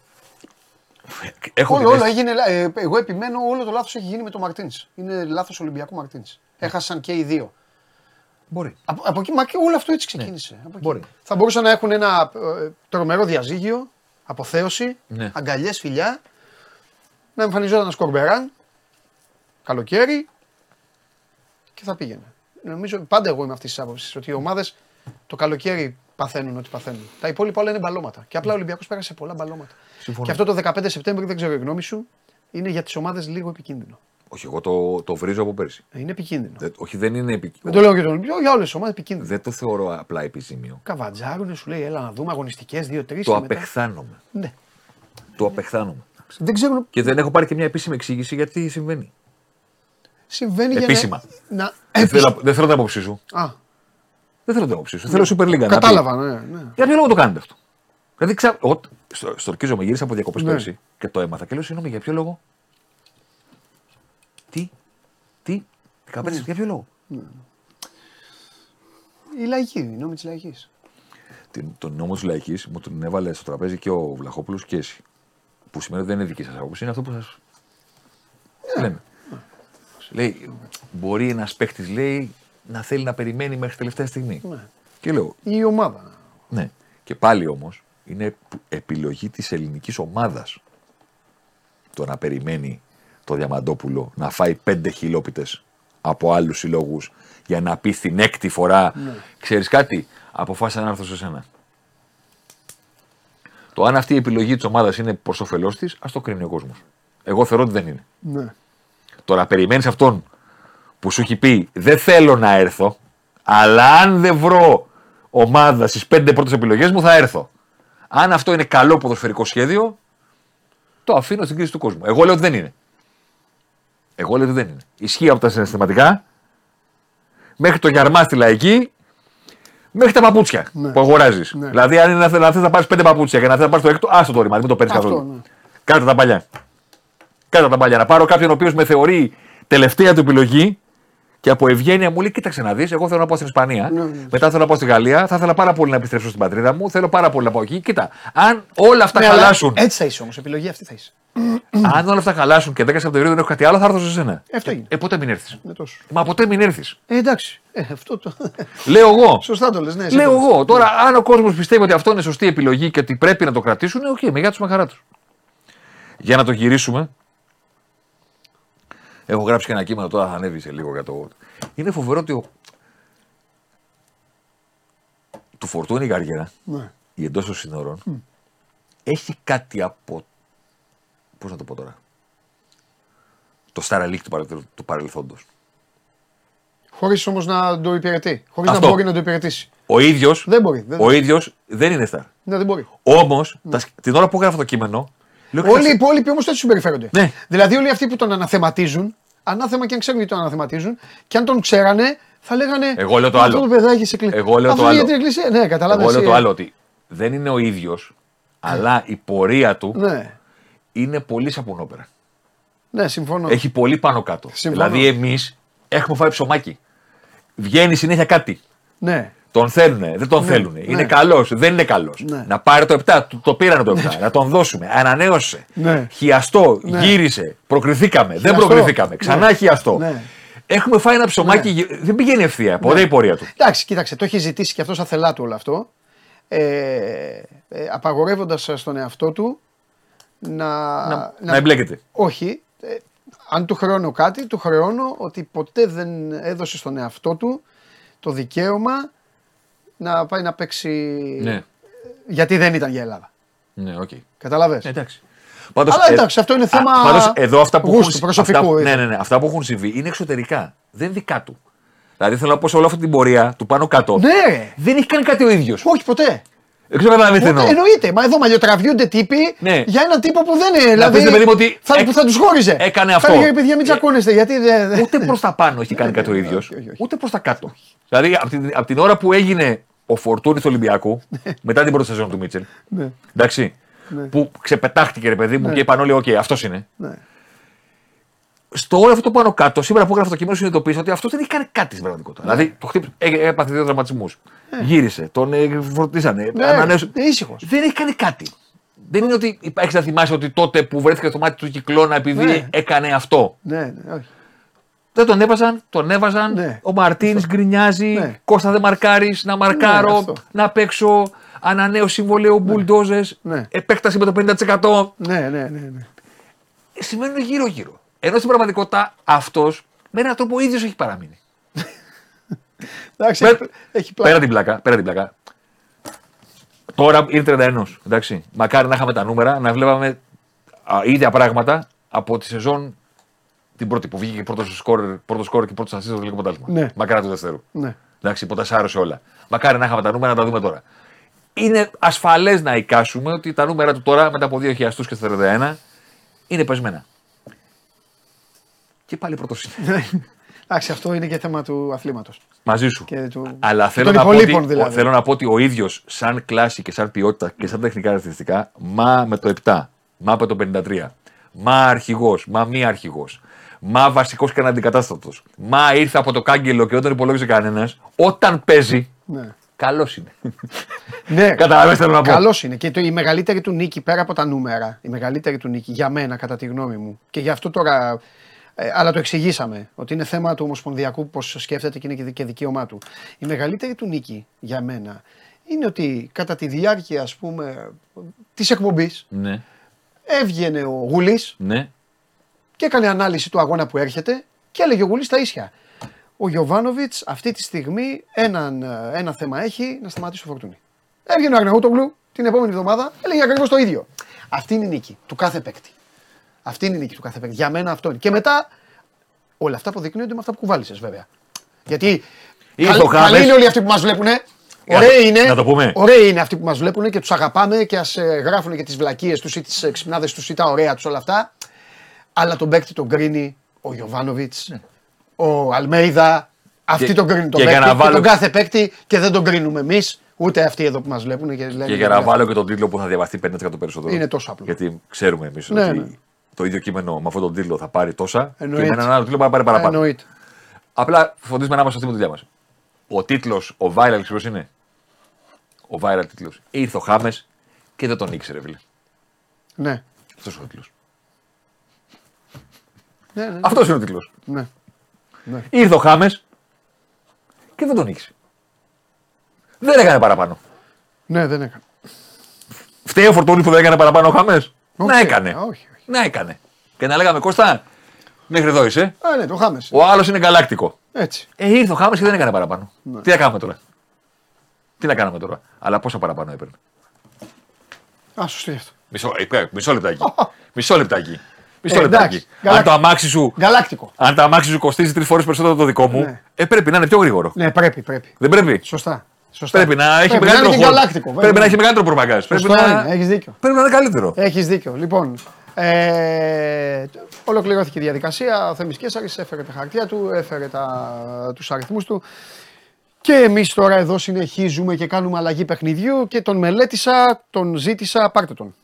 Έχω Όλο, την όλο αίσθηση- έγινε. λα- Ε, εγώ επιμένω, όλο το λάθος έχει γίνει με τον Μαρτίν. Είναι λάθος Ολυμπιακού Μαρτίν. Έχασαν και οι δύο. Μπορεί. Από, από εκεί, μα και όλο αυτό έτσι ξεκίνησε. Από εκεί. Μπορεί. Θα μπορούσαν να έχουν ένα ε, τρομερό διαζύγιο, αποθέωση, Ναι. αγκαλιές, φιλιά, να εμφανιζόταν ένα σκορμπεράν, καλοκαίρι και θα πήγαινε. Νομίζω πάντα εγώ είμαι αυτής της άποψης ότι οι ομάδες το καλοκαίρι παθαίνουν ό,τι παθαίνουν. Τα υπόλοιπα όλα είναι μπαλώματα. Και απλά ο Ολυμπιακός πέρασε πολλά μπαλώματα. Συμφωνώ. Και αυτό το 15 Σεπτέμβρη, δεν ξέρω η γνώμη σου, είναι για τις ομάδες λίγο επικίνδυνο. Όχι, εγώ το, το βρίζω από πέρσι. Ε, Είναι επικίνδυνο. Δεν- όχι, δεν είναι Δεν επικίνδυνο. το λέω για τον Ολυμπιακό, για όλες τις ομάδες επικίνδυνο. Δεν το θεωρώ απλά επιζήμιο. Καβατζάρουνε, σου λέει, έλα να δούμε αγωνιστικές, δύο-τρει. Το απεχθάνομαι. Ναι. Το απεχθάνομαι. Δεν ξέρουν. Και δεν έχω πάρει και μια επίσημη εξήγηση γιατί συμβαίνει. Συμβαίνει Επίσημα. για να. να... Δεν θέλω, δεν θέλω την άποψή σου. Α, Δεν θέλω την άποψή σου. Θέλω Super League. να πει. κατάλαβα, ναι, ναι. Για ποιο λόγο το κάνετε αυτό; Δηλαδή, ξα... εγώ στο, στορκίζομαι, γύρισα από διακοπές Ναι. πέρσι και το έμαθα και λέω συγγνώμη για ποιο λόγο; Τι, τι, 15, Ναι. για ποιο λόγο; Η λαϊκή, η νόμη της λαϊκής. Την, τον νόμο της λαϊκής μου τον έβαλε στο τραπέζι και ο Βλαχόπουλος και εσύ. Που σημαίνει ότι δεν είναι δική σας άποψη, είναι αυτό που σας λέμε. Λέει, μπορεί ένας παίχτη, λέει, να θέλει να περιμένει μέχρι τελευταία στιγμή. Ναι. Και λέω, Η ομάδα. ναι. Και πάλι όμως είναι που- επιλογή της ελληνικής ομάδας το να περιμένει το Διαμαντόπουλο να φάει πέντε χιλόπιτες από άλλους συλλόγους για να πει την έκτη φορά, Ναι. ξέρεις κάτι, αποφάσισα να έρθω σε σένα. Το αν αυτή η επιλογή της ομάδας είναι προς όφελός της, ας το κρίνει ο κόσμος. Εγώ θεωρώ ότι δεν είναι. Ναι. Το να περιμένεις αυτόν που σου έχει πει Δεν θέλω να έρθω, αλλά αν δεν βρω ομάδα στις πέντε πρώτες επιλογές μου, θα έρθω. Αν αυτό είναι καλό ποδοσφαιρικό σχέδιο, το αφήνω στην κρίση του κόσμου. Εγώ λέω ότι δεν είναι. Εγώ λέω ότι δεν είναι. Ισχύει από τα συναισθηματικά μέχρι το γιαρμά στη λαϊκή, μέχρι τα παπούτσια Ναι. που αγοράζεις. Ναι. Δηλαδή, αν είναι να θες να πάρεις πέντε παπούτσια και να θες να πάρεις το έκτο, άστο το ρημάδι, μην το παίρνεις Αυτό, καθόλου. ναι. Κάτω τα παλιά. Κάτω τα παλιά. Να πάρω κάποιον ο οποίος με θεωρεί τελευταία του επιλογή και από ευγένεια μου λέει: Κοίταξε να δεις, εγώ θέλω να πάω στην Ισπανία. Ναι, ναι. Μετά θέλω να πάω στη Γαλλία. Θα ήθελα πάρα πολύ να επιστρέψω στην πατρίδα μου. Θέλω πάρα πολύ να πάω εκεί. Κοίτα, αν όλα αυτά Ναι, αλλά χαλάσουν. Έτσι θα είσαι όμως. Επιλογή αυτή θα είσαι. αν όλα αυτά χαλάσουν και 10 Σεπτεμβρίου δεν έχω κάτι άλλο, θα έρθω σε σένα. Αυτό είναι. Ε, ποτέ μην έρθεις. Είναι τόσο. Μα ποτέ μην έρθεις. Ε, εντάξει. Ε, αυτό το. Λέω εγώ. Σωστά το λες, ναι. εσύ Λέω το λες. εγώ. Τώρα, αν ο κόσμος πιστεύει ότι αυτό είναι σωστή επιλογή και ότι πρέπει να το κρατήσουν, οκ, με γεια τους με χαρά τους. Για να το γυρίσουμε. Έχω γράψει και ένα κείμενο τώρα, θα ανέβει σε λίγο για το. Είναι φοβερό ότι ο... του Φορτούνη η καριέρα, Ναι. η εντός των σύνορων, έχει κάτι από. Πώς να το πω τώρα; Το Star League του, παρελ... του παρελθόντος. Χωρίς όμως να το υπηρετεί. Χωρίς να Αυτό. μπορεί να το υπηρετήσει. Ο ίδιο Δεν μπορεί. Δεν, ο ίδιος δεν είναι Star. ναι, δεν μπορεί. Όμως, την ώρα που έγραφα το κείμενο. Λέω, Όλοι οι «Κοίταξε, υπόλοιποι όμως έτσι συμπεριφέρονται. Ναι. Δηλαδή όλοι αυτοί που τον αναθεματίζουν, ανάθεμα και αν ξέρουν γιατί τον αναθεματίζουν, και αν τον ξέρανε, θα λέγανε. Εγώ λέω το Αυτό άλλο. το παιδάκι σε εκκλησία. Εγώ λέω το Αυτό άλλο. για την εκκλησία. Ναι, καταλάβες. Εγώ λέω ε. το άλλο ότι δεν είναι ο ίδιος, αλλά η πορεία του Ναι, είναι πολύ σαπουνόπερα. ναι, συμφωνώ. Έχει πολύ πάνω κάτω. Συμφωνώ. Δηλαδή, εμείς έχουμε φάει ψωμάκι. Βγαίνει συνέχεια κάτι. Ναι. Τον θέλουνε, δεν τον θέλουνε. ναι. Είναι καλός, δεν είναι καλός. Ναι. Να πάρει το 7, του- το πήρανε το 7. να τον δώσουμε. Ανανέωσε. Ναι. Χιαστό, Ναι. γύρισε. Προκριθήκαμε. Δεν Χιαστό. προκριθήκαμε. Ξανά Ναι. χιαστό. Ναι. Έχουμε φάει ένα ψωμάκι. γε- Δεν πηγαίνει ευθεία. Ποτέ η πορεία του. Εντάξει, κοίταξε, το έχει ζητήσει και αυτός άθελά του όλο αυτό. Ε, ε, Απαγορεύοντας στον εαυτό του να. Να, να εμπλέκεται. Όχι. Ε, αν του χρεώνω κάτι, του χρεώνω ότι ποτέ δεν έδωσε στον εαυτό του το δικαίωμα να πάει να παίξει. Ναι, Γιατί δεν ήταν για Ελλάδα. ναι, οκ. Κατάλαβες; Εντάξει. Πάντως, Αλλά εντάξει, αυτό είναι θέμα α, πάντως, εδώ αυτά που, γούστου, έχουν, προσωπικού, αυτά, είναι. ναι, ναι, ναι, αυτά που έχουν συμβεί είναι εξωτερικά. Δεν είναι δικά του. Δηλαδή θέλω να πω σε όλη αυτή την πορεία του πάνω κάτω. Ναι, ρε. Δεν έχει κάνει κάτι ο ίδιος. Όχι ποτέ. Δεν ξέρω αν καταλαβαίνετε τι Ποτέ, εννοώ. εννοείται. Μα εδώ μαλλιοτραβιούνται τύποι Ναι. για έναν τύπο που δεν είναι. Δηλαδή, πεις, ρε παιδί μου, ότι θα, έκ- που θα τους χώριζε. έκανε Θα αυτό. έλεγε, παιδιά, μην Ε, τσακώνεστε. Γιατί δεν. δεν- Ούτε προς τα πάνω έχει κάνει κάτι ο ίδιος, όχι, όχι, όχι. ούτε προς τα κάτω. Δηλαδή από την, απ' την ώρα που έγινε ο Φορτούνης του Ολυμπιακού, μετά την πρώτη σεζόν του Μίτσελ. Ναι. Εντάξει. Που ξεπετάχτηκε ρε παιδί μου Ναι. και είπαν όλοι: Οκ, αυτός είναι. Ναι. Στο όλο αυτό πάνω κάτω, σήμερα που έγραφε το κείμενο, συνειδητοποίησα ότι αυτό δεν έχει κάνει κάτι στην πραγματικότητα. Ναι. Δηλαδή, το χτύπησε, έ- έπαθε δύο τραυματισμούς. Γύρισε, τον ε, φορτίσανε. Ναι, ανανέωσε. είναι ήσυχος. Δεν έχει κάνει κάτι. Δεν είναι ότι έχεις να θυμάσαι ότι τότε που βρέθηκε στο μάτι του κυκλώνα επειδή Ναι. έκανε αυτό. Ναι, ναι, όχι. Δεν τον έβαζαν, τον έβαζαν. Ναι. Ο Μαρτίνς γκρινιάζει. Ναι. Κώστα δεν μαρκάρεις, να μαρκάρω, αυτό. να παίξω. Ανανέωση συμβολέου μπουλντόζες. Ναι. Επέκταση με το 50%. Ναι, ναι, ναι. ναι. Σημαίνουν γύρω-γύρω. Ενώ στην πραγματικότητα αυτός με έναν τρόπο ο ίδιος έχει παραμείνει. Εντάξει, Πέρα- έχει πλάκα. Πέρα την πλάκα. Πέρα την πλάκα. Τώρα είναι 31. Εντάξει. Μακάρι να είχαμε τα νούμερα, να βλέπαμε α, ίδια πράγματα από τη σεζόν την πρώτη που βγήκε πρώτο σκόρ, πρώτο σκόρ και πρώτος assist στο τελικό πρωτάθλημα. Ναι. Μακάρι του δεύτερου. Ναι. Εντάξει, ποτεσάρωσε όλα. Μακάρι να είχαμε τα νούμερα να τα δούμε τώρα. Είναι ασφαλές να εικάσουμε ότι τα νούμερα του τώρα μετά από δύο χιλιαστού και στα 31 είναι πεσμένα. Και πάλι πρώτος είναι. Εντάξει, αυτό είναι και θέμα του αθλήματος. Μαζί σου. Και του- Αλλά και θέλω των να, πω ότι, υπολείπων, δηλαδή. θέλω να πω ότι ο ίδιος, σαν κλάση και σαν ποιότητα και σαν τεχνικά χαρακτηριστικά, μα με το 7, μα με το 53, μα αρχηγός, μα μη αρχηγός, μα βασικός και αναντικατάστατο, μα ήρθε από το κάγκελο και δεν τον υπολόγιζε κανένας, όταν παίζει, Ναι. καλός είναι. [laughs] Ναι, Καταλαβαίνεις τι θέλω να πω. Καλός είναι. Και το, η μεγαλύτερη του νίκη πέρα από τα νούμερα, η μεγαλύτερη του νίκη για μένα, κατά τη γνώμη μου, και γι' αυτό τώρα. Ε, αλλά το εξηγήσαμε ότι είναι θέμα του Ομοσπονδιακού πώς σκέφτεται και είναι και δι- και δικαίωμά του. Η μεγαλύτερη του νίκη για μένα είναι ότι κατά τη διάρκεια ας πούμε της εκπομπής ναι, έβγαινε ο Γουλής ναι. και έκανε ανάλυση του αγώνα που έρχεται και έλεγε ο Γουλής τα ίσια. Ο Γιωβάνοβιτς αυτή τη στιγμή έναν, ε, ένα θέμα έχει να σταματήσει το φορτούνι. Έβγαινε ο Αγναούτογλου την επόμενη εβδομάδα, έλεγε ακριβώς το ίδιο. Αυτή είναι η νίκη του κάθε παίκτη. Αυτή είναι η νίκη του κάθε παίκτη. Για μένα αυτό είναι. Και μετά όλα αυτά αποδεικνύονται με αυτά που κουβάλισες βέβαια. Γιατί Ήρθε καλ- ο Χάμες. καλοί είναι όλοι αυτοί που μας βλέπουν. να Ωραίοι το- είναι, να το πούμε. ωραίοι είναι αυτοί που μας βλέπουν και τους αγαπάμε και ας γράφουν και τις βλακίες τους ή τις ξυπνάδες τους ή τα ωραία τους όλα αυτά. Αλλά τον παίκτη τον κρίνει ο Γιωβάνοβιτς, ο Αλμέιδα. Αυτοί Και- τον κρίνουν τον και για παίκτη. να και βάλω- τον κάθε παίκτη και δεν τον κρίνουμε εμείς, ούτε αυτοί εδώ που μας βλέπουν. Και, λένε Και για να βάλω και τον τίτλο που θα διαβαστεί 50% περισσότερο. Είναι τόσο απλό. Γιατί ξέρουμε εμείς Ναι, ότι ναι. Το ίδιο κείμενο με αυτόν τον τίτλο θα πάρει τόσα Εννοείται. και με έναν άλλο τίτλο θα πάρει παραπάνω. Εννοείται. Απλά φροντίζουμε να είμαστε αυτοί με τη δουλειά μας. Ο τίτλος, ο viral, ξέρω ποιος είναι; Ο viral τίτλος. Ήρθε ο Χάμες και δεν τον ήξερε, φίλε. Ναι. Αυτός είναι ο τίτλος. Ναι, ναι, Αυτός είναι ο τίτλος. ναι. Ήρθε ο Χάμες και δεν τον ήξερε. Δεν έκανε παραπάνω. ναι, δεν έκανε. Φταίει ο Φορτούνη που δεν έκανε παραπάνω ο Χάμες; Να Όχι, έκανε. όχι, όχι. Να έκανε. Και να λέγαμε Κώστα, μέχρι εδώ είσαι. Α, ναι, το χάμε. Ο άλλος είναι γαλάκτικο. Έτσι. Ε, ήρθε ο Χάμε και δεν έκανε παραπάνω. Ναι. Τι να κάνουμε τώρα; Τι να κάνουμε τώρα; Αλλά πόσα παραπάνω έπαιρνε. Α, σωστή αυτό. Μισό, ε, μισό λεπτάκι. μισό λεπτάκι. Μισό Ε, λεπτάκι. εντάξει. Αν Γαλάκ- το αμάξι σου, Γαλάκτικο. αν το αμάξι σου κοστίζει τρεις φορές περισσότερο από το δικό μου, Ναι. ε, πρέπει να είναι πιο γρήγορο. Ναι, πρέπει, πρέπει. Δεν πρέπει; Σωστά. Σωστά. Πρέπει να έχει Πρέπει μεγαλύτερο είναι και χώρο. γαλάκτικο. Πρέπει βέβαια. να έχει μεγαλύτερο προπαγκάζ. Πρέπει Σωστό να, είναι, έχεις δίκιο. πρέπει να είναι καλύτερο. Έχεις δίκιο. Λοιπόν, ε, ολοκληρώθηκε η διαδικασία. Ο Θέμης Κέσσαρης έφερε τα χαρτιά του, έφερε τα, τους αριθμούς του. Και εμείς τώρα εδώ συνεχίζουμε και κάνουμε αλλαγή παιχνιδιού και τον μελέτησα, τον ζήτησα, πάρτε τον.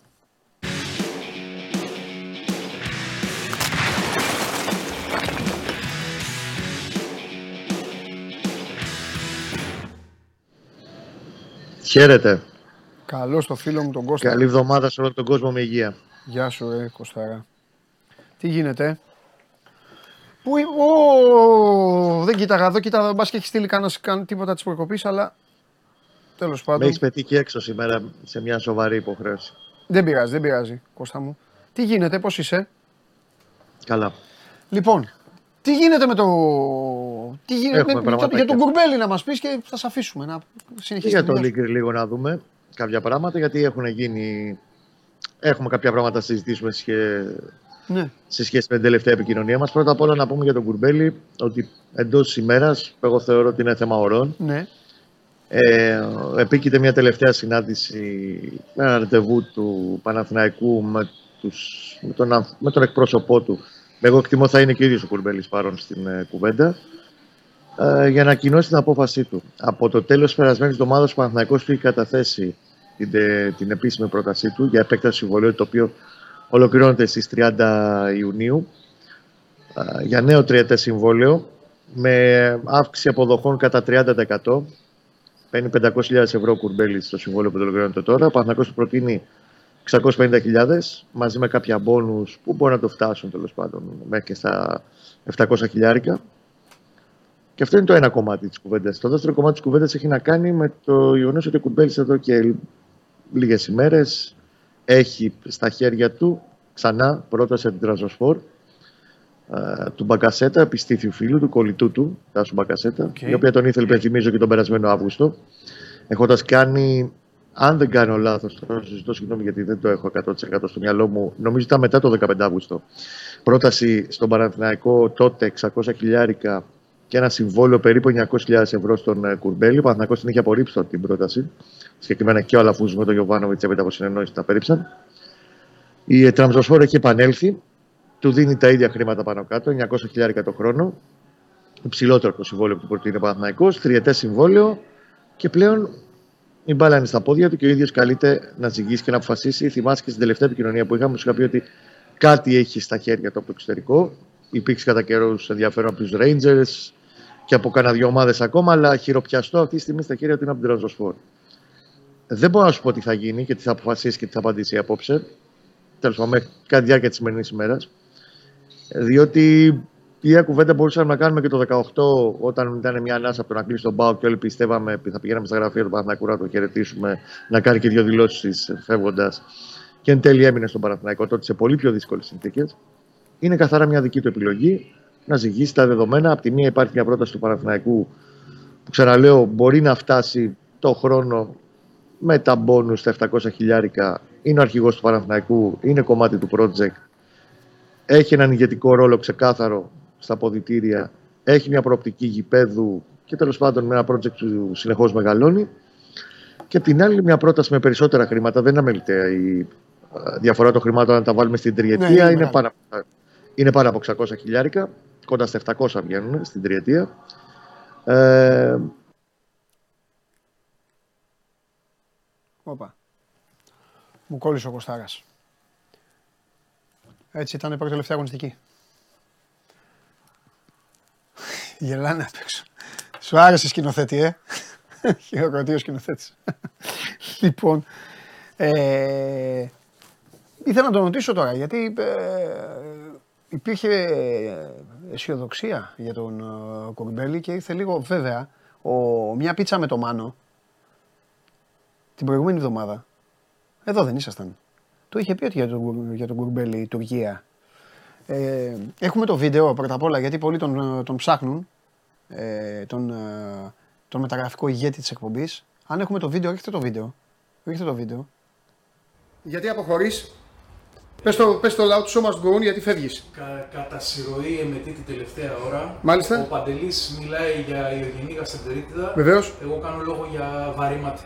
Χαίρετε. Καλώς το φίλο μου τον Κώστα. Καλή εβδομάδα σε όλο τον κόσμο με υγεία. Γεια σου ρε Κωστάρα. Τι γίνεται; Πού, ο, δεν κοίταγα εδώ, κοίταγα, μπας και έχεις στείλει κανένα καν τίποτα της προκοπής, αλλά τέλος Με πάντων. έχεις πετύχει έξω σήμερα σε μια σοβαρή υποχρέωση. Δεν πειράζει, δεν πειράζει, Κώστα μου. Τι γίνεται, πώς είσαι; Καλά. Λοιπόν, τι γίνεται με το. Τι γίνεται Έχουμε με, για, το, πραγματάκια. για τον Κουρμπέλη να μας πεις και θα σε αφήσουμε να Και συνεχίσει. για τη το δουλειά σου. Λίγκρ λίγο να δούμε κάποια πράγματα, γιατί έχουν γίνει... Έχουμε κάποια πράγματα να συζητήσουμε σε, Ναι, σε σχέση με την τελευταία επικοινωνία μας. Πρώτα απ' όλα να πούμε για τον Κουρμπέλη ότι εντός της ημέρας, που εγώ θεωρώ ότι είναι θέμα ωρών, ναι, Ε, επίκειται μια τελευταία συνάντηση με ένα ραντεβού του Παναθηναϊκού με, τους, με, τον, ανθ- με τον εκπρόσωπό του. Εγώ εκτιμώ θα είναι και ο ίδιος ο Κουρμπέλης παρόν στην ε, κουβέντα ε, για να ανακοινώσει την απόφασή του. Από το τέλος της περασμένης εβδομάδας ο Παναθηναϊκός του έχει καταθέσει την, ε, την επίσημη πρότασή του για επέκταση συμβολίου το οποίο ολοκληρώνεται στις 30 Ιουνίου ε, για νέο τριετές συμβόλαιο με αύξηση αποδοχών κατά 30%. Παίρνει 500.000 ευρώ ο Κουρμπέλης στο συμβόλαιο που το ολοκληρώνεται τώρα. Ο Παναθηναϊκός του προτείνει 650.000 μαζί με κάποια μπόνους που μπορεί να το φτάσουν τέλος πάντων μέχρι και στα 700 χιλιάρικα. Και αυτό είναι το ένα κομμάτι της κουβέντας. Το δεύτερο κομμάτι της κουβέντας έχει να κάνει με το γεγονός ότι ο Κουρμπέλης εδώ και λίγες ημέρες έχει στα χέρια του ξανά πρόταση από την Τραμπζονσπόρ ε, του Μπακασέτα, επιστήθιου φίλου του, κολλητού του, Τάσου Μπακασέτα, Οκ. η οποία τον ήθελε, υπενθυμίζω, και τον περασμένο Αύγουστο. Έχοντας κάνει, αν δεν κάνω λάθος, τώρα συζητώ συγγνώμη γιατί δεν το έχω 100% στο μυαλό μου, νομίζω ήταν μετά το 15 Αύγουστο. Πρόταση στον Παναθηναϊκό τότε 600 χιλιάρικα και ένα συμβόλαιο περίπου 900.000 ευρώ στον ε, Κουρμπέλη. Ο Παναθηναϊκός την είχε απορρίψει τότε την πρόταση. Συγκεκριμένα και ο Αλαφούζο με τον Γιωβάνοβιτς έπειτα από συνεννόηση την απέρριψαν. Η ε, Τραμζοσφόρο έχει επανέλθει του δίνει τα ίδια χρήματα πάνω κάτω, 900 χιλιάρικα το χρόνο. Υψηλότερο από το συμβόλαιο που του προτείνει ο Παναθηναϊκός, τριετές συμβόλαιο και πλέον η μπάλα είναι στα πόδια του και ο ίδιος καλείται να ζυγίσει και να αποφασίσει. Θυμάσαι και στην τελευταία επικοινωνία που είχαμε, σου είχα πει ότι κάτι έχει στα χέρια του από το εξωτερικό. Υπήρξε κατά καιρούς ενδιαφέρον από τους Rangers και από κάνα δύο ομάδες ακόμα, αλλά χειροπιαστό αυτή τη στιγμή στα χέρια του είναι από την Τραζοσφόρ. Δεν μπορώ να σου πω τι θα γίνει και τι θα αποφασίσει και τι θα απαντήσει απόψε. Τέλος πάντων, μέχρι κατά τη διάρκεια της σημερινής ημέρας. Διότι η ίδια κουβέντα μπορούσαμε να κάνουμε και το 18 όταν ήταν μια ανάσα από το να κλείσει τον Πάο και όλοι πιστεύαμε ότι θα πηγαίναμε στα γραφεία του Παναθηναϊκού να το χαιρετήσουμε, να κάνει και δύο δηλώσεις φεύγοντας. Και εν τέλει έμεινε στον Παναθηναϊκό τότε σε πολύ πιο δύσκολες συνθήκες. Είναι καθαρά μια δική του επιλογή να ζυγίσει τα δεδομένα. Απ' τη μία υπάρχει μια πρόταση του Παναθηναϊκού που ξαναλέω μπορεί να φτάσει το χρόνο με τα μπόνους στα 700 χιλιάρικα. Είναι ο αρχηγός του Παναθηναϊκού, είναι κομμάτι του project έχει έναν ηγετικό ρόλο ξεκάθαρο στα ποδητήρια, έχει μια προοπτική γηπέδου και τέλος πάντων με ένα project που συνεχώς μεγαλώνει. Και απ' την άλλη, μια πρόταση με περισσότερα χρήματα. Δεν είναι αμεληταία η ε, διαφορά των χρημάτων αν τα βάλουμε στην τριετία. Ναι, είναι είναι, μεγάλη. πάνω, είναι πάνω από 600 χιλιάρικα, κοντά στα 700 βγαίνουν στην τριετία. Ε, Όπα. Μου κόλλησε ο Κωστάρας. Έτσι ήταν η πρώτη τελευταία αγωνιστική. Γελάνε απ' έξω. Σου άρεσε σκηνοθέτη, ε; Χειροκροτεί ο σκηνοθέτης. λοιπόν, ε, ήθελα να τον ρωτήσω τώρα, γιατί ε, υπήρχε αισιοδοξία για τον ε, Κουρμπέλη και ήρθε λίγο, βέβαια, ο, μια πίτσα με το Μάνο, την προηγούμενη εβδομάδα. Εδώ δεν ήσασταν. Το είχε πει ότι για τον, Κουρ- για τον Κουρμπέλη η Τουρκία. Ε, έχουμε το βίντεο πρώτα απ' όλα γιατί πολλοί τον, τον ψάχνουν. Ε, τον, ε, τον μεταγραφικό ηγέτη της εκπομπής. Αν έχουμε το βίντεο, ρίχτε το βίντεο. Ρίχτε το βίντεο. Γιατί αποχωρείς; Πες το, πες το loud show must go on γιατί φεύγεις. Κα, κατά συρροή εμετή την τελευταία ώρα. Μάλιστα. Ο Παντελής μιλάει για Ιωγενή Γαστερίτιδα. Βεβαίως. Εγώ κάνω λόγο για βαρύματι.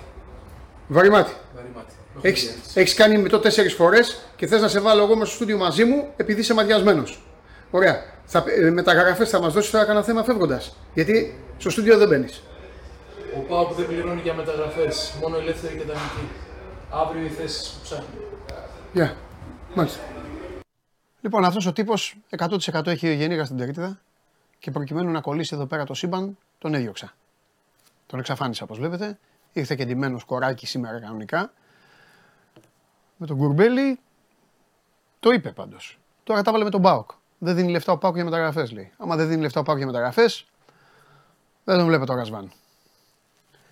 Βαρυμάτι. βαρύματι. Έχεις, έχεις κάνει με το τέσσερις φορές και θες να σε βάλω εγώ μέσα στο στούντιο μαζί μου επειδή είσαι μαδιασμένος. Ωραία. Θα, ε, μεταγραφές θα μας δώσεις τώρα κανένα θέμα φεύγοντας. Γιατί στο στούντιο δεν μπαίνεις. Ο Πάοκ δεν πληρώνει για μεταγραφές. Μόνο ελεύθερη και δανεική. Αύριο οι θέσεις που ψάχνει. Γεια. Μάλιστα. Λοιπόν, αυτός ο τύπος 100% έχει γεννήγα στην τερίτιδα και προκειμένου να κολλήσει εδώ πέρα το σύμπαν, τον έδιωξα. Τον εξαφάνισα όπως βλέπετε. Ήρθε και ντυμένος κοράκι σήμερα κανονικά. Με τον Κουρμπέλη το είπε πάντως. Τώρα τα βάλε με τον Μπάοκ. Δεν δίνει λεφτά ο Πάουκ για μεταγραφές, λέει. Άμα δεν δίνει λεφτά ο Πάουκ για μεταγραφές, δεν τον βλέπω το Ρασβάν.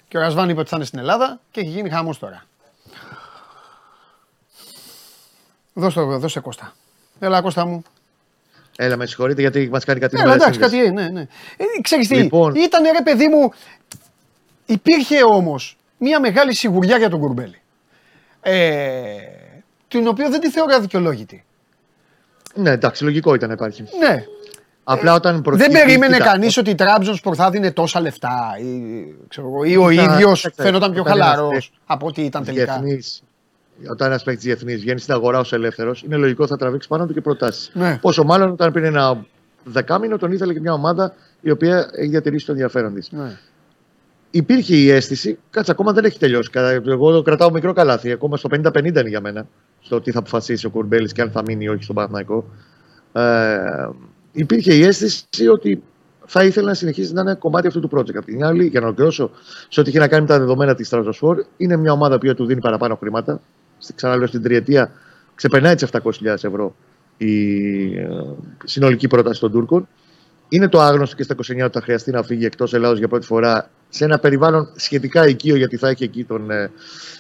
Και ο Ρασβάν είπε ότι θα είναι στην Ελλάδα και έχει γίνει χαμός τώρα. Δώστε, δώσε Κώστα. Έλα Κώστα μου. Έλα, με συγχωρείτε γιατί μας κάνει κάτι Έλα, εντάξει, κάτι είναι, ναι, ναι. Ε, ξέρεις τι, Λοιπόν. ήταν ρε παιδί μου, υπήρχε όμως μια μεγάλη σιγουριά για τον Κουρμπέλη. Ε, την οποία δεν τη θεωρώ αδικαιολόγητη. Ναι, εντάξει, λογικό ήταν να υπάρχει. Ναι, Απλά όταν δεν προκύπτει- περίμενε κοίτα, κανείς ότι η Τραμπζονspor θα δίνει τόσα λεφτά ή, ξέρω εγώ, ή ο Κοίτα, ίδιος κοίταξε, φαίνονταν πιο όταν ένας χαλαρός παίκτης από ό,τι ήταν τελικά. διεθνής, όταν ένας παίκτης διεθνής βγαίνει στην αγορά ως ελεύθερος, είναι λογικό θα τραβήξει πάνω του και προτάσεις. Ναι. Πόσο μάλλον όταν πριν ένα δεκάμινο τον ήθελε και μια ομάδα η οποία έχει διατηρήσει το ενδιαφέρον της. Ναι. Υπήρχε η αίσθηση, κάτσε ακόμα δεν έχει τελειώσει. Κατά- Εγώ το κρατάω μικρό καλάθι. Ακόμα στο 50-50 είναι για μένα. Στο τι θα αποφασίσει ο Κουρμπέλης και αν θα μείνει ή όχι στον Παναθηναϊκό. Ε, υπήρχε η αίσθηση ότι θα ήθελε να συνεχίσει να είναι κομμάτι αυτού του project. Απ' την άλλη, για να ολοκληρώσω, σε ό,τι έχει να κάνει με τα δεδομένα της Τραζοσφόρ, είναι μια ομάδα που του δίνει παραπάνω χρήματα. Στη- Ξαναλέω στην τριετία ξεπερνάει τις 700.000 ευρώ η ε, συνολική πρόταση των Τούρκων. Είναι το άγνωστο και στα 29 ότι θα χρειαστεί να φύγει εκτός Ελλάδος για πρώτη φορά σε ένα περιβάλλον σχετικά οικείο, γιατί θα έχει εκεί τον ε,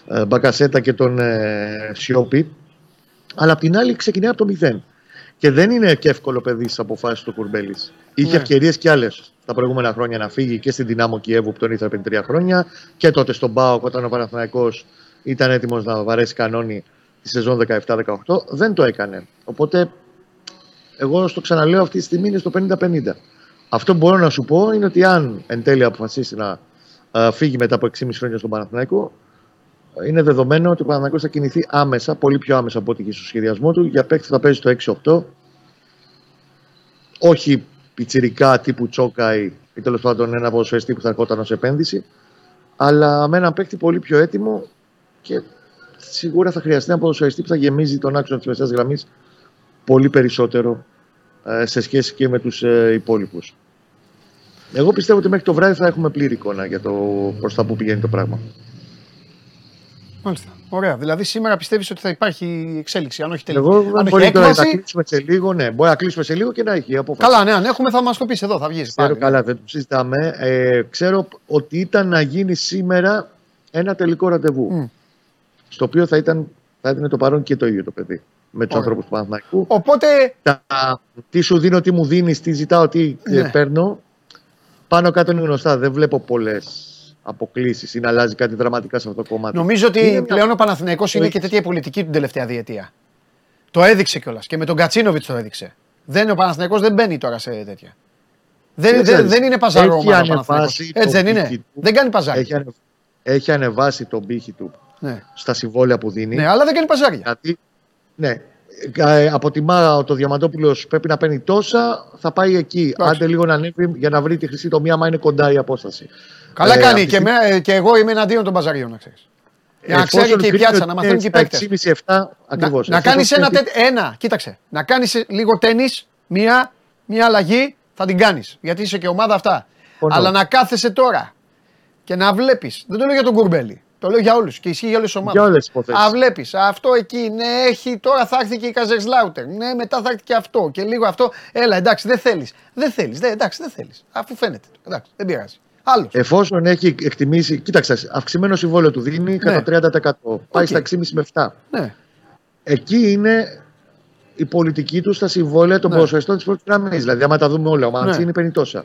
ε, Μπακασέτα και τον ε, Σιώπη. Αλλά απ' την άλλη ξεκινάει από το μηδέν. Και δεν είναι και εύκολο παιδί στις αποφάσεις του Κουρμπέλης. Είχε Ναι. ευκαιρίες κι άλλες τα προηγούμενα χρόνια να φύγει και στην Δυνάμο Κιέβου που τον ήθελε πριν τρία χρόνια και τότε στον Μπάοκ όταν ο Παναθηναϊκός ήταν έτοιμος να βαρέσει κανόνι τη σεζόν 17-18. Δεν το έκανε. Οπότε εγώ στο ξαναλέω αυτή τη στιγμή είναι στο 50-50. Αυτό που μπορώ να σου πω είναι ότι αν εν τέλει αποφασίσει να α, φύγει μετά από 6,5 χρόνια στον Παναθηναϊκό, είναι δεδομένο ότι ο Παναθηναϊκός θα κινηθεί άμεσα, πολύ πιο άμεσα από ό,τι είχε στο σχεδιασμό του, για παίκτη που θα παίζει στο 6-8. Όχι πιτσιρικά τύπου Τσόκαη ή τέλος πάντων ένα ποδοσφαιριστή που θα ερχόταν ως επένδυση, αλλά με έναν παίκτη πολύ πιο έτοιμο και σίγουρα θα χρειαστεί ένα ποδοσφαιριστή που θα γεμίζει τον άξονα της μεσαίας γραμμής πολύ περισσότερο ε, σε σχέση και με τους ε, υπόλοιπους. Εγώ πιστεύω ότι μέχρι το βράδυ θα έχουμε πλήρη εικόνα για το προς τα που πηγαίνει το πράγμα. Μάλιστα. Ωραία. Δηλαδή σήμερα πιστεύεις ότι θα υπάρχει εξέλιξη. Αν όχι τελικά. Εγώ αν όχι μπορεί τώρα να έκβαση. κλείσουμε σε λίγο, ναι, μπορεί να κλείσουμε σε λίγο και να έχει απόφαση. Καλά, ναι, αν έχουμε θα μας το πεις εδώ, θα βγεις. Ξέρω πάλι. καλά, δεν το συζητάμε. Ε, ξέρω ότι ήταν να γίνει σήμερα ένα τελικό ραντεβού. Μμ. Στο οποίο θα, ήταν, θα έδινε το παρόν και το ίδιο το παιδί. Με τους Ωραία. ανθρώπους του Παναθηναϊκού. Οπότε, τα, τι σου δίνω, τι μου δίνεις, τι ζητάω, τι ε, Ναι. παίρνω. Πάνω κάτω είναι γνωστά. Δεν βλέπω πολλές αποκλήσεις ή να αλλάζει κάτι δραματικά σε αυτό το κομμάτι. νομίζω ότι Είναι μια- πλέον ο Παναθηναϊκός είναι έχει. και τέτοια η πολιτική την τελευταία διετία. Το έδειξε κιόλας και με τον Κατσίνοβιτς το έδειξε. Δεν, ο Παναθηναϊκός δεν μπαίνει τώρα σε τέτοια. Δεν, Δεν δεν, ξέρεις. δεν είναι παζαρό Έχει ομάδα ο ανεβάσει Παναθηναϊκός. το Έτσι δεν είναι. πύχη του. Δεν κάνει παζάρι. Έχει, ανε- έχει ανεβάσει τον πύχη του Ναι. στα συμβόλαια που δίνει. ναι, αλλά δεν κάνει παζάρια. Γιατί, ναι, ε, αποτιμά ότι ο Διαμαντόπουλος πρέπει να παίρνει τόσα, θα πάει εκεί. Εντάξει. Άντε λίγο να ανέβει για να βρει τη χρυσή τομή, άμα είναι κοντά η απόσταση. Καλά Ε, κάνει αυτή και, τη- με, ε, και εγώ είμαι εναντίον των παζαριών, να ξέρεις. Για να Εφόσον ξέρει και η κρίνει πιάτσα, ότι να μαθαίνουν και οι είναι παίκτε. στα 6,5-7 ακριβώς. Να, να Εφόσον κάνει ένα, κρίνει- τέτοιο- ένα, κοίταξε. Να κάνεις λίγο τέννη, μία, μία αλλαγή θα την κάνεις. Γιατί είσαι και ομάδα αυτά. Συμφωνώ. Αλλά να κάθεσαι τώρα και να βλέπεις. Δεν το λέω για τον Κουρμπέλη. Το λέω για όλους και ισχύει για όλες τις ομάδες. Για όλες τις υποθέσεις. Α, βλέπεις αυτό εκεί. Ναι, έχει τώρα θα έρθει και η Καϊζερσλάουτερν. Ναι, μετά θα έρθει και αυτό και λίγο αυτό. Έλα, εντάξει, δεν θέλεις. Δεν θέλεις. Εντάξει, δεν θέλεις. Αφού φαίνεται. Εντάξει, δεν πειράζει. Άλλος. Εφόσον έχει εκτιμήσει, κοίταξε, αυξημένο συμβόλαιο του δίνει κατά 30%. Πάει Οκ. στα 6,5 με 7. Ναι. Εκεί είναι η πολιτική του στα συμβόλαια των Ναι. ποδοσφαιριστών της πρώτης γραμμής. Δηλαδή, άμα τα δούμε όλα, ο Μαντσίνη Ναι. παίρνει τόσα.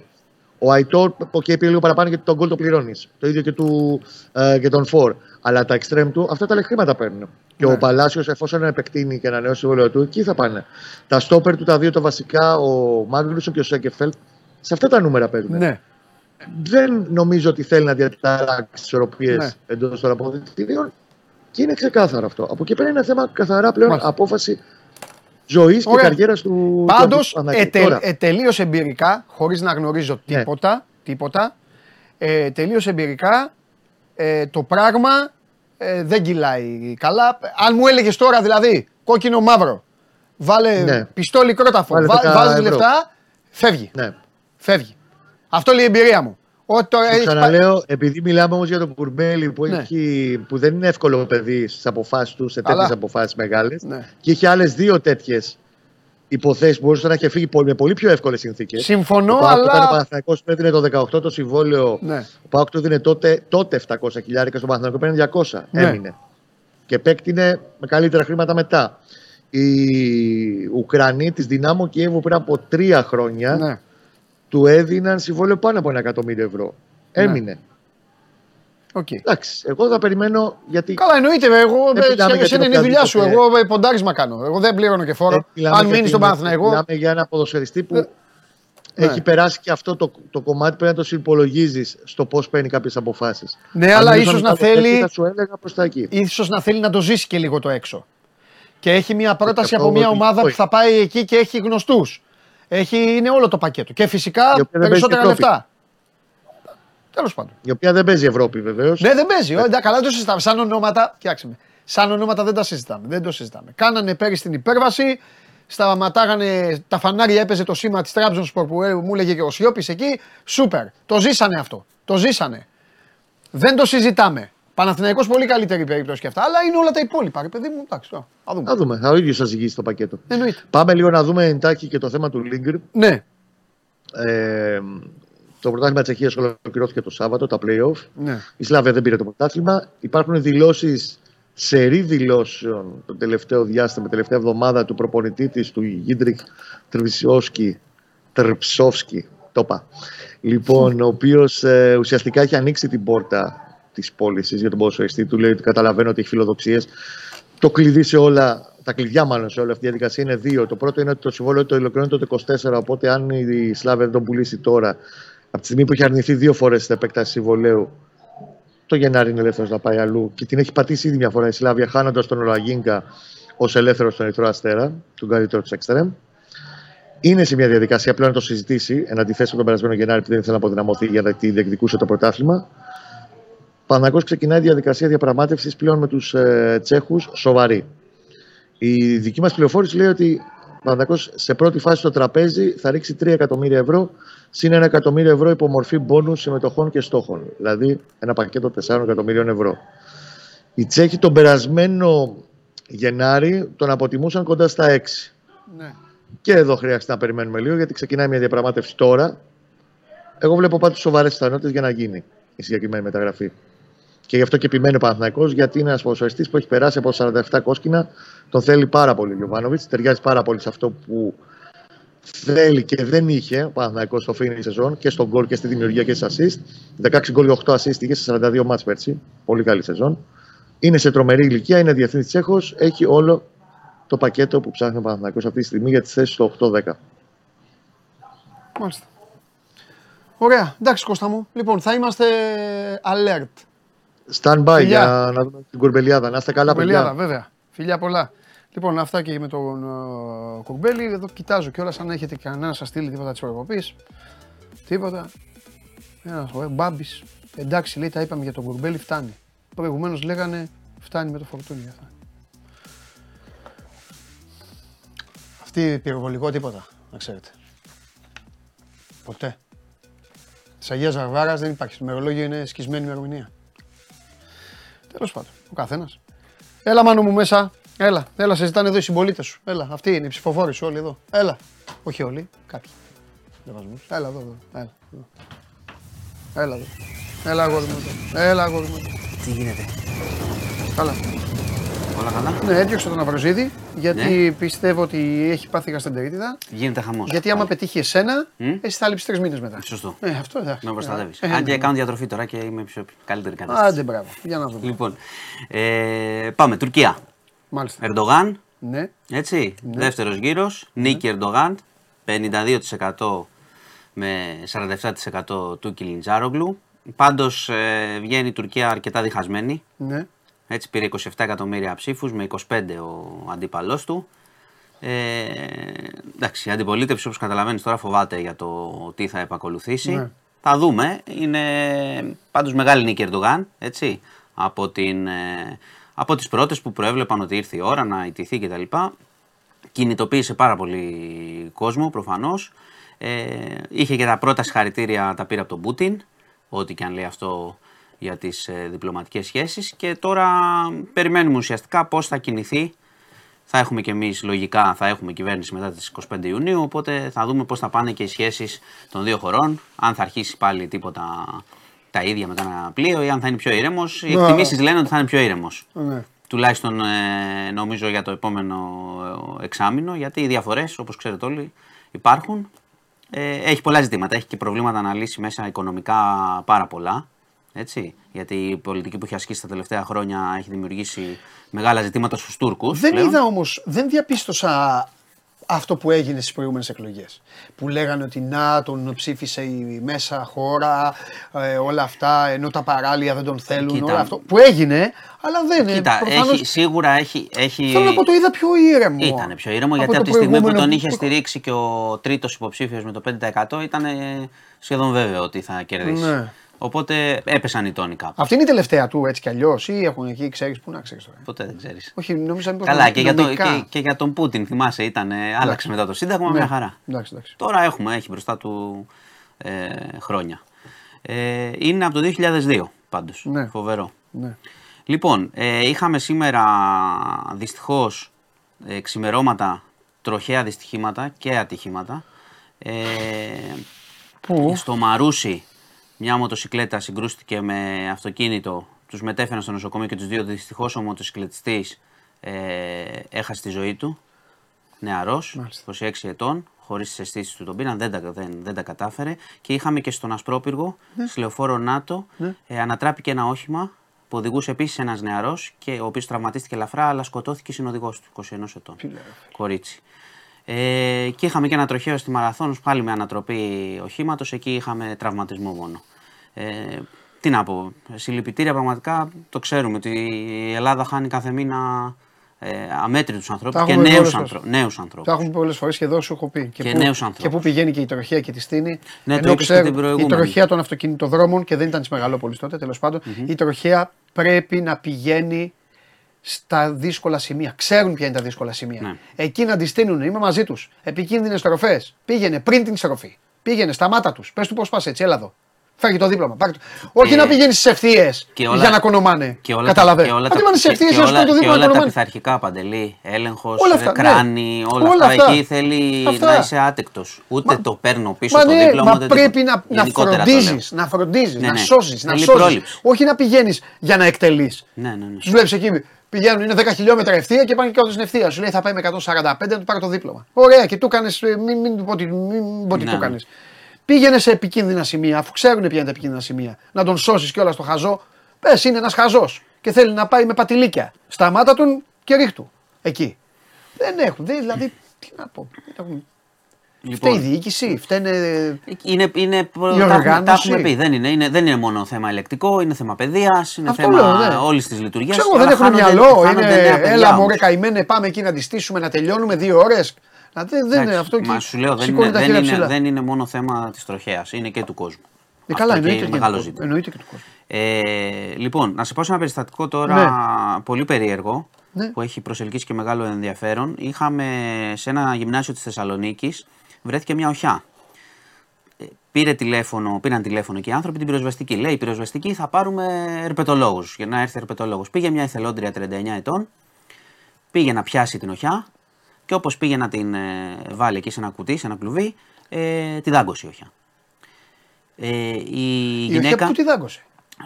Ο Αϊτόρ, και πει λίγο παραπάνω γιατί τον γκολ το πληρώνεις. Το ίδιο και, του, ε, και τον Φορ. Αλλά τα εξτρέμ του, αυτά τα χρήματα παίρνουν. Και Ναι. ο Παλάσιος, εφόσον επεκτείνει και ανανεώσει το συμβόλαιο του, εκεί θα πάνε. Τα στόπερ του, τα δύο τα βασικά, ο Μάγνουσον και ο Σέκεφελτ, σε αυτά τα νούμερα παίζουν. ναι. Δεν νομίζω ότι θέλει να διαταράξει τις ισορροπίες Ναι. εντός των αποδεκτηρίων και είναι ξεκάθαρο αυτό. Από εκεί πέρα είναι ένα θέμα καθαρά πλέον Μάλιστα. απόφαση ζωής και Ωραία. καριέρας του. Πάντως, του Παναθηναϊκού. Τώρα, ε, τελείω εμπειρικά, χωρίς να γνωρίζω Ναι. τίποτα, τίποτα ε, τελείως εμπειρικά ε, το πράγμα ε, δεν κυλάει καλά. Αν μου έλεγες τώρα δηλαδή κόκκινο μαύρο, βάλε Ναι. πιστόλι κρόταφο, Βάλε βά, 10 βάζεις ευρώ. λεφτά, φεύγει. ναι. Φεύγει. Αυτό λέει η εμπειρία μου. Ότι τώρα Σου έχεις πα- ξαναλέω, επειδή μιλάμε όμως για τον Κουρμπέλη που, Ναι. έχει, που δεν είναι εύκολο παιδί στις αποφάσεις του, σε Καλά. τέτοιες αποφάσεις μεγάλες, Ναι. και είχε άλλες δύο τέτοιες υποθέσεις που μπορούσε να έχει φύγει πολύ- με πολύ πιο εύκολες συνθήκες. Συμφωνώ, ο Πάοκ όταν ο αλλά. Παναθηναϊκός του έδινε το 18 το συμβόλαιο, Ναι. ο Πάοκ του έδινε τότε, τότε 700 χιλιάρικα στον Παναθηναϊκό, παίρνει 200. Ναι. Έμεινε. Και επέκτηνε με καλύτερα χρήματα μετά. Οι Ουκρανοί της Δυνάμω Κιέβου πριν από τρία χρόνια Ναι. Του έδιναν συμβόλαιο πάνω από ένα εκατομμύριο ευρώ. Ναι. Έμεινε. Οκ. Εντάξει, εγώ θα περιμένω γιατί. Καλά, εννοείται. Εγώ Δεν μιλάμε για εσένα την είναι η δουλειά σου. οποιαδήποτε- Εγώ ε, ποντάρισμα κάνω. Εγώ δεν πληρώνω και φόρο. δεν μιλάμε Αν για μείνεις την- στον Παναθηναϊκό. Μιλάμε για ένα ποδοσφαιριστή που Ναι. έχει Ναι. περάσει και αυτό το, το κομμάτι πρέπει να το συνυπολογίζει στο πώς παίρνει κάποιες αποφάσεις. Ναι, αλλά ίσως να θέλει. Θα σου έλεγα προς τα εκεί. ίσως να θέλει να το ζήσει και λίγο το έξω. Και έχει μια πρόταση αυτό από μια ότι- ομάδα που όχι. θα πάει εκεί και έχει γνωστούς. Έχει, είναι όλο το πακέτο. Και φυσικά Η οποία δεν περισσότερα παίζει Ευρώπη. λεφτά. Τέλος πάντων. Η οποία δεν παίζει Ευρώπη βεβαίως. Ναι, δεν παίζει. Ε, καλά, δεν το συζητάμε. Σαν ονόματα, κοιτάξτε με. Σαν ονόματα δεν τα συζητάμε. Δεν το συζητάμε. Κάνανε πέρυσι την υπέρβαση. Σταματάγανε τα φανάρια, έπαιζε το σήμα της Τράπεζον που ε, μου έλεγε και ο Σιώπης εκεί. Σούπερ. Το ζήσανε αυτό. Το ζήσανε. Δεν το συζητάμε. Παναθηναϊκός πολύ καλύτερη περίπτωση και αυτά. Αλλά είναι όλα τα υπόλοιπα. Ρε παιδί μου, εντάξει. τώρα, Θα δούμε. Θα δούμε. Ο ίδιος θα ζυγίσει το πακέτο. Εννοείται. Πάμε λίγο να δούμε εντάχει και το θέμα του Λίγκρ. Ναι, Ε, το πρωτάθλημα της Τσεχίας ολοκληρώθηκε το Σάββατο, τα playoff. ναι. Η Σλάβια δεν πήρε το πρωτάθλημα. Υπάρχουν δηλώσεις, σερή δηλώσεων το τελευταίο διάστημα, την τελευταία εβδομάδα του προπονητή της, του Γίντρικ Τρβισιόσκι. Τρψόφσκι, το είπα. Λοιπόν, ο οποίος ουσιαστικά έχει ανοίξει την πόρτα της πώλησης για τον ποδοσφαιριστή του. Λέει ότι καταλαβαίνω ότι έχει φιλοδοξίες. Το κλειδί σε όλα, τα κλειδιά μάλλον σε όλη αυτή τη διαδικασία είναι δύο. Το πρώτο είναι ότι το συμβόλαιο το ολοκληρώνεται το 24, οπότε αν η Σλάβια δεν τον πουλήσει τώρα, από τη στιγμή που έχει αρνηθεί δύο φορές την επέκταση συμβολέου, το Γενάρη είναι ελεύθερος να πάει αλλού και την έχει πατήσει ήδη μια φορά η Σλάβια, χάνοντας τον Ολαγίνκα ως ελεύθερος στον Ερυθρό Αστέρα, τον καλύτερο του Εξτρέμ. Είναι σε μια διαδικασία πλέον να το συζητήσει, εν αντιθέσει με τον περασμένο Γενάρη που δεν ήθελε να αποδυναμωθεί γιατί διεκδικούσε το πρωτάθλημα. Παναγό ξεκινάει διαδικασία διαπραγμάτευσης πλέον με τους ε, Τσέχους σοβαρή. Η δική μας πληροφόρηση λέει ότι ο Παναθηναϊκός σε πρώτη φάση στο τραπέζι θα ρίξει 3 εκατομμύρια ευρώ συν 1 εκατομμύριο ευρώ υπό μορφή μπόνους συμμετοχών και στόχων. Δηλαδή ένα πακέτο 4 εκατομμύριων ευρώ. Οι Τσέχοι τον περασμένο Γενάρη τον αποτιμούσαν κοντά στα 6. ναι. Και εδώ χρειάζεται να περιμένουμε λίγο γιατί ξεκινάει μια διαπραγμάτευση τώρα. Εγώ βλέπω πάντως σοβαρές πιθανότητες για να γίνει η συγκεκριμένη μεταγραφή. Και γι' αυτό και επιμένει ο Παναθηναϊκός γιατί είναι ένας ποδοσφαιριστής που έχει περάσει από 47 κόσκινα. Τον θέλει πάρα πολύ ο Γιωβάνοβιτς. Ταιριάζει πάρα πολύ σε αυτό που θέλει και δεν είχε ο Παναθηναϊκός στο φίνι σεζόν και στον γκολ και στη δημιουργία και στις assist. 16 γκολ και 8 assist είχε σε 42 μάτς πέρσι. Πολύ καλή σεζόν. Είναι σε τρομερή ηλικία, είναι διεθνή Τσέχο. Έχει όλο το πακέτο που ψάχνει ο Παναθηναϊκός αυτή τη στιγμή για τις θέσεις του 8-10. Μάλιστα. Ωραία. Εντάξει, Κώστα μου. Λοιπόν, θα είμαστε alert. Stand by Φιλιά. για να δούμε την κουρμπελιάδα. Να είστε καλά, Κουρμπελιάδα, παιδιά. βέβαια. Φιλιά πολλά. Λοιπόν, αυτά και με τον uh, Κουρμπέλη. Εδώ κοιτάζω κιόλας αν έχετε κανένα σας στείλει τίποτα της προκοπή. Τίποτα. Ένα ο Μπάμπης. Εντάξει, λέει, τα είπαμε για τον Κουρμπέλη, φτάνει. Προηγουμένως λέγανε φτάνει με το φορτούνι. Αυτά. Αυτή πυροβολικό τίποτα, να ξέρετε. Ποτέ. Της Αγίας Βαρβάρας δεν υπάρχει. Στο ημερολόγιο είναι σκισμένη ημερομηνία. Τέλος πάντων, ο καθένας. Έλα, μάνο μου μέσα. Έλα, έλα, σε ζητάνε εδώ οι συμπολίτες σου. Έλα, αυτοί είναι οι ψηφοφόροι σου όλοι εδώ. Έλα. Όχι όλοι, κάποιοι. Δεν βάζουμε. Έλα εδώ, εδώ. Έλα, εδώ. Έλα εδώ. Έλα, αγόρι μου εδώ. Έλα, αγόρι μου εδώ. Τι γίνεται, Καλά. Όλα καλά. Ναι, έδιωξε τον Αβροζίδη γιατί Ναι. πιστεύω ότι έχει πάθει γαστεντερίτιδα. Γίνεται χαμός. Γιατί άμα πετύχει εσένα, Μμ. εσύ θα λείψεις τρεις μήνες μετά. Σωστό. Ε, αυτό εντάξει. Με προστατεύεις. Ε, Αν και ναι. κάνω διατροφή τώρα και είμαι πιο καλύτερη κατάσταση. Άντε, μπράβο. Για να δούμε. Λοιπόν, ε, πάμε. Τουρκία. Μάλιστα. Ερντογάν, Ναι. έτσι. Δεύτερος γύρος. Νίκη Ερντογάν. 52% με 47% του Κιλιντζάρογλου. Πάντως ε, βγαίνει η Τουρκία αρκετά διχασμένη. Ναι. Έτσι πήρε 27 εκατομμύρια ψήφους με 25 ο αντίπαλός του. Ε, εντάξει, η αντιπολίτευση όπως καταλαβαίνεις τώρα φοβάται για το τι θα επακολουθήσει. Ναι. Θα δούμε. Είναι πάντως μεγάλη νίκη Ερντογάν, έτσι, από, την, ε, από τις πρώτες που προέβλεπαν ότι ήρθε η ώρα να ιτηθεί κτλ. Κινητοποίησε πάρα πολύ κόσμο προφανώς. Ε, είχε και τα πρώτα συγχαρητήρια τα πήρε από τον Πούτιν, ό,τι και αν λέει αυτό για τις ε, διπλωματικές σχέσεις και τώρα περιμένουμε ουσιαστικά πώς θα κινηθεί Θα έχουμε και εμείς λογικά θα έχουμε κυβέρνηση μετά τις 25 Ιουνίου. Οπότε θα δούμε πώς θα πάνε και οι σχέσεις των δύο χωρών. Αν θα αρχίσει πάλι τίποτα τα ίδια με κανένα πλοίο ή αν θα είναι πιο ήρεμος. Οι Ναι. εκτιμήσεις λένε ότι θα είναι πιο ήρεμος. Ναι. Τουλάχιστον ε, νομίζω για το επόμενο ε, εξάμηνο. Γιατί οι διαφορές, όπως ξέρετε όλοι, υπάρχουν. Ε, έχει πολλά ζητήματα. Έχει και προβλήματα να λύσει μέσα οικονομικά πάρα πολλά. Έτσι, γιατί η πολιτική που έχει ασκήσει τα τελευταία χρόνια έχει δημιουργήσει μεγάλα ζητήματα στους Τούρκους. Δεν πλέον. είδα όμως, δεν διαπίστωσα αυτό που έγινε στις προηγούμενες εκλογές. Που λέγανε ότι να τον ψήφισε η μέσα χώρα, ε, όλα αυτά, ενώ τα παράλια δεν τον θέλουν, Κοίτα. όλα αυτό. Που έγινε, αλλά δεν είναι. Κοίτα, προφανώς- έχει, σίγουρα έχει. έχει... Θέλω να πω το είδα πιο ήρεμο. Ήταν πιο ήρεμο από γιατί το από τη στιγμή που προηγούμενο τον είχε που- στηρίξει και ο τρίτος υποψήφιος με το 5% ήταν ε, σχεδόν βέβαιο ότι θα κερδίσει. Ναι. Οπότε έπεσαν οι τόνοι κάπου. Αυτή είναι η τελευταία του έτσι κι αλλιώς, ή έχουν εκεί, ξέρεις πού να ξέρεις τώρα. Ποτέ δεν ξέρεις. Όχι, νόμιζα μήπως Καλά, και για, το, νομικά. και, και για τον Πούτιν, θυμάσαι, ήταν, ε, άλλαξε μετά το Σύνταγμα, Ναι. μια χαρά. Εντάξει, εντάξει. Τώρα έχουμε, έχει μπροστά του ε, χρόνια. Ε, είναι από το 2002 πάντως, Ναι. φοβερό. Ναι. Λοιπόν, ε, είχαμε σήμερα δυστυχώς ε, ξημερώματα, τροχαία δυστυχήματα και ατυχήματα. Ε, Πού; στο Μαρούσι μια μοτοσυκλέτα συγκρούστηκε με αυτοκίνητο, τους μετέφεραν στο νοσοκομείο και τους δύο δυστυχώς ο μοτοσυκλετιστής ε, έχασε τη ζωή του, νεαρός, Μάλιστα. 26 ετών, χωρίς τις αισθήσεις του τον πήραν, δεν τα, δεν, δεν τα κατάφερε. Και είχαμε και στον Ασπρόπυργο, στη λεωφόρο ΝΑΤΟ, ε, ανατράπηκε ένα όχημα που οδηγούσε επίσης ένας νεαρός και ο οποίος τραυματίστηκε ελαφρά αλλά σκοτώθηκε η συνοδηγός του, 21 ετών, κορίτσι. Ε, και είχαμε και ένα τροχαίο στη Μαραθώνος πάλι με ανατροπή οχήματος, εκεί είχαμε τραυματισμό μόνο. Ε, τι να πω, συλληπιτήρια πραγματικά το ξέρουμε ότι η Ελλάδα χάνει κάθε μήνα ε, αμέτρητους ανθρώπους Τα και έχουμε νέους, πολλές ανθρω... φορές. νέους Τα ανθρώπους. έχουμε πολλές φορές και εδώ σου έχω πει. Και πού- νέους ανθρώπους. Και πού πηγαίνει και η τροχέα και τη στείνη. Ναι, το ενώ είπες και ξέρω, την η προηγούμενη. τροχέα των αυτοκινητοδρόμων και δεν ήταν της Μεγαλόπολης τότε, τέλος πάντων, η τροχέα πρέπει να πηγαίνει στα δύσκολα σημεία. Ξέρουν ποια είναι τα δύσκολα σημεία. Ναι. Εκεί να τη στείλουν, είμαι μαζί τους. Επικίνδυνες στροφές. Πήγαινε πριν την στροφή. Πήγαινε, σταμάτα τους. Πες του πώς πας έτσι, έλα εδώ. Φάγει το δίπλωμα. πάρε το. Όχι Και- να πηγαίνεις στι ευθείες και όλα- για να κονομάνε. Και όλα, Καταλαβέ. τα, και όλα, Αντί τα, να είναι στι και- ευθείες και για να σου όλα, πάρει το και δίπλωμα όλα τα κονομάνε. πειθαρχικά παντελή, έλεγχος, Όλα αυτά, ναι. κράνη, όλα, Όλα αυτά. αυτά. Εκεί θέλει Αυτά. να είσαι άτεκτος. Ούτε το παίρνω πίσω Μα το ναι, δίπλωμα. μα ούτε πρέπει τίποτα. να, να Γενικότερα το φροντίζεις, λέω. να φροντίζεις, Ναι, να ναι. σώζει, να Θέλει σώζει. πρόληψη. Όχι να πηγαίνεις για να εκτελείς. Ναι, ναι, ναι. Του βλέπεις εκεί, πηγαίνουν, είναι 10 χιλιόμετρα ευθεία και πάνε και κάτω στην ευθεία. Σου λέει θα πάει με 145 να του πάρει το δίπλωμα. Ωραία, και του έκανε. Μην, μην, του πω τι- μην πω τι Ναι, του ναι. έκανε. Πήγαινε σε επικίνδυνα σημεία, αφού ξέρουν ποια είναι τα επικίνδυνα σημεία. Να τον σώσεις κιόλας στο χαζό. Πες, είναι ένας χαζός και θέλει να πάει με πατηλίκια. Σταμάτα τον και ρίχτου. Εκεί. Δεν έχουν. Δεν, δηλαδή, τι να πω. Δεν έχουν. Λοιπόν, Φταίει η διοίκηση, φταίνε. Είναι, είναι, τα, έχουμε, οργάνωση. τα έχουμε πει. Δεν είναι, είναι, δεν είναι μόνο θέμα ελεκτικό, είναι θέμα παιδείας, είναι Αυτό θέμα λέω, ναι. όλης της λειτουργίας. Ξέρω εγώ, δεν έχουν μυαλό. Είναι, έλα μωρέ καημένε, πάμε εκεί να τη στήσουμε, να τελειώνουμε δύο ώρες. Δεν, δεν είναι αυτό. Μα εκεί σου λέω, δεν σηκώνει είναι, τα δεν, χέρια είναι, ψηλά. δεν είναι μόνο θέμα της τροχέας, είναι και του κόσμου. Ε, Αυτό καλά, και εννοείται είναι και, μεγάλο του ζήτημα. κόσμου. εννοείται και του κόσμου. Ε, λοιπόν, να σε πω σε ένα περιστατικό τώρα Ναι. πολύ περίεργο Ναι. που έχει προσελκύσει και μεγάλο ενδιαφέρον. Είχαμε σε ένα γυμνάσιο της Θεσσαλονίκης βρέθηκε μια οχιά. Ε, Πήρε τηλέφωνο, πήραν τηλέφωνο και οι άνθρωποι την πυροσβεστική. Λέει: Η πυροσβεστική θα πάρουμε ερπετολόγους. Για να έρθει ερπετολόγος. Πήγε μια εθελόντρια 39 ετών, πήγε να πιάσει την οχιά και όπως πήγε να την ε, βάλει εκεί σε ένα κουτί, σε ένα κλουβί, ε, τη δάγκωσε η οχιά. Ε, η, Η γυναίκα. οχιά που τη δάγκωσε.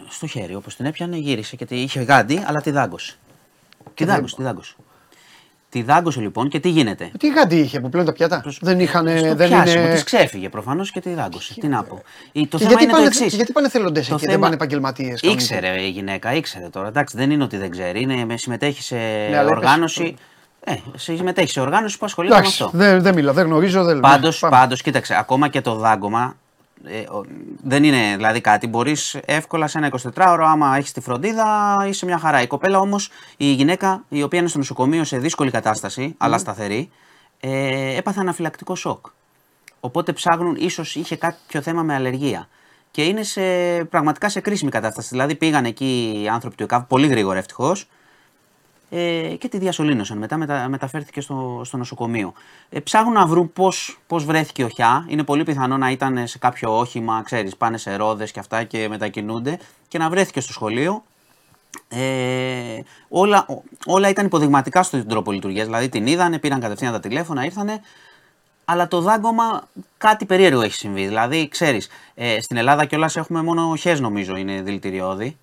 Στο χέρι, όπως την έπιανε, γύρισε και τη- είχε γάντι, αλλά τη δάγκωσε. Τη δεν- δάγκωσε, τη δάγκωσε. Τη δάγκωσε λοιπόν και τι γίνεται; Τι γάντι είχε που πλέον τα πιάτα; Δεν είχαν. Στο Δεν πιάσιμο, είναι. της ξέφυγε προφανώς και τη δάγκωσε. Τι να πω. Η- Το Και θέμα γιατί είναι πάνε, το και εξής. γιατί πάνε θελοντές εκεί, δεν πάνε επαγγελματίες. Ήξερε η γυναίκα, ήξερε τώρα. Εντάξει, δεν είναι ότι δεν ξέρει. Είναι, με- συμμετέχει σε Ναι, αλλά οργάνωση. Ε, συμμετέχει σε οργάνωση που ασχολείται με Εντάξει, αυτό. δεν, δεν μιλάω, δεν γνωρίζω. Δεν... Πάντω, ναι, πάμε. πάντως, κοίταξε, ακόμα και το δάγκωμα ε, ο- δεν είναι δηλαδή κάτι. Μπορείς εύκολα σε ένα 24ωρο, άμα έχεις τη φροντίδα, είσαι μια χαρά. Η κοπέλα όμως, η γυναίκα, η οποία είναι στο νοσοκομείο σε δύσκολη κατάσταση, αλλά σταθερή, ε, έπαθε αναφυλακτικό σοκ. Οπότε ψάχνουν, ίσως είχε κάποιο θέμα με αλλεργία. Και είναι σε, πραγματικά σε κρίσιμη κατάσταση. Δηλαδή πήγαν εκεί οι άνθρωποι του ΕΚΑΒ πολύ γρήγορα ευτυχώς ε, και τη διασωλήνωσαν. Μετά μετα, μεταφέρθηκε στο, στο νοσοκομείο. Ε, ψάχνουν να βρουν πώς πώς βρέθηκε η οχιά. Είναι πολύ πιθανό να ήταν σε κάποιο όχημα, ξέρεις, πάνε σε ρόδες και αυτά και μετακινούνται και να βρέθηκε στο σχολείο Ε, όλα, ό- όλα ήταν υποδειγματικά στον τρόπο λειτουργίας. Δηλαδή την είδανε, πήραν κατευθείαν τα τηλέφωνα, ήρθανε. Αλλά το δάγκωμα κάτι περίεργο έχει συμβεί. Δηλαδή, ξέρεις, ε, στην Ελλάδα κιόλας έχουμε μόνο χες νομίζω είναι δηλητηριώδη.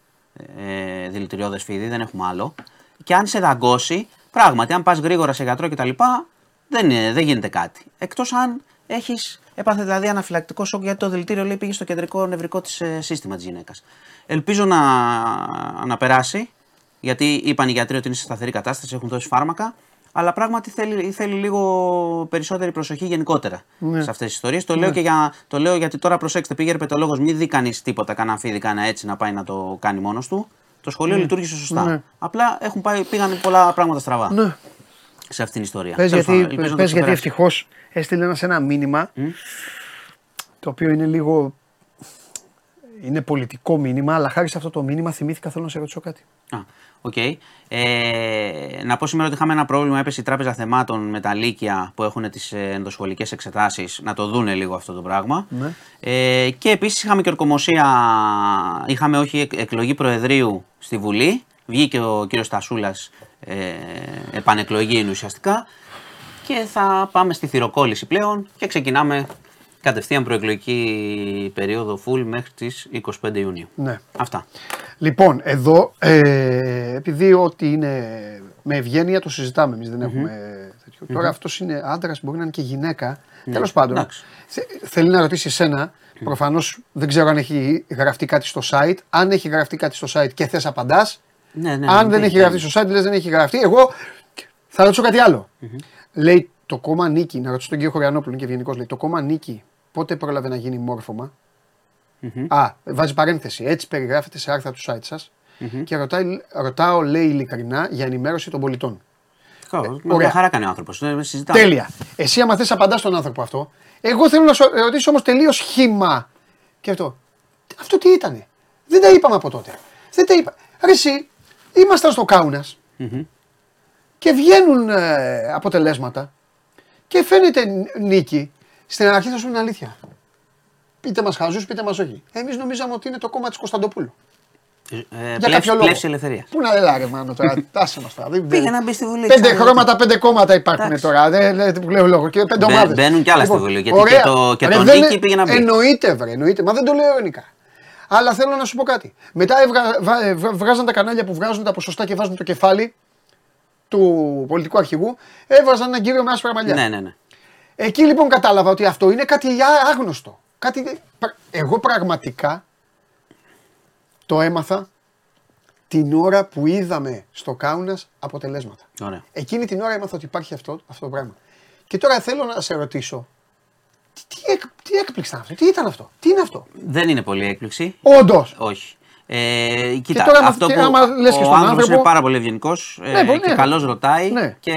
Ε, δηλητηριώδες φίδι, δεν έχουμε άλλο. Και αν σε δαγκώσει, πράγματι, αν πας γρήγορα σε γιατρό κτλ., δεν, είναι- δεν γίνεται κάτι. Εκτός αν έχεις έπαθε δηλαδή αναφυλακτικό σοκ γιατί το δηλητήριο λέει πήγε στο κεντρικό νευρικό της, ε, σύστημα της γυναίκας. Ελπίζω να, να περάσει, γιατί είπαν οι γιατροί ότι είναι σε σταθερή κατάσταση, έχουν δώσει φάρμακα. Αλλά πράγματι θέλει, θέλει λίγο περισσότερη προσοχή γενικότερα Ναι. σε αυτές τις ιστορίες. Το, λέω και για, το λέω γιατί τώρα προσέξτε, πήγε ερπετολόγο, μην δει κανείς τίποτα, κανένα φίδι, κανένα έτσι να πάει να το κάνει μόνος του. Το σχολείο λειτούργησε σωστά. Ναι. Απλά έχουν πάει, πήγαν πολλά πράγματα στραβά Ναι. σε αυτήν την ιστορία. Πες Τέλος γιατί, πάντων, ελπίζω να το πες γιατί ξεπεράσει. ευτυχώς έστειλε ένας ένα μήνυμα το οποίο είναι λίγο. Είναι πολιτικό μήνυμα, αλλά χάρη σε αυτό το μήνυμα θυμήθηκα θέλω να σε ρωτήσω κάτι. Α, οκ. Ε, να πω σήμερα ότι είχαμε ένα πρόβλημα. Έπεσε η Τράπεζα Θεμάτων με τα Λύκεια που έχουν τις ενδοσχολικές εξετάσεις να το δούνε λίγο αυτό το πράγμα. Ναι. Ε, και επίσης είχαμε και ορκομοσία. Είχαμε όχι εκ- εκλογή Προεδρείου στη Βουλή. Βγήκε ο κύριος Τασούλα, ε, επανεκλογή είναι ουσιαστικά. Και θα πάμε στη θηροκόλληση πλέον και ξεκινάμε κατευθείαν προεκλογική περίοδο full μέχρι τις 25 Ιουνίου. Ναι. Αυτά. Λοιπόν, εδώ, ε, επειδή ό,τι είναι με ευγένεια το συζητάμε, εμείς δεν έχουμε τέτοιο. Τώρα αυτός είναι άντρας, μπορεί να είναι και γυναίκα. Τέλος πάντων, Ναι. εντάξει. θε- θέλει να ρωτήσει εσένα. Προφανώς δεν ξέρω αν έχει γραφτεί κάτι στο site. Αν έχει γραφτεί κάτι στο site και θες απαντάς. Ναι, ναι, αν ναι, δεν ναι, έχει ναι. γραφτεί στο site, λες δεν έχει γραφτεί. Εγώ θα ρωτήσω κάτι άλλο. Λέει το κόμμα Νίκη, να ρωτήσω τον κύριο Χωριανόπουλο είναι και ευγενικός. Λέει το κόμμα Νίκη πότε πρόλαβε να γίνει μόρφωμα. Α, βάζει παρένθεση. Έτσι περιγράφεται σε άρθρα του site σας. Και ρωτάει, ρωτάω, λέει ειλικρινά, για ενημέρωση των πολιτών. Καλά, με ωραία. μια χαρά κάνει ο άνθρωπος. Συζητάμε. Τέλεια. Εσύ, άμα θες, απαντάς στον άνθρωπο αυτό. Εγώ θέλω να σου ρωτήσω όμως τελείως χήμα. Και αυτό. Αυτό τι ήτανε; Δεν τα είπαμε από τότε. Δεν τα είπα. Ρε εσύ, ήμασταν στο καουνα και βγαίνουν ε, αποτελέσματα και φαίνεται νι- νίκη. Στην αρχή θα σου είναι αλήθεια. Πείτε μας χαζούς, πείτε μας όχι. Εμείς νομίζαμε ότι είναι το κόμμα της Κωνσταντοπούλου. Ε, Για πλεύση- κάποιο λόγο. πλεύση ελευθερίας. Πού να λελάρε, μάνο τώρα. [laughs] Τάσε μας τώρα. Δεν- Πήγε να μπει στη Βουλή. Πέντε ξέρω. χρώματα, πέντε κόμματα υπάρχουν Εντάξει. τώρα. Δεν δεν- που λέω λόγο. Και πέντε Μπαι- ομάδες. μπαίνουν κι άλλα στη Βουλή, γιατί και το- και το δεν Νίκη είναι- πήγε να μπει. Εννοείται, βρε, εννοείται. Μα δεν το λέω ελληνικά. Αλλά θέλω να σου πω κάτι. Μετά έβγα- βα- ε, βα- βγάζαν τα κανάλια που βγάζουν τα ποσοστά και βάζουν το κεφάλι του πολιτικού αρχηγού. Έβαζαν έναν κύριο με άσπρα μαλλιά. Ναι, ναι, ναι. Εκεί λοιπόν κατάλαβα ότι αυτό είναι κάτι α- άγνωστο. Κάτι... Εγώ πραγματικά το έμαθα την ώρα που είδαμε στο Κάουνας αποτελέσματα. Ωραία. Εκείνη την ώρα έμαθα ότι υπάρχει αυτό, αυτό το πράγμα. Και τώρα θέλω να σε ρωτήσω, τι, τι, εκ- τι έκπληξη ήταν αυτό, τι ήταν αυτό, τι είναι αυτό; Δεν είναι πολύ έκπληξη. Όντως. Όχι. Ε, κοίτα, τώρα άμα- αυτό και που άμα λες και ο στον άνθρωπος άνθρωπο- είναι πάρα πολύ ευγενικός Ναι, πολύ, και ναι. καλώς ρωτάει Ναι. και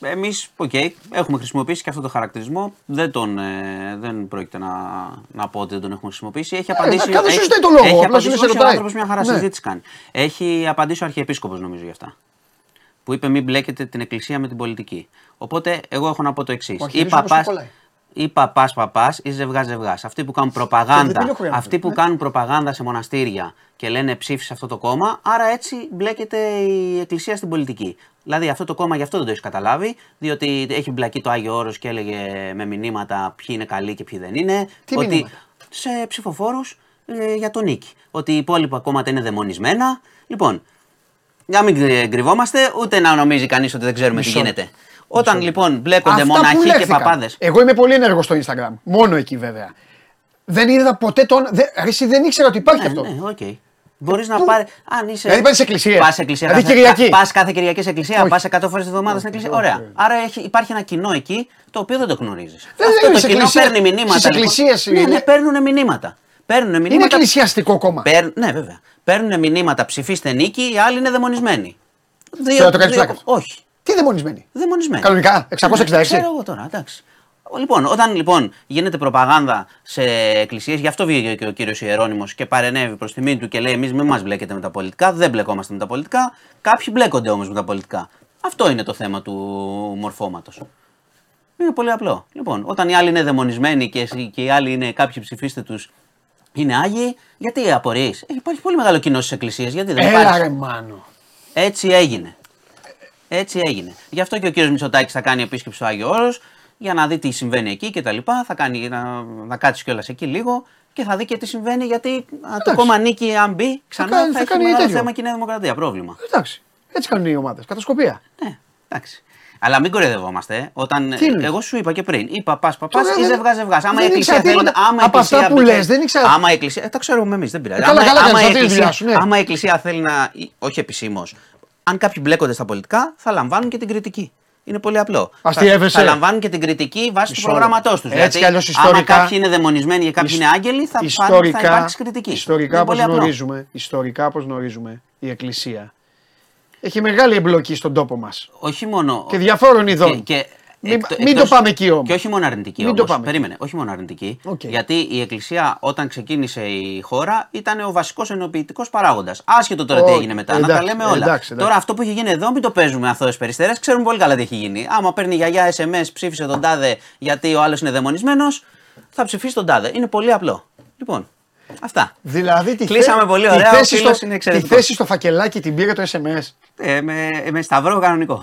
εμείς, οκ, έχουμε χρησιμοποιήσει και αυτό το χαρακτηρισμό. Δεν, τον, ε, δεν πρόκειται να, να πω ότι δεν τον έχουμε χρησιμοποιήσει. Έχει απαντήσει. Ε, να- δεν σου έχει- ζητάει το λόγο, Έχει απλά απαντήσει, σου λέει σε όχι, ο ρωτάει. άνθρωπος μια χαρά Ναι. συζήτηση κάνει. Έχει απαντήσει ο Αρχιεπίσκοπος νομίζω γι' αυτά. Που είπε μην μπλέκετε την εκκλησία με την πολιτική. Οπότε εγώ έχω να πω το εξής. Ο Ή Αρχιεπίσκοπος παπάς, το κολλάει. Ή παπάς παπάς ή ζευγά ζευγάς. Αυτοί που κάνουν Και δεν προπαγάνδα, είναι ο Χωριανόπουλος, αυτοί που ναι. κάνουν προπαγάνδα σε μοναστήρια και λένε ψήφισε αυτό το κόμμα, άρα έτσι μπλέκεται η Εκκλησία στην πολιτική. Δηλαδή αυτό το κόμμα γι' αυτό δεν το έχεις καταλάβει, διότι έχει μπλεκεί το Άγιο Όρος και έλεγε με μηνύματα ποιοι είναι καλοί και ποιοι δεν είναι. Τι ότι μηνύματα; σε ψηφοφόρους ε, για τον νίκη. Ότι οι υπόλοιπα κόμματα είναι δαιμονισμένα. Λοιπόν, να μην κρυ- κρυβόμαστε, ούτε να νομίζει κανείς ότι δεν ξέρουμε τι Μισό. γίνεται. Όταν λοιπόν μπλέκονται Αυτά που μοναχοί και λέχθηκαν. παπάδες. Εγώ είμαι πολύ ενεργός στο Instagram. Μόνο εκεί βέβαια. Δεν είδα ποτέ τον. Δε, ρε, εσύ δεν ήξερα ότι υπάρχει Ναι, αυτό. ναι, οκ. Μπορείς να Πού; πάρει. Αν είσαι. Δηλαδή πας σε εκκλησίες. Πας σε εκκλησία. Δηλαδή κάθε, Κυριακή. Πας κάθε Κυριακή σε εκκλησία. Όχι. Πας 100 φορές τη εβδομάδα στην εκκλησία. Ωραία. Άρα έχει, υπάρχει ένα κοινό εκεί το οποίο δεν το γνωρίζεις. Δεν Αυτό είναι το σε κοινό εκκλησία- παίρνει μηνύματα. στις λοιπόν. εκκλησίες Ναι, είναι- ναι, παίρνουν μηνύματα. Παίρνουν Είναι μηνύματα. εκκλησιαστικό κόμμα. Παίρν- ναι, βέβαια. Παίρνουν μηνύματα ψηφίστε νίκη, οι άλλοι είναι δαιμονισμένοι. Δύο, Τώρα το κάνεις δύο- πλάκα. Όχι. Τι δαιμονισμένοι. Δαιμονισμένοι. Κανονικά, 666. Ξέρω εγώ τώρα, εντάξει. Λοιπόν, όταν λοιπόν γίνεται προπαγάνδα σε εκκλησίες, γι' αυτό βγήκε και ο κύριος Ιερόνιμο και παρενέβη προς τη μήνυ του και λέει: Εμείς μην μας μπλέκετε με τα πολιτικά, δεν μπλεκόμαστε με τα πολιτικά. Κάποιοι μπλέκονται όμως με τα πολιτικά. Αυτό είναι το θέμα του μορφώματος. Είναι πολύ απλό. Λοιπόν, όταν οι άλλοι είναι δαιμονισμένοι και, εσύ- και οι άλλοι είναι κάποιοι ψηφίστε τους είναι Άγιοι, γιατί απορείς. Υπάρχει πολύ μεγάλο κοινό στις εκκλησίες. Γιατί δεν Έλα υπάρχει. ρε μάνο. Έτσι έγινε. Έτσι έγινε. Γι' αυτό και ο κύριος Μητσοτάκης θα κάνει επίσκεψη στο Άγιο Όρος για να δει τι συμβαίνει εκεί και τα λοιπά. Θα κάνει, να, να κάτσει κιόλας εκεί λίγο και θα δει και τι συμβαίνει γιατί α, το Εντάξει. κόμμα νίκη, αν μπει ξανά, θα, κάνει- θα έχει κάνει μεγάλο τέτοιο. θέμα και η Νέα Δημοκρατία. Πρόβλημα. Εντάξει. Έτσι κάνουν οι ομάδες. Κατασκοπία. Ναι, εντάξει. Αλλά μην κορεδευόμαστε. ε. Όταν, Τι εννοείς; εγώ σου είπα και πριν, ή παπάς παπάς Τώρα ή δεν- ζευγά ζευγάς. Άμα η δεν εκκλησία ήξερα θέλει. τίποτα. Άμα η Από αυτά εκκλησία που μπήκε- λες, δεν ήξερα. Άμα η εκκλησία. Ε, τα ξέρουμε εμείς, δεν πειράζει. Ε, καλά, άμα, καλά άμα, κάνεις, η αυτή είναι η δουλειά εκκλησία, σου, ναι. άμα η εκκλησία θέλει να. ή- όχι επισήμως. Αν κάποιοι μπλέκονται στα πολιτικά, θα λαμβάνουν και την κριτική. Είναι πολύ απλό. Αστείευεσαι. Θα, θα λαμβάνουν και την κριτική βάσει του Μισό προγράμματός τους. Έτσι κι αλλιώς άμα ιστορικά- κάποιοι είναι δαιμονισμένοι και κάποιοι Ισ- είναι άγγελοι, θα, πάρουν- θα υπάρξει κριτική. Ιστορικά, Είναι όπως πολύ απλό. γνωρίζουμε, ιστορικά, όπως γνωρίζουμε, η Εκκλησία έχει μεγάλη εμπλοκή στον τόπο μας. Όχι μόνο. Και διαφόρων ειδών. Και, και Μην- εκτό- μην εκτός- το πάμε εκεί όμως. Και όχι μόνο αρνητική Μην όμως. το πάμε Περίμενε, όχι μόνο αρνητική. Οκ. Γιατί η Εκκλησία όταν ξεκίνησε η χώρα ήταν ο βασικός ενοποιητικός παράγοντας. Άσχετο τώρα τι Όχι, έγινε μετά, να εντάξει, τα λέμε όλα. εντάξει, εντάξει. Τώρα αυτό που έχει γίνει εδώ, μην το παίζουμε αθώες περιστέρες. Ξέρουμε πολύ καλά τι έχει γίνει. Άμα παίρνει η γιαγιά SMS, ψήφισε τον τάδε γιατί ο άλλος είναι δαιμονισμένος, θα ψηφίσει τον τάδε. Είναι πολύ απλό. Λοιπόν, αυτά. Δηλαδή τη, Κλείσαμε πολύ τη ωραία, ο θέση, φίλος στο, είναι τη εξαιρετικός. θέση στο φακελάκι την πήρε το SMS. Ε, με, με σταυρό κανονικό.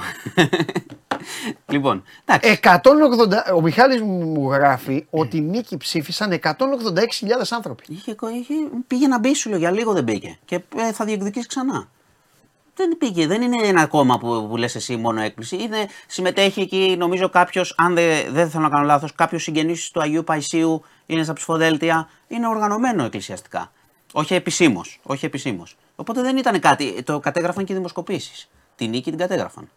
[laughs] λοιπόν, εντάξει. 180, ο Μιχάλης μου γράφει ότι νίκη ψήφισαν 186.000 άνθρωποι. Είχε, είχε, πήγε να μπει σου λέω, για λίγο δεν μπήκε. Και ε, θα διεκδικήσει ξανά. Δεν πήγε, δεν είναι ένα κόμμα που, που λες εσύ μόνο έκπληση. Είναι, συμμετέχει εκεί, νομίζω κάποιος, αν δεν, δεν θέλω να κάνω λάθος, κάποιος συγγενής του Αγίου Παϊσίου είναι στα ψηφοδέλτια. Είναι οργανωμένο εκκλησιαστικά. Όχι επισήμως. Όχι επισήμως. Οπότε δεν ήταν κάτι. Το κατέγραφαν και οι δημοσκοπήσεις. Την νίκη την κατέγραφαν.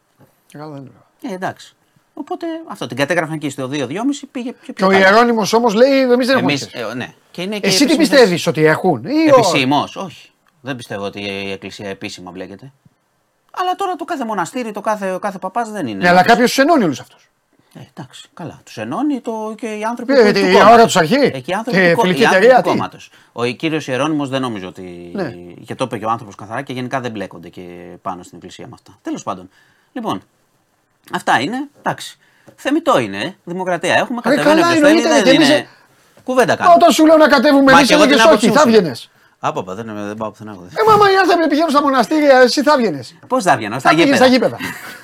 Καλά δεν είναι. Ε, εντάξει. Οπότε αυτό την κατέγραφαν και στο 2-2,5 πήγε πιο Και ο καλά. Ιερώνυμος όμως λέει εμείς δεν έχουμε Εμείς, σχέση. ε, ναι. Και είναι και Εσύ τι επισήμως- πιστεύεις ότι έχουν ή όχι; Επισήμως, όχι. Δεν πιστεύω ότι η Εκκλησία επίσημα μπλέκεται. Αλλά τώρα το κάθε μοναστήρι, το κάθε, ο κάθε παπάς δεν είναι. Ναι, αλλά κάποιος τους ενώνει όλους αυτούς. Ε, εντάξει, καλά. Τους ενώνει το, και οι άνθρωποι Ε, του, τι, του η κόμματος. ώρα τους αρχή. Ε, και οι άνθρωποι Και του, κο- φιλική οι άνθρωποι εταιρεία, του τι. κόμματος. Ο κύριος Ιερώνυμο δεν νομίζω ότι. Ναι. Και το είπε και ο άνθρωπος καθαρά και γενικά δεν μπλέκονται και πάνω στην Εκκλησία με αυτά. Τέλος πάντων. Λοιπόν, αυτά είναι. Εντάξει. Θεμητό είναι. ε. Δημοκρατία έχουμε. Ρε, Κατεβαίνει καλά, όποιος θέλει. εννοείται, Δεν και εμείς, είναι. ε, Κουβέντα κάνουμε. Όταν σου λέω να κατέβουμε Μα εμείς και εγώ την έλεγες άποψή όχι, μου θα σου βγαίνες. Άπαπα, δεν, δεν πάω πουθενά. εγώ. Ε, μάμα, οι άνθρωποι πηγαίνουν στα μοναστήρια, εσύ θα βγαίνεις. Πώς θα βγαίνω, στα Θα βγαίνεις γήπεδα. στα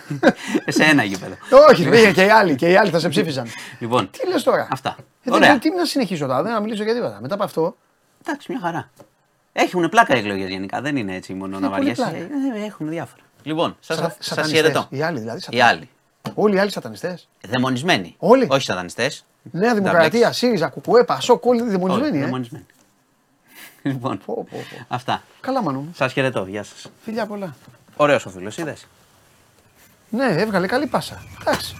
γήπεδα. [laughs] Σε ένα γήπεδο. Όχι, πήγε και οι άλλοι, και οι άλλοι θα σε ψήφισαν. Λοιπόν, Τι λες τώρα; Αυτά. Ε, Ωραία. δεν- Τι να συνεχίσω τώρα, δεν να μιλήσω για τίποτα. Μετά από αυτό, εντάξει, μια χαρά. Έχουν πλάκα οι εκλογές γενικά. Δεν είναι έτσι μόνο να Ε, πολύ βαριέσαι. πλάκα. Ε, Έχουν διάφορα. Λοιπόν, σα σα- σας σατανιστές. χαιρετώ. Οι άλλοι δηλαδή. Οι σατανιστές. άλλοι. Όλοι οι άλλοι σατανιστές. Δαιμονισμένοι. Όλοι. Όχι σατανιστές. Νέα Δημοκρατία, ΣΥΡΙΖΑ, ΚΟΚΟΕ, ΠΑΣΟΚ, όλοι δαιμονισμένοι. ε. Δαιμονισμένοι. Λοιπόν, Πω, πω, πω. αυτά. Καλά, μάνο μου. Σας χαιρετώ. Γεια σας. Φιλιά πολλά. Ωραίος ο φίλος, είδες. Ναι, έβγαλε καλή πάσα. Εντάξει.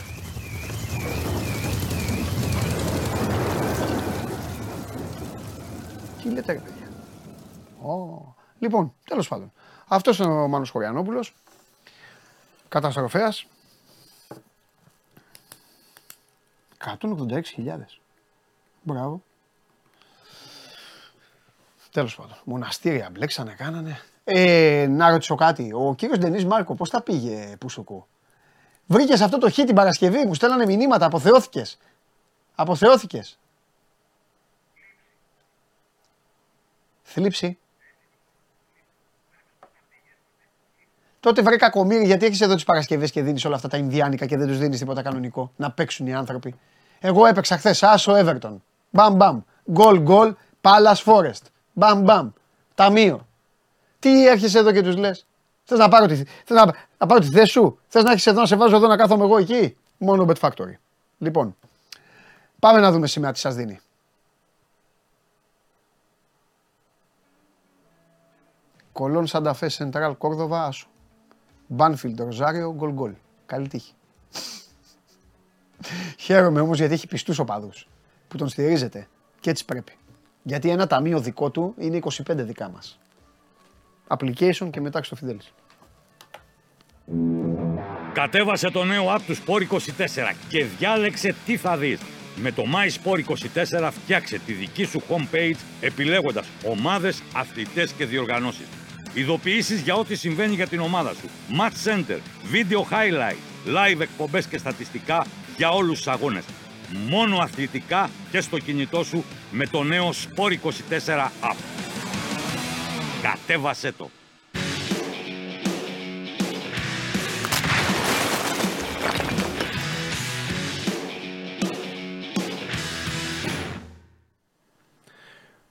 Τι λέτε, ρε παιδιά; Ω. Λοιπόν, τέλος πάντων. Αυτός είναι ο Μάνος Χωριανόπουλος. Καταστροφέας. 186.000. Μπράβο. Τέλος πάντων. Μοναστήρια μπλέξανε, κάνανε. Ε, να ρωτήσω κάτι. Ο κύριος Ντενής Μάρκο πώς τα πήγε Πουσουκού; Βρήκες αυτό το χ την Παρασκευή, μου στέλνανε μηνύματα, αποθεώθηκες; Αποθεώθηκες; Θλίψη. Τότε βρε κακομύρι, γιατί έχεις εδώ τις Παρασκευές και δίνεις όλα αυτά τα Ινδιάνικα και δεν τους δίνεις τίποτα κανονικό. Να παίξουν οι άνθρωποι. Εγώ έπαιξα χθες Άσο Everton. Μπαμ μπαμ. Γκολ γκολ. Palace Forest. Μπαμ μπαμ. Ταμείο. Τι έρχεσαι εδώ και τους λες; Θες να πάρω τη, θες να, να πάρω τη θέση σου; Θες να έχεις εδώ να σε βάζω εδώ να κάθομαι εγώ εκεί; Μόνο Bet Factory. Λοιπόν, πάμε να δούμε σήμερα τι σας δίνει. Κολόν Σανταφέ Σεντράλ Κόρδοβα Άσο. Μπάνφιλντ Ροζάριο Γκολ Γκολ. Καλή τύχη. Χαίρομαι όμως γιατί έχει πιστούς οπαδούς που τον στηρίζετε και έτσι πρέπει. Γιατί ένα ταμείο δικό του είναι 25 δικά μας. Application και μετά στο Fidelis. Κατέβασε το νέο app του Sport 24 και διάλεξε τι θα δεις. Με το MySport24 φτιάξε τη δική σου homepage επιλέγοντας ομάδες, αθλητές και διοργανώσεις. Ειδοποιήσεις για ό,τι συμβαίνει για την ομάδα σου. Match Center, Video Highlight, Live εκπομπές και στατιστικά για όλους τους αγώνες. Μόνο αθλητικά και στο κινητό σου με το νέο Sport 24 app. Κατέβασέ το.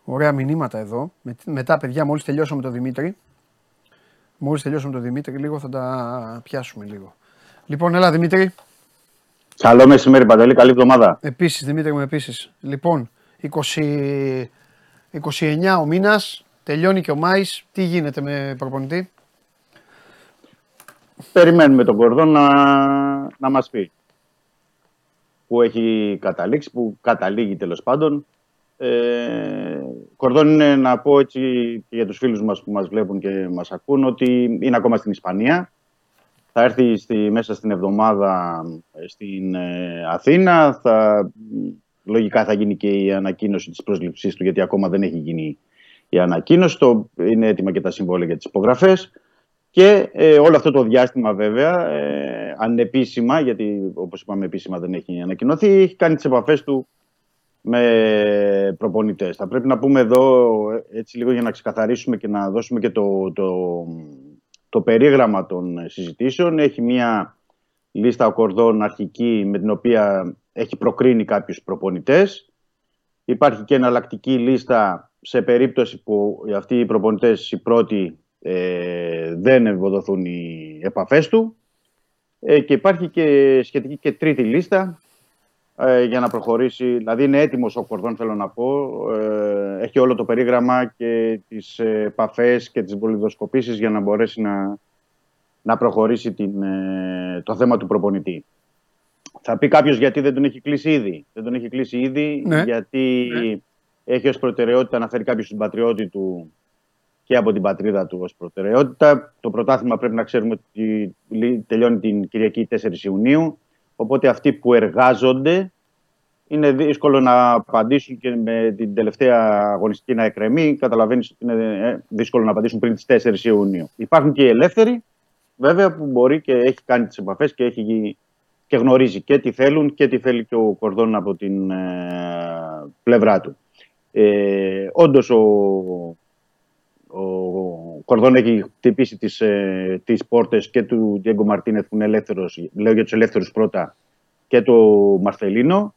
Ωραία μηνύματα εδώ. Με- μετά, παιδιά, μόλις τελειώσαμε το Δημήτρη. Μόλις τελειώσαμε το Δημήτρη, λίγο θα τα πιάσουμε λίγο. Λοιπόν, έλα Δημήτρη. Καλό μεσημέρι, Παντελή. Καλή εβδομάδα. Επίσης, Δημήτρη μου, επίσης. Λοιπόν, 20, 29 ο μήνας, τελειώνει και ο Μάης. Τι γίνεται με προπονητή; Περιμένουμε τον Κορδόν να, να μας πει. Που έχει καταλήξει, που καταλήγει τέλος πάντων. Ε, Κορδόν είναι να πω έτσι και για τους φίλους μας που μας βλέπουν και μας ακούν ότι είναι ακόμα στην Ισπανία. Θα έρθει στη, μέσα στην εβδομάδα ε, στην ε, Αθήνα. Θα, λογικά θα γίνει και η ανακοίνωση της πρόσληψής του γιατί ακόμα δεν έχει γίνει η ανακοίνωση. Το, είναι έτοιμα και τα συμβόλαια για τις υπογραφές. Και ε, όλο αυτό το διάστημα βέβαια, ε, ανεπίσημα, γιατί όπως είπαμε επίσημα δεν έχει ανακοινωθεί, έχει κάνει τις επαφές του με προπονητές. Θα πρέπει να πούμε εδώ, ε, έτσι λίγο για να ξεκαθαρίσουμε και να δώσουμε και το, το, το περίγραμμα των συζητήσεων. Έχει μία λίστα οκορδών αρχική με την οποία έχει προκρίνει κάποιους προπονητές. Υπάρχει και εναλλακτική λίστα σε περίπτωση που αυτοί οι προπονητές, οι πρώτοι, ε, δεν ευοδοθούν οι επαφές του. Ε, και υπάρχει και σχετική και τρίτη λίστα ε, για να προχωρήσει. Δηλαδή είναι έτοιμος ο Κορδόν θέλω να πω. Ε, έχει όλο το περίγραμμα και τις επαφές και τις πολυδοσκοπήσεις για να μπορέσει να, να προχωρήσει την, ε, το θέμα του προπονητή. Θα πει κάποιος γιατί δεν τον έχει κλείσει ήδη. Δεν τον έχει κλείσει ήδη Ναι. γιατί έχει ως προτεραιότητα να φέρει κάποιος την πατριώτη του και από την πατρίδα του ως προτεραιότητα. Το πρωτάθλημα πρέπει να ξέρουμε ότι λύ- τελειώνει την Κυριακή 4 Ιουνίου. Οπότε αυτοί που εργάζονται είναι δύσκολο να απαντήσουν και με την τελευταία αγωνιστική να εκκρεμεί. Καταλαβαίνεις ότι είναι ε, δύσκολο να απαντήσουν πριν τις 4 Ιουνίου. Υπάρχουν και οι ελεύθεροι, βέβαια, που μπορεί και έχει κάνει τις επαφές και, έχει, και γνωρίζει και τι θέλουν και τι θέλει και ο Κορδόν από την ε, πλευρά του. Ε, όντως ο, ο Κορδόν έχει χτυπήσει τις, ε, τις πόρτες και του Διέγκο Μαρτίνεθ που είναι ελεύθερος, λέω για τους ελεύθερους πρώτα, και του Μαρθελίνο.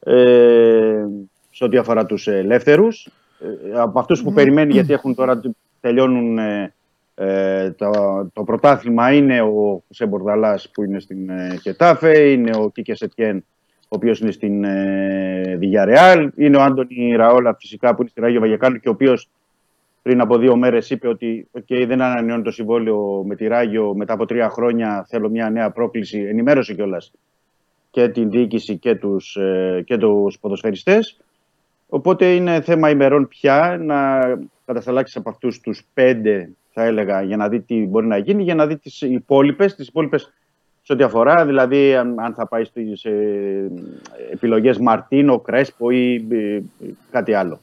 Ε, σε ό,τι αφορά τους ελεύθερους. Ε, από αυτούς που περιμένει, γιατί έχουν τώρα τελειώνουν ε, ε, το, το πρωτάθλημα, είναι ο Χωσέ Μπορδαλάς που είναι στην ε, Χετάφε, είναι ο Κίκε Σετιέν, ο οποίος είναι στην ε, Villarreal, είναι ο Άντωνη Ραόλα φυσικά που είναι στη Ράγιο Βαγιακάνου και ο οποίος πριν από δύο μέρες είπε ότι okay, δεν ανανεώνει το συμβόλαιο με τη Ράγιο μετά από τρία χρόνια θέλω μια νέα πρόκληση, ενημέρωσε κιόλας και την διοίκηση και τους, ε, και τους ποδοσφαιριστές. Οπότε είναι θέμα ημερών πια να κατασταλάξεις από αυτούς τους πέντε θα έλεγα για να δει τι μπορεί να γίνει, για να δει τις υπόλοιπες, τις υπόλοιπες σε ό,τι αφορά, δηλαδή αν, αν θα πάει στις ε, επιλογές Μαρτίνο, Κρέσπο ή ε, κάτι άλλο.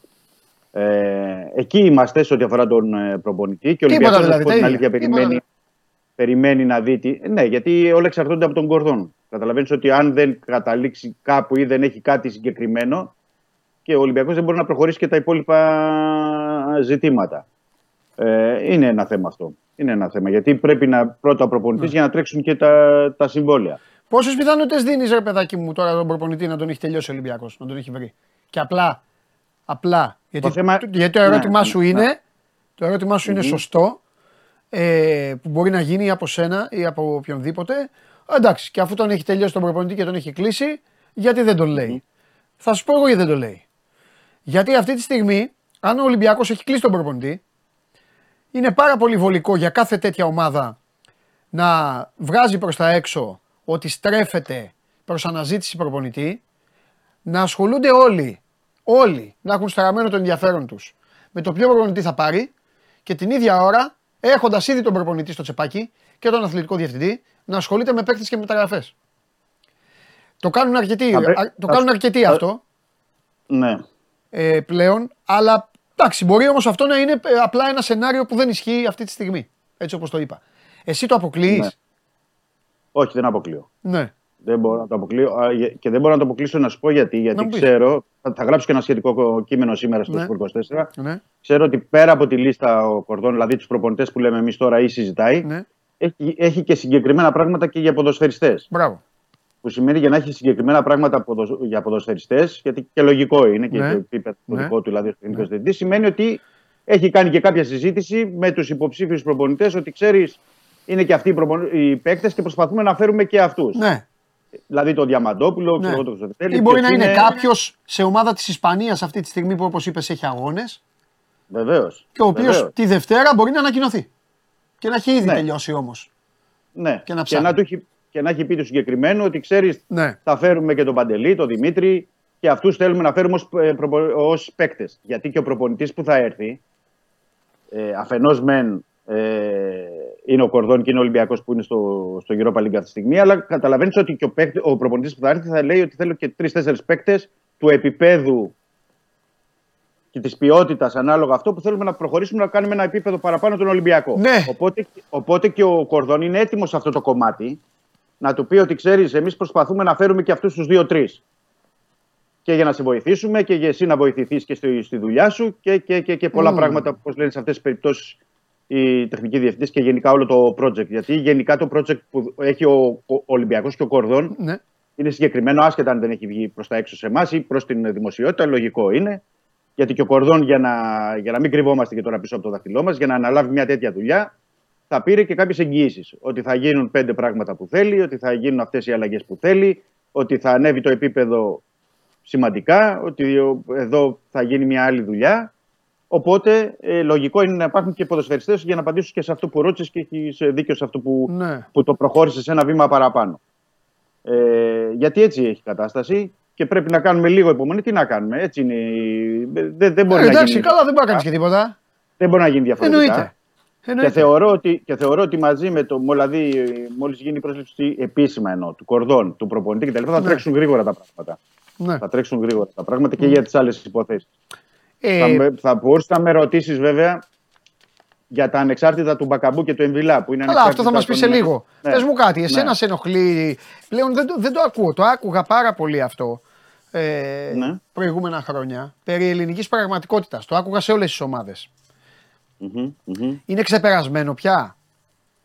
Ε, εκεί είμαστε σε ό,τι αφορά τον ε, προπονητή και ο Τίποτα Ολυμπιακός, να δηλαδή, σου πω τα την ίδια. αλήθεια, Τίποτα περιμένει, δηλαδή. περιμένει να δει τι. Ναι, γιατί όλα εξαρτώνται από τον Κορδόν. Καταλαβαίνεις ότι αν δεν καταλήξει κάπου ή δεν έχει κάτι συγκεκριμένο και ο Ολυμπιακός δεν μπορεί να προχωρήσει και τα υπόλοιπα ζητήματα. Ε, είναι ένα θέμα αυτό. Είναι ένα θέμα. Γιατί πρέπει να πρώτα ο Ναι. προπονητή για να τρέξουν και τα, τα συμβόλαια. Πόσες πιθανότητες δίνεις, ρε παιδάκι μου, τώρα τον προπονητή να τον έχει τελειώσει ο Ολυμπιακός, να τον έχει βρει; Και απλά, απλά. Γιατί Το θέμα- γιατί το ερώτημά Ναι, σου ναι, είναι, ναι. το ερώτημά σου είναι σωστό, ε, που μπορεί να γίνει από σένα ή από οποιονδήποτε. Εντάξει, και αφού τον έχει τελειώσει τον προπονητή και τον έχει κλείσει, γιατί δεν τον λέει; Θα σου πω εγώ γιατί δεν τον λέει. Γιατί αυτή τη στιγμή, αν ο Ολυμπιακός έχει κλείσει τον προπονητή, είναι πάρα πολύ βολικό για κάθε τέτοια ομάδα να βγάζει προς τα έξω ότι στρέφεται προς αναζήτηση προπονητή, να ασχολούνται όλοι, όλοι, να έχουν στραμμένο το ενδιαφέρον τους με το ποιο προπονητή θα πάρει και την ίδια ώρα, έχοντας ήδη τον προπονητή στο τσεπάκι και τον αθλητικό διευθυντή, να ασχολείται με παίκτες και μεταγραφές. Το κάνουν αρκετοί, Θα πρέ- α- το θα- κάνουν αρκετοί θα- αυτό Ναι. ε, πλέον, αλλά εντάξει, μπορεί όμως αυτό να είναι ε, απλά ένα σενάριο που δεν ισχύει αυτή τη στιγμή, έτσι όπως το είπα. Εσύ το αποκλείεις; Ναι. Όχι, δεν αποκλείω. ναι. Δεν μπορώ να το αποκλείω. Α, γε- Και δεν μπορώ να το αποκλείσω να σου πω γιατί. Να Γιατί μου πεις. ξέρω. Θα, θα γράψω και ένα σχετικό κείμενο σήμερα στο Ναι. Σπορ 24. Ναι, Ξέρω ότι πέρα από τη λίστα ο Κορδόν, δηλαδή τους προπονητές που λέμε εμείς τώρα ή συζητάει, ναι. έχει, έχει και συγκεκριμένα πράγματα και για ποδοσφαιριστές. Μπράβο. Που σημαίνει για να έχει συγκεκριμένα πράγματα ποδο- για ποδοσφαιριστές, γιατί και λογικό είναι και Ναι. το επίπεδο το Ναι. δικό του, δηλαδή ο τεχνικό διευθυντής, σημαίνει ότι έχει κάνει και κάποια συζήτηση με τους υποψήφιους προπονητές ότι ξέρεις, είναι και αυτοί οι, προπον... οι παίκτες και προσπαθούμε να φέρουμε και αυτούς. Ναι. Δηλαδή τον Διαμαντόπουλο, Ναι. ξέρω εγώ, τον Χρυστοφιδέλη. Ή μπορεί να ποιος είναι κάποιος σε ομάδα της Ισπανίας αυτή τη στιγμή που όπως είπες έχει αγώνες Βεβαίως. και ο οποίος τη Δευτέρα μπορεί να ανακοινωθεί. Και να έχει ήδη Ναι. τελειώσει όμως. Ναι. και να και, ψάχνει. να του έχει, και να έχει πει το συγκεκριμένο ότι ξέρεις, Ναι. θα φέρουμε και τον Παντελή, τον Δημήτρη και αυτούς θέλουμε να φέρουμε ως παίκτες. Γιατί και ο προπονητής που θα έρθει, ε, αφενός μεν ε, είναι ο Κορδόν και είναι ο Ολυμπιακός που είναι στο, στο Europa League αυτή τη στιγμή, αλλά καταλαβαίνεις ότι και ο, παίκτη- ο προπονητής που θα έρθει θα λέει ότι θέλω και τρει-τέσσερι παίκτες του επίπεδου και της ποιότητας ανάλογα αυτό που θέλουμε να προχωρήσουμε να κάνουμε ένα επίπεδο παραπάνω τον Ολυμπιακό. Ναι. Οπότε, οπότε και ο Κορδόν είναι έτοιμος σε αυτό το κομμάτι να του πει ότι ξέρεις, εμείς προσπαθούμε να φέρουμε και αυτούς τους δύο-τρεις. Και για να σε βοηθήσουμε και για εσύ να βοηθηθείς και στη, στη δουλειά σου και, και, και, και πολλά Μμμ. πράγματα, όπως λένε σε αυτές τις περιπτώσεις οι τεχνικοί διευθυντέ και γενικά όλο το project. Γιατί γενικά το project που έχει ο, ο Ολυμπιακός και ο Κορδόν ναι. είναι συγκεκριμένο, άσχετα αν δεν έχει βγει προς τα έξω σε εμάς ή προς την δημοσιότητα. Λογικό είναι. Γιατί και ο Κορδόν, για να, για να μην κρυβόμαστε και τώρα πίσω από το δάχτυλό μας, για να αναλάβει μια τέτοια δουλειά, θα πήρε και κάποιες εγγυήσεις. Ότι θα γίνουν πέντε πράγματα που θέλει, ότι θα γίνουν αυτές οι αλλαγές που θέλει, ότι θα ανέβει το επίπεδο σημαντικά, ότι ο- εδώ θα γίνει μια άλλη δουλειά. Οπότε ε, λογικό είναι να υπάρχουν και ποδοσφαιριστές για να απαντήσουν και σε αυτό που ρώτησες και έχεις δίκιο σε αυτό που, Ναι. που το προχώρησες σε ένα βήμα παραπάνω. Ε, γιατί έτσι έχει κατάσταση και πρέπει να κάνουμε λίγο υπομονή. Τι να κάνουμε, έτσι είναι. η- Δεν, δεν, μπορεί, Ε, να εντάξει, γίνει, καλά, δεν μπορεί να κάνεις και τίποτα. δεν μπορεί να γίνει διαφορετικά. Εννοείται. Και Εννοείται. θεωρώ, ότι, και θεωρώ ότι μαζί με το. Δηλαδή, μόλις γίνει η πρόσληψη επίσημα εννοώ, του κορδόν, του προπονητή κτλ. θα Ναι. τρέξουν γρήγορα τα πράγματα. Ναι. Θα τρέξουν γρήγορα τα πράγματα και για τις άλλες υποθέσεις. Ε, Θα, με- θα μπορούσες να με ρωτήσεις βέβαια για τα ανεξάρτητα του Μπακαμπού και του Εμβιλά. Που είναι Καλά, αυτό θα μας ανεξάρτητα πει σε των- λίγο. Ναι. Πες μου κάτι, εσένα Ναι. σε ενοχλεί. Πλέον δεν το, δεν το ακούω. Το άκουγα πάρα πολύ αυτό ε, Ναι. προηγούμενα χρόνια. Περί ελληνικής πραγματικότητας. Το άκουγα σε όλες τις ομάδες. Μμμ, μμμ. Είναι ξεπερασμένο πια.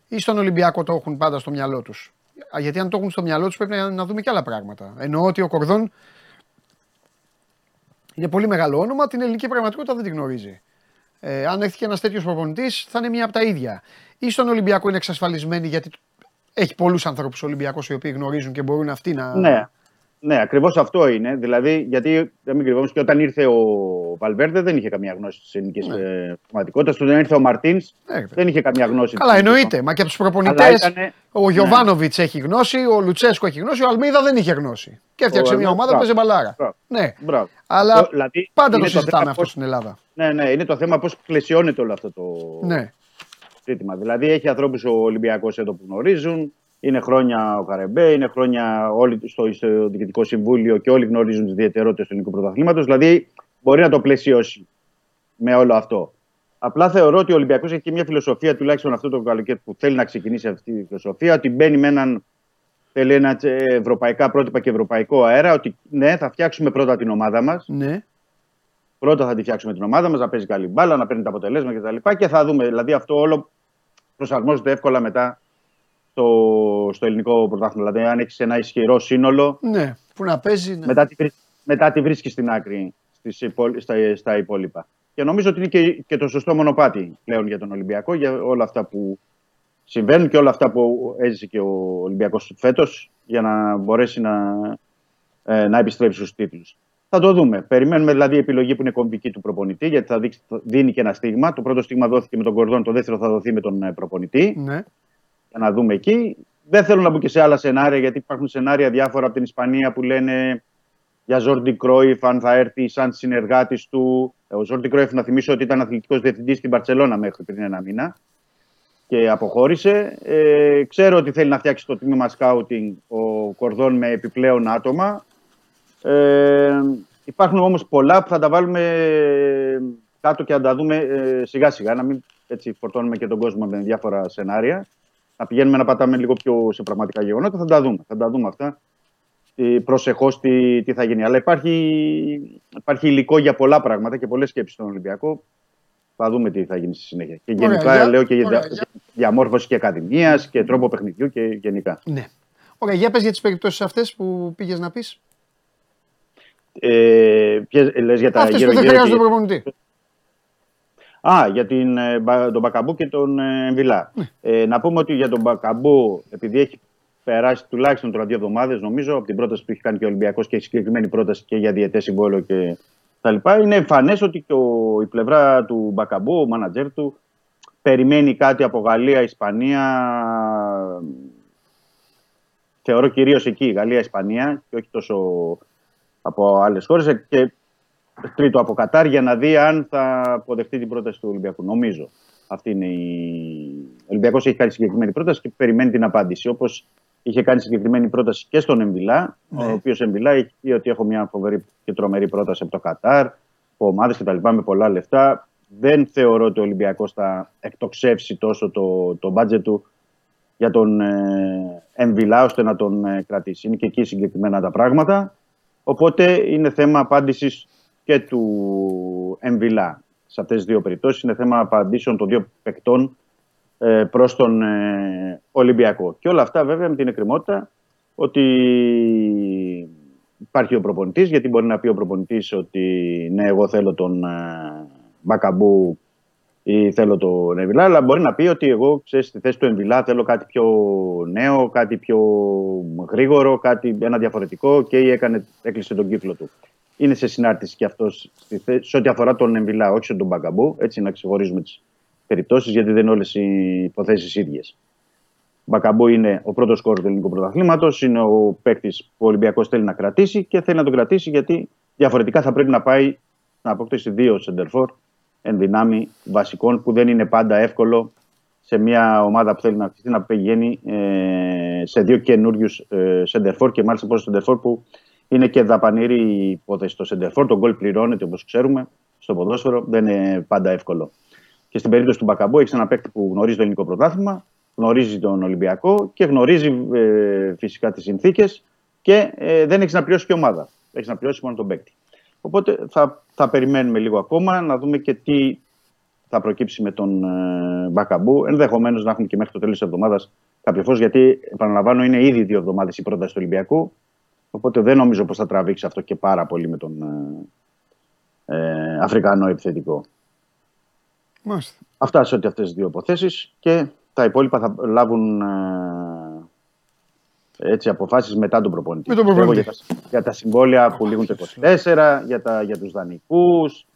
Ή στον Ολυμπιακό το έχουν πάντα στο μυαλό τους; Γιατί αν το έχουν στο μυαλό τους πρέπει να, να δούμε και άλλα πράγματα. Εννοώ ότι ο Κορδόν είναι πολύ μεγάλο όνομα, την ελληνική πραγματικότητα δεν την γνωρίζει. Ε, αν έρθει και ένας τέτοιος προπονητής, θα είναι μία από τα ίδια. Ή στον Ολυμπιακό είναι εξασφαλισμένη γιατί έχει πολλούς ανθρώπους Ολυμπιακούς οι οποίοι γνωρίζουν και μπορούν αυτοί να. Ναι, ναι ακριβώς αυτό είναι. Δηλαδή, γιατί δεν μην κρυβόμαστε και όταν ήρθε ο Βαλβέρδε δεν είχε καμία γνώση της ελληνικής Ναι. ε, πραγματικότητας. Όταν ήρθε ο Μαρτίνς Ναι, ρε, δεν είχε καμία γνώση. Καλά, της εννοείται. Μα και από τους προπονητές. Αλλά ήτανε- Ο Γιωβάνοβιτς έχει γνώση, ο Λουτσέσκο έχει γνώση, ο Αλμίδα δεν είχε γνώση. Και έφτιαξε Ο μια Αλμίδα, ομάδα που μπράβο. παίζει μπαλάρα. Μπράβο. Ναι. Μπράβο. Αλλά Το- δηλαδή, πάντα το είναι το συζητάμε θέμα αυτό πώς- στην Ελλάδα. Ναι, ναι, είναι το θέμα πώς πλαισιώνεται όλο αυτό το Ναι. ζήτημα. Δηλαδή, έχει ανθρώπους ο Ολυμπιακός εδώ που γνωρίζουν. Είναι χρόνια ο Καρεμπέ, είναι χρόνια όλοι στο, στο Διοικητικό Συμβούλιο και όλοι γνωρίζουν τις ιδιαιτερότητες του ελληνικού πρωταθλήματος. Δηλαδή, μπορεί να το πλαισιώσει με όλο αυτό. Απλά θεωρώ ότι ο Ολυμπιακός έχει και μια φιλοσοφία, τουλάχιστον αυτό το καλοκαίρι που θέλει να ξεκινήσει αυτή η φιλοσοφία, ότι μπαίνει με έναν. Θέλει ένα ε, ευρωπαϊκά πρότυπα και ευρωπαϊκό αέρα, ότι ναι, θα φτιάξουμε πρώτα την ομάδα μας. Ναι. Πρώτα θα τη φτιάξουμε την ομάδα μας, να παίζει καλή μπάλα, να παίρνει τα αποτελέσματα κτλ. Και, και θα δούμε. Δηλαδή αυτό όλο προσαρμόζεται εύκολα μετά στο, στο ελληνικό πρωτάθλημα. Δηλαδή, αν έχεις ένα ισχυρό σύνολο, Ναι. Που να παίζει. Ναι. μετά τη, βρι- μετά τη βρίσκεις στην άκρη στις υπόλοι- στα, στα υπόλοιπα. Και νομίζω ότι είναι και, και το σωστό μονοπάτι πλέον για τον Ολυμπιακό, για όλα αυτά που συμβαίνουν και όλα αυτά που έζησε και ο Ολυμπιακός φέτος για να μπορέσει να, ε, να επιστρέψει στους τίτλους. Θα το δούμε. Περιμένουμε δηλαδή η επιλογή που είναι κομβική του προπονητή, γιατί θα, δείξει, θα δίνει και ένα στίγμα. Το πρώτο στίγμα δόθηκε με τον Κορδόν, το δεύτερο θα δοθεί με τον ε, προπονητή ναι. Για να δούμε εκεί. Δεν θέλω να μπω και σε άλλα σενάρια, γιατί υπάρχουν σενάρια διάφορα από την Ισπανία που λένε για Ζόρντι Κρόιφ, αν θα έρθει σαν συνεργάτης του. Ε, Ο Ζόρντι Κρόιφ, να θυμίσω ότι ήταν αθλητικός διευθυντής στην Παρσελώνα μέχρι πριν ένα μήνα και αποχώρησε. Ε, ξέρω ότι θέλει να φτιάξει το τμήμα σκάουτινγκ ο Κορδόν με επιπλέον άτομα. Ε, υπάρχουν όμως πολλά που θα τα βάλουμε κάτω και να τα δούμε ε, σιγά σιγά, να μην έτσι φορτώνουμε και τον κόσμο με διάφορα σενάρια. Να πηγαίνουμε να πατάμε λίγο πιο σε πραγματικά γεγονότα, θα τα δούμε. Θα τα δούμε αυτά προσεχώς τι, τι θα γίνει. Αλλά υπάρχει, υπάρχει υλικό για πολλά πράγματα και πολλές σκέψεις στον Ολυμπιακό. Θα δούμε τι θα γίνει στη συνέχεια. Και Ωραία, γενικά για- λέω και για ωραία, δια- για- διαμόρφωση και ακαδημίας και τρόπο παιχνιδιού και γενικά. Ναι. Ωραία, για πες για τις περιπτώσεις αυτές που πήγες να πεις. Ε, ποιες, λες για τα Αυτές που γύρω δεν γύρω χρειάζονται και- προπονητή. Α, για την, ε, Μπα- τον Μπακαμπού και τον ε, Εμβιλά. Ναι. Ε, να πούμε ότι για τον Μπακαμπού, επειδή έχει περάσει τουλάχιστον τώρα δύο εβδομάδες, νομίζω, από την πρόταση που έχει κάνει και ο Ολυμπιακός και έχει συγκεκριμένη πρόταση και για διαιτές συμβόλαιο και τα λοιπά, είναι εμφανές ότι και ο, η πλευρά του Μπακαμπού, ο μάνατζερ του, περιμένει κάτι από Γαλλία, Ισπανία. Θεωρώ κυρίως εκεί, Γαλλία, Ισπανία και όχι τόσο από άλλες χώρες. Και τρίτο από Κατάρ για να δει αν θα αποδεχτεί την πρόταση του Ολυμπιακού. Νομίζω. Αυτή είναι η. Ο Ολυμπιακός έχει κάνει συγκεκριμένη πρόταση και περιμένει την απάντηση. Όπως είχε κάνει συγκεκριμένη πρόταση και στον Εμβιλά, Ναι. ο οποίος Εμβιλά έχει πει ότι έχω μια φοβερή και τρομερή πρόταση από το Κατάρ, από ομάδες κτλ. με πολλά λεφτά. Δεν θεωρώ ότι ο Ολυμπιακός θα εκτοξεύσει τόσο το, το μπάτζετ του για τον ε, Εμβιλά ώστε να τον ε, κρατήσει. Είναι και εκεί συγκεκριμένα τα πράγματα. Οπότε είναι θέμα απάντησης και του Εμβιλά. Σε αυτές τις δύο περιπτώσεις είναι θέμα απαντήσεων των δύο παικτών ε, προς τον ε, Ολυμπιακό. Και όλα αυτά βέβαια με την εκκρεμότητα ότι υπάρχει ο προπονητής, γιατί μπορεί να πει ο προπονητής ότι ναι, εγώ θέλω τον ε, Μπακαμπού ή θέλω τον Εμβιλά, αλλά μπορεί να πει ότι εγώ ξέρεις, στη θέση του Εμβιλά θέλω κάτι πιο νέο, κάτι πιο γρήγορο, κάτι ένα διαφορετικό και ή έκανε, έκλεισε τον κύκλο του. Είναι σε συνάρτηση και αυτός σε ό,τι αφορά τον Εμβιλά, όχι στον Μπακαμπού, έτσι να ξεχωρίζουμε τις περιπτώσεις, γιατί δεν είναι όλες οι υποθέσεις ίδιες. Μπακαμπού είναι ο πρώτος κόρο του ελληνικού πρωταθλήματος, είναι ο παίκτης που ο Ολυμπιακός θέλει να κρατήσει και θέλει να τον κρατήσει γιατί διαφορετικά θα πρέπει να πάει να αποκτήσει δύο σεντερφόρ εν δυνάμει βασικών που δεν είναι πάντα εύκολο σε μια ομάδα που θέλει να χτιστεί να πηγαίνει ε, σε δύο καινούριους ε, σεντερφόρ και μάλιστα προ σεντερφόρ που είναι και δαπανήρη η υπόθεση. Το σεντερφόρ, τον γκολ πληρώνεται όπως ξέρουμε στο ποδόσφαιρο, δεν είναι πάντα εύκολο. Και στην περίπτωση του Μπακαμπού έχεις ένα παίκτη που γνωρίζει το ελληνικό πρωτάθλημα, γνωρίζει τον Ολυμπιακό και γνωρίζει ε, φυσικά τις συνθήκες και ε, δεν έχεις να πληρώσεις και ομάδα. Έχεις να πληρώσεις μόνο τον παίκτη. Οπότε θα, θα περιμένουμε λίγο ακόμα να δούμε και τι θα προκύψει με τον ε, Μπακαμπού. Ενδεχομένως να έχουμε και μέχρι το τέλος της εβδομάδας κάποιο φως, γιατί επαναλαμβάνω είναι ήδη δύο εβδομάδες η πρόταση του Ολυμπιακού. Οπότε δεν νομίζω πως θα τραβήξει αυτό και πάρα πολύ με τον ε, ε, Αφρικανό επιθετικό. Μάλιστα. Αυτά σε ό,τι αυτές τις δύο υποθέσεις και τα υπόλοιπα θα λάβουν ε, έτσι, αποφάσεις μετά τον προπονητή. Με τον προπονητή. Πιστεύω Για τα, για τα συμβόλαια που λήγουν το 24, για, τα, για τους δανεικούς,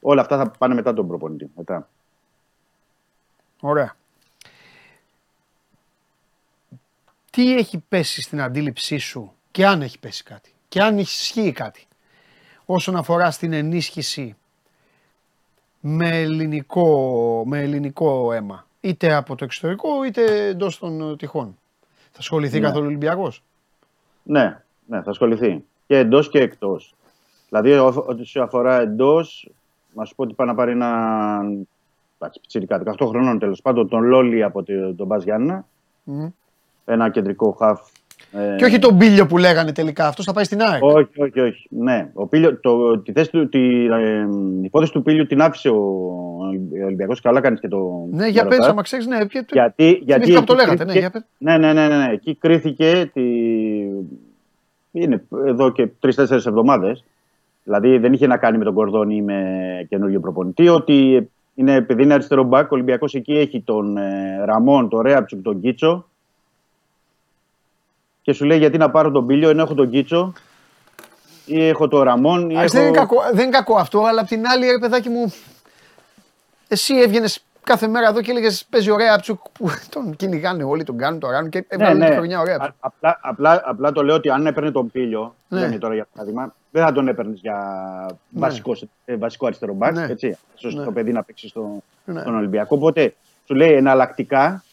όλα αυτά θα πάνε μετά τον προπονητή. Μετά. Ωραία. Τι έχει πέσει στην αντίληψή σου και αν έχει πέσει κάτι και αν ισχύει κάτι όσον αφορά στην ενίσχυση με ελληνικό, με ελληνικό αίμα είτε από το εξωτερικό είτε εντός των ε, τυχών. Θα ασχοληθεί Ναι. καθόλου Ολυμπιακός; Ναι, ναι, θα ασχοληθεί. Και εντός και εκτός. Δηλαδή, ό- ό,τι σε αφορά εντός, να σου πω ότι πάει να πάρει ένα εντάξει, πιτσιρικά, 18 χρονών τέλος πάντων, τον Λόλι από το- τον Μπας Γιάννενα, Μμ. ένα κεντρικό χαφ. Ε, Και όχι τον Μπίλιο που λέγανε τελικά, αυτός θα πάει στην ΑΕΚ. Όχι, όχι, όχι. Ναι. Ο Πίλιο, το, τη, θέση του, τη, ε, η υπόθεση του Πίλιου την άφησε ο Ολυμπιακός. Καλά κάνεις και το. Ναι, για ρωτάς. πες, άμα ξέρεις, ναι. ποιο- Γιατί, γιατί Θυμήθηκα που το εκεί λέγατε, ναι, κρίθηκε- για πες. ναι, ναι, ναι, ναι, ναι. Εκεί κρίθηκε τη... είναι εδώ και τρει-τέσσερι εβδομάδες. Δηλαδή δεν είχε να κάνει με τον Κορδόνη ή με καινούριο προπονητή. Ότι είναι, επειδή είναι αριστερό μπακ, ο Ολυμπιακός εκεί έχει τον ε, Ραμόν, τον Ρέαψουκ, τον Κίτσο. Και σου λέει γιατί να πάρω τον Πίλιο ενώ έχω τον Κίτσο ή έχω τον Ραμόν. Ή Εντάξει, έχω... δεν, είναι κακό, δεν είναι κακό αυτό, αλλά απ' την άλλη, ρε παιδάκι μου, εσύ έβγαινες κάθε μέρα εδώ και έλεγες Παίζει ωραία τσουκ που [laughs] τον κυνηγάνε όλοι, τον κάνουν, τον κάνουν και έβγαλε ναι, τη ναι. χρονιά ωραία. Α- απλά, απλά, απλά το λέω ότι αν έπαιρνε τον Πίλιο, Ναι. λένε τώρα για παράδειγμα, δεν θα τον έπαιρνες για βασικό, ε, βασικό αριστερό μπακ. Ναι. Έτσι, ίσως Ναι. το παιδί να παίξει στο, Ναι. στον Ολυμπιακό. Οπότε σου λέει εναλλακτικά,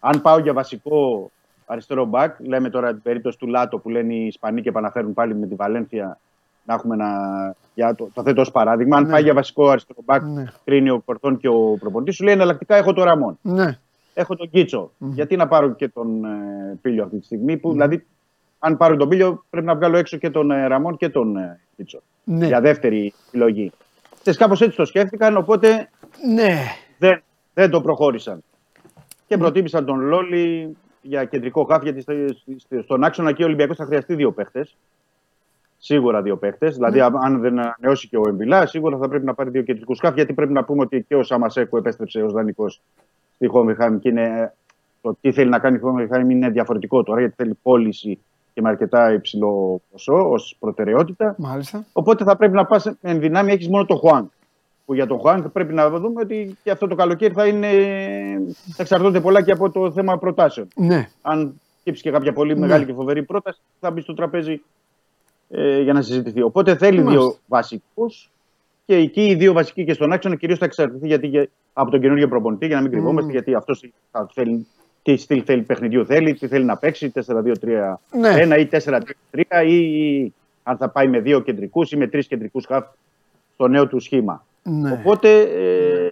αν πάω για βασικό αριστερό μπακ, λέμε τώρα την περίπτωση του Λάτο που λένε οι Ισπανοί και επαναφέρουν πάλι με τη Βαλένθια να έχουμε ένα. Για το, το θέτω ως παράδειγμα. Αν Ναι. πάει για βασικό αριστερό μπακ, Ναι. κρίνει ο Κορτών και ο προπονητής, σου λέει εναλλακτικά έχω το Ραμόν Ναι, έχω τον Κίτσο. Γιατί να πάρω και τον ε, Πίλιο αυτή τη στιγμή, που δηλαδή αν πάρουν τον Πίλιο, πρέπει να βγάλω έξω και τον ε, Ραμόν και τον ε, Κίτσο. Ναι. Για δεύτερη επιλογή. Ξέρεις, κάπως έτσι το σκέφτηκαν, οπότε Ναι. δεν, δεν το προχώρησαν. Και προτίμησαν τον Λόλι για κεντρικό χάφ, γιατί στο- στο- στον άξονα και ο Ολυμπιακός θα χρειαστεί δύο παίχτες. Σίγουρα δύο παίχτες. Δηλαδή, αν- αν δεν ανανεώσει και ο Εμπιλά, σίγουρα θα πρέπει να πάρει δύο κεντρικούς χάφ. Γιατί πρέπει να πούμε ότι και ο Σαμασέκο επέστρεψε ως δανεικός στη Χόμιχαμ και είναι, το τι θέλει να κάνει η Χόμιχαμ είναι διαφορετικό τώρα, γιατί θέλει πώληση και με αρκετά υψηλό ποσό ως προτεραιότητα. Μάλιστα. Οπότε θα πρέπει να πας εν δυνάμει, έχεις μόνο τον Χουάνκ. Που για τον Χουάνκ πρέπει να δούμε ότι και αυτό το καλοκαίρι θα, είναι, θα εξαρτώνται πολλά και από το θέμα προτάσεων. Ναι. Αν κύψει και κάποια πολύ Ναι. μεγάλη και φοβερή πρόταση, θα μπει στο τραπέζι ε, για να συζητηθεί. Οπότε θέλει Μάλιστα. δύο βασικούς και εκεί οι δύο βασικοί και στον άξονα κυρίως θα εξαρτηθεί γιατί, για- από τον καινούργιο προπονητή, για να μην κρυβόμαστε, γιατί αυτός θα θέλει. Τι στυλ θέλει παιχνιδιού θέλει, τι θέλει να παίξει, 4-2-3-1 Ναι. ή 4-3 ή, ή αν θα πάει με δύο κεντρικούς ή με τρεις κεντρικούς χαφ στο νέο του σχήμα. Ναι. Οπότε ε,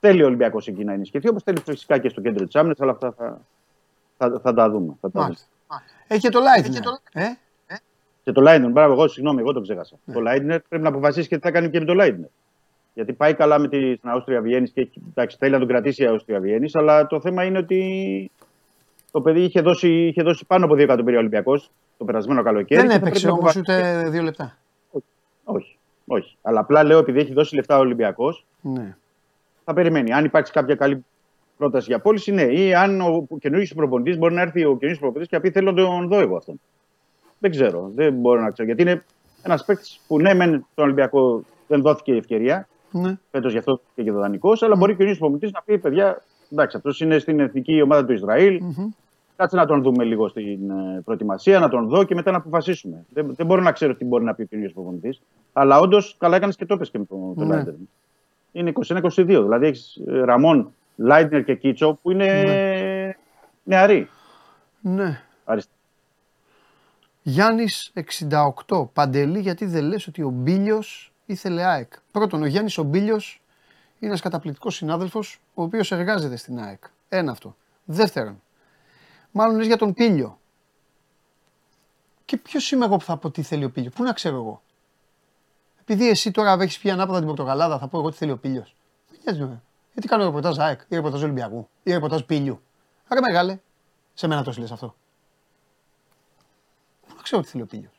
θέλει ο Ολυμπιακός εκεί να ενισχυθεί, όπως θέλει φυσικά και στο κέντρο της άμυνας, αλλά αυτά θα, θα, θα τα δούμε. Θα τα δούμε. Μάλιστα. Έχει και το Lightning. Ε; Και το Λάιντνερ, μπράβο, εγώ συγγνώμη, εγώ το ξέχασα. Το Λάιντνερ πρέπει να αποφασίσει και τι θα κάνει και με το Λάιντνερ. Γιατί πάει καλά με την Αύστρια Βιέννη και έχει- εντάξει, θέλει να τον κρατήσει η Αύστρια Βιέννη, αλλά το θέμα είναι ότι το παιδί είχε δώσει, είχε δώσει πάνω από 2 εκατομμύρια Ολυμπιακός το περασμένο καλοκαίρι. Δεν και θα έπαιξε πρέπει να όμως αποφασίσει- ούτε δύο λεπτά. Όχι, όχι. Αλλά απλά λέω επειδή έχει δώσει λεφτά ο Ολυμπιακός, Ναι. θα περιμένει. Αν υπάρξει κάποια καλή πρόταση για πώληση, ναι. Ή αν ο καινούριο προπονητής μπορεί να έρθει ο καινούριο προπονητής και να πει: Θέλω να τον δω εγώ αυτόν. Δεν ξέρω. Δεν μπορώ να ξέρω. Γιατί είναι ένας παίκτης που ναι, μεν στον Ολυμπιακό δεν δόθηκε η ευκαιρία. ναι. Φέτος γι' αυτό και το δανεικός, αλλά μπορεί και ο καινούριο προπονητής να πει: Παιδιά, εντάξει, αυτός είναι στην εθνική ομάδα του Ισραήλ. Κάτσε να τον δούμε λίγο στην ε, προετοιμασία, να τον δω και μετά να αποφασίσουμε. Δεν, δεν μπορώ να ξέρω τι μπορεί να πει ο καινούριο προπονητής. Αλλά όντως καλά έκανες και το έπες και με τον το Ναι. Λάιντερ. Είναι 21-22. Δηλαδή έχεις Ραμόν, Λάιντνερ και Κίτσο που είναι νεαροί. ναι. Αριστερά. Γιάννης 68. Παντελή, γιατί δεν λες ότι ο Μπίλιος ήθελε ΑΕΚ. Πρώτον, ο Γιάννης ο Μπίλιος είναι ένας καταπληκτικός συνάδελφος, ο οποίος εργάζεται στην ΑΕΚ. Ένα αυτό. Δεύτερον, μάλλον λες για τον Πίλιο. Και ποιος είμαι εγώ που θα πω τι θέλει ο Πίλιο. Πού να ξέρω εγώ; Επειδή εσύ τώρα έχεις πει ανάποδα την Πορτογαλάδα, θα πω εγώ τι θέλει ο Πίλιο. Δεν νοιάζει με. Γιατί κάνω ρεπορτάζ ΑΕΚ ή ρεπορτάζ Ολυμπιακού ή ρεπορτάζ Πίλιου. Άρα μεγάλε, σε μένα το λες αυτό. Πού να ξέρω τι θέλει ο Πίλιο.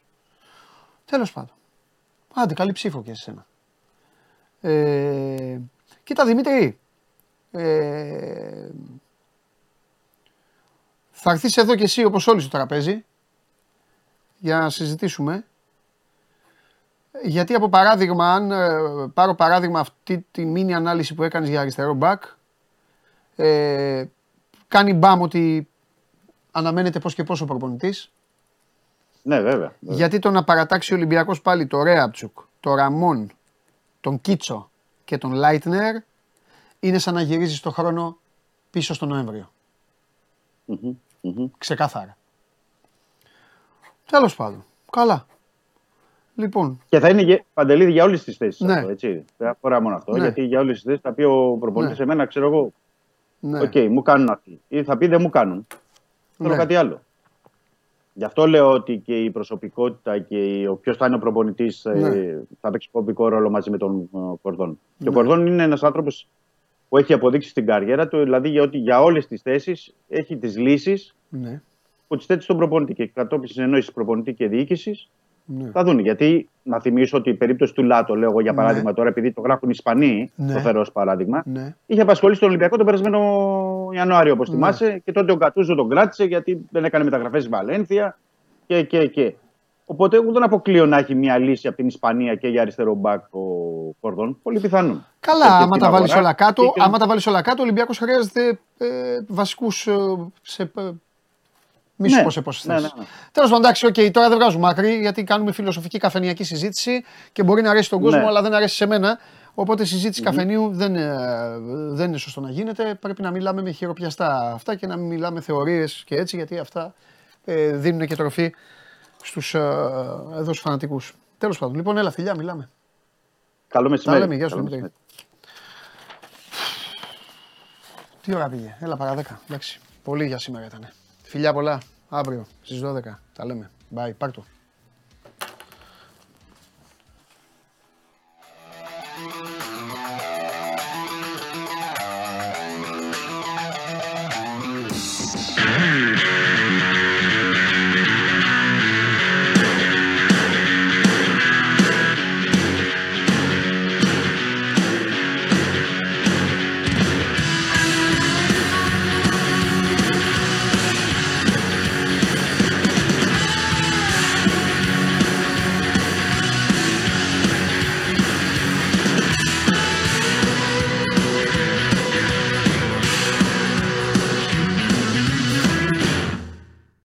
Τέλος πάντων. Άντε, καλή ψήφο και σε σένα. Ε, κοίτα Δημήτρη, ε, θα έρθεις εδώ και εσύ όπως όλοι στο τραπέζι για να συζητήσουμε. Γιατί από παράδειγμα, αν ε, πάρω παράδειγμα αυτή τη μίνι ανάλυση που έκανες για αριστερό μπακ, ε, κάνει μπαμ ότι αναμένεται πώς και πώς ο προπονητής. Ναι, βέβαια. βέβαια. Γιατί το να παρατάξει ο Ολυμπιακός πάλι το Ρέατσουκ, το Ραμόν, τον Κίτσο και τον Λάιτνερ είναι σαν να γυρίζεις το χρόνο πίσω στο Νοέμβριο. Μμμ, μμμ. Ξεκάθαρα. Τέλος πάντων. Καλά. Λοιπόν, Και θα είναι για- παντελή για όλες τις θέσεις. Ναι. Αυτό, έτσι. Δεν αφορά μόνο αυτό. Ναι. Γιατί για όλες τις θέσεις θα πει ο προπονητής Ναι. σε μένα, ξέρω εγώ, ναι. Οκ, μου κάνουν αυτοί. Ή θα πει δεν μου κάνουν. Θέλω Ναι. κάτι άλλο. Γι' αυτό λέω ότι και η προσωπικότητα και η- ο ποιος θα είναι ο προπονητής Ναι. θα παίξει κομβικό ρόλο μαζί με τον ε, Κορδόν. Και ο Κορδόν είναι ένας άνθρωπος που έχει αποδείξει στην καριέρα του, δηλαδή για ότι για όλες τις θέσεις έχει τις λύσεις ναι. που τις θέτει στον προπονητή. Και κατόπιν συνεννόησης προπονητή και διοίκησης ναι. θα δουν. Γιατί να θυμίσω ότι η περίπτωση του Λάτο, λέω εγώ για Ναι. παράδειγμα τώρα, επειδή το γράφουν οι Ισπανοί, Ναι. το φέρω ως παράδειγμα, ναι. είχε απασχολήσει τον Ολυμπιακό τον περασμένο Ιανουάριο, όπως Ναι. θυμάσαι, και τότε ο Γκατούζο τον κράτησε γιατί δεν έκανε μεταγραφές στη Βαλένθια και, και, και. Οπότε εγώ δεν αποκλείω να έχει μια λύση από την Ισπανία και για αριστερό μπακ ο Κορδόν. Πολύ πιθανόν. Καλά, Και άμα την τα, βάλεις αγορά όλα κάτω, και- άμα τα βάλεις όλα κάτω, ο Ολυμπιακός χρειάζεται ε, βασικούς ε, σε, ε, μη σου Ναι, πω σε πόσες ναι, θέσεις. ναι, ναι. Τέλος πάντων, εντάξει, οκ, τώρα δεν βγάζουμε άκρη, γιατί κάνουμε φιλοσοφική καφενειακή συζήτηση και μπορεί να αρέσει στον κόσμο, Ναι. αλλά δεν αρέσει σε μένα. Οπότε συζήτηση καφενείου δεν, ε, δεν είναι σωστό να γίνεται. Πρέπει να μιλάμε με χειροπιαστά αυτά και να μην μιλάμε θεωρίες και έτσι, γιατί αυτά ε, δίνουν και τροφή στους ε, εδώ στους φανατικούς. Τέλος πάντων, λοιπόν, έλα φιλιά, μιλάμε. Καλό μεσημέρι. Τα λέμε, γεια σου, Καλό Δημήτρη. μεσημέρι. Τι ώρα πήγε, έλα παρά 10. Εντάξει, πολύ για σήμερα ήταν. Φιλιά πολλά. Αύριο στις 12. Τα λέμε. Bye. Πάρ' το.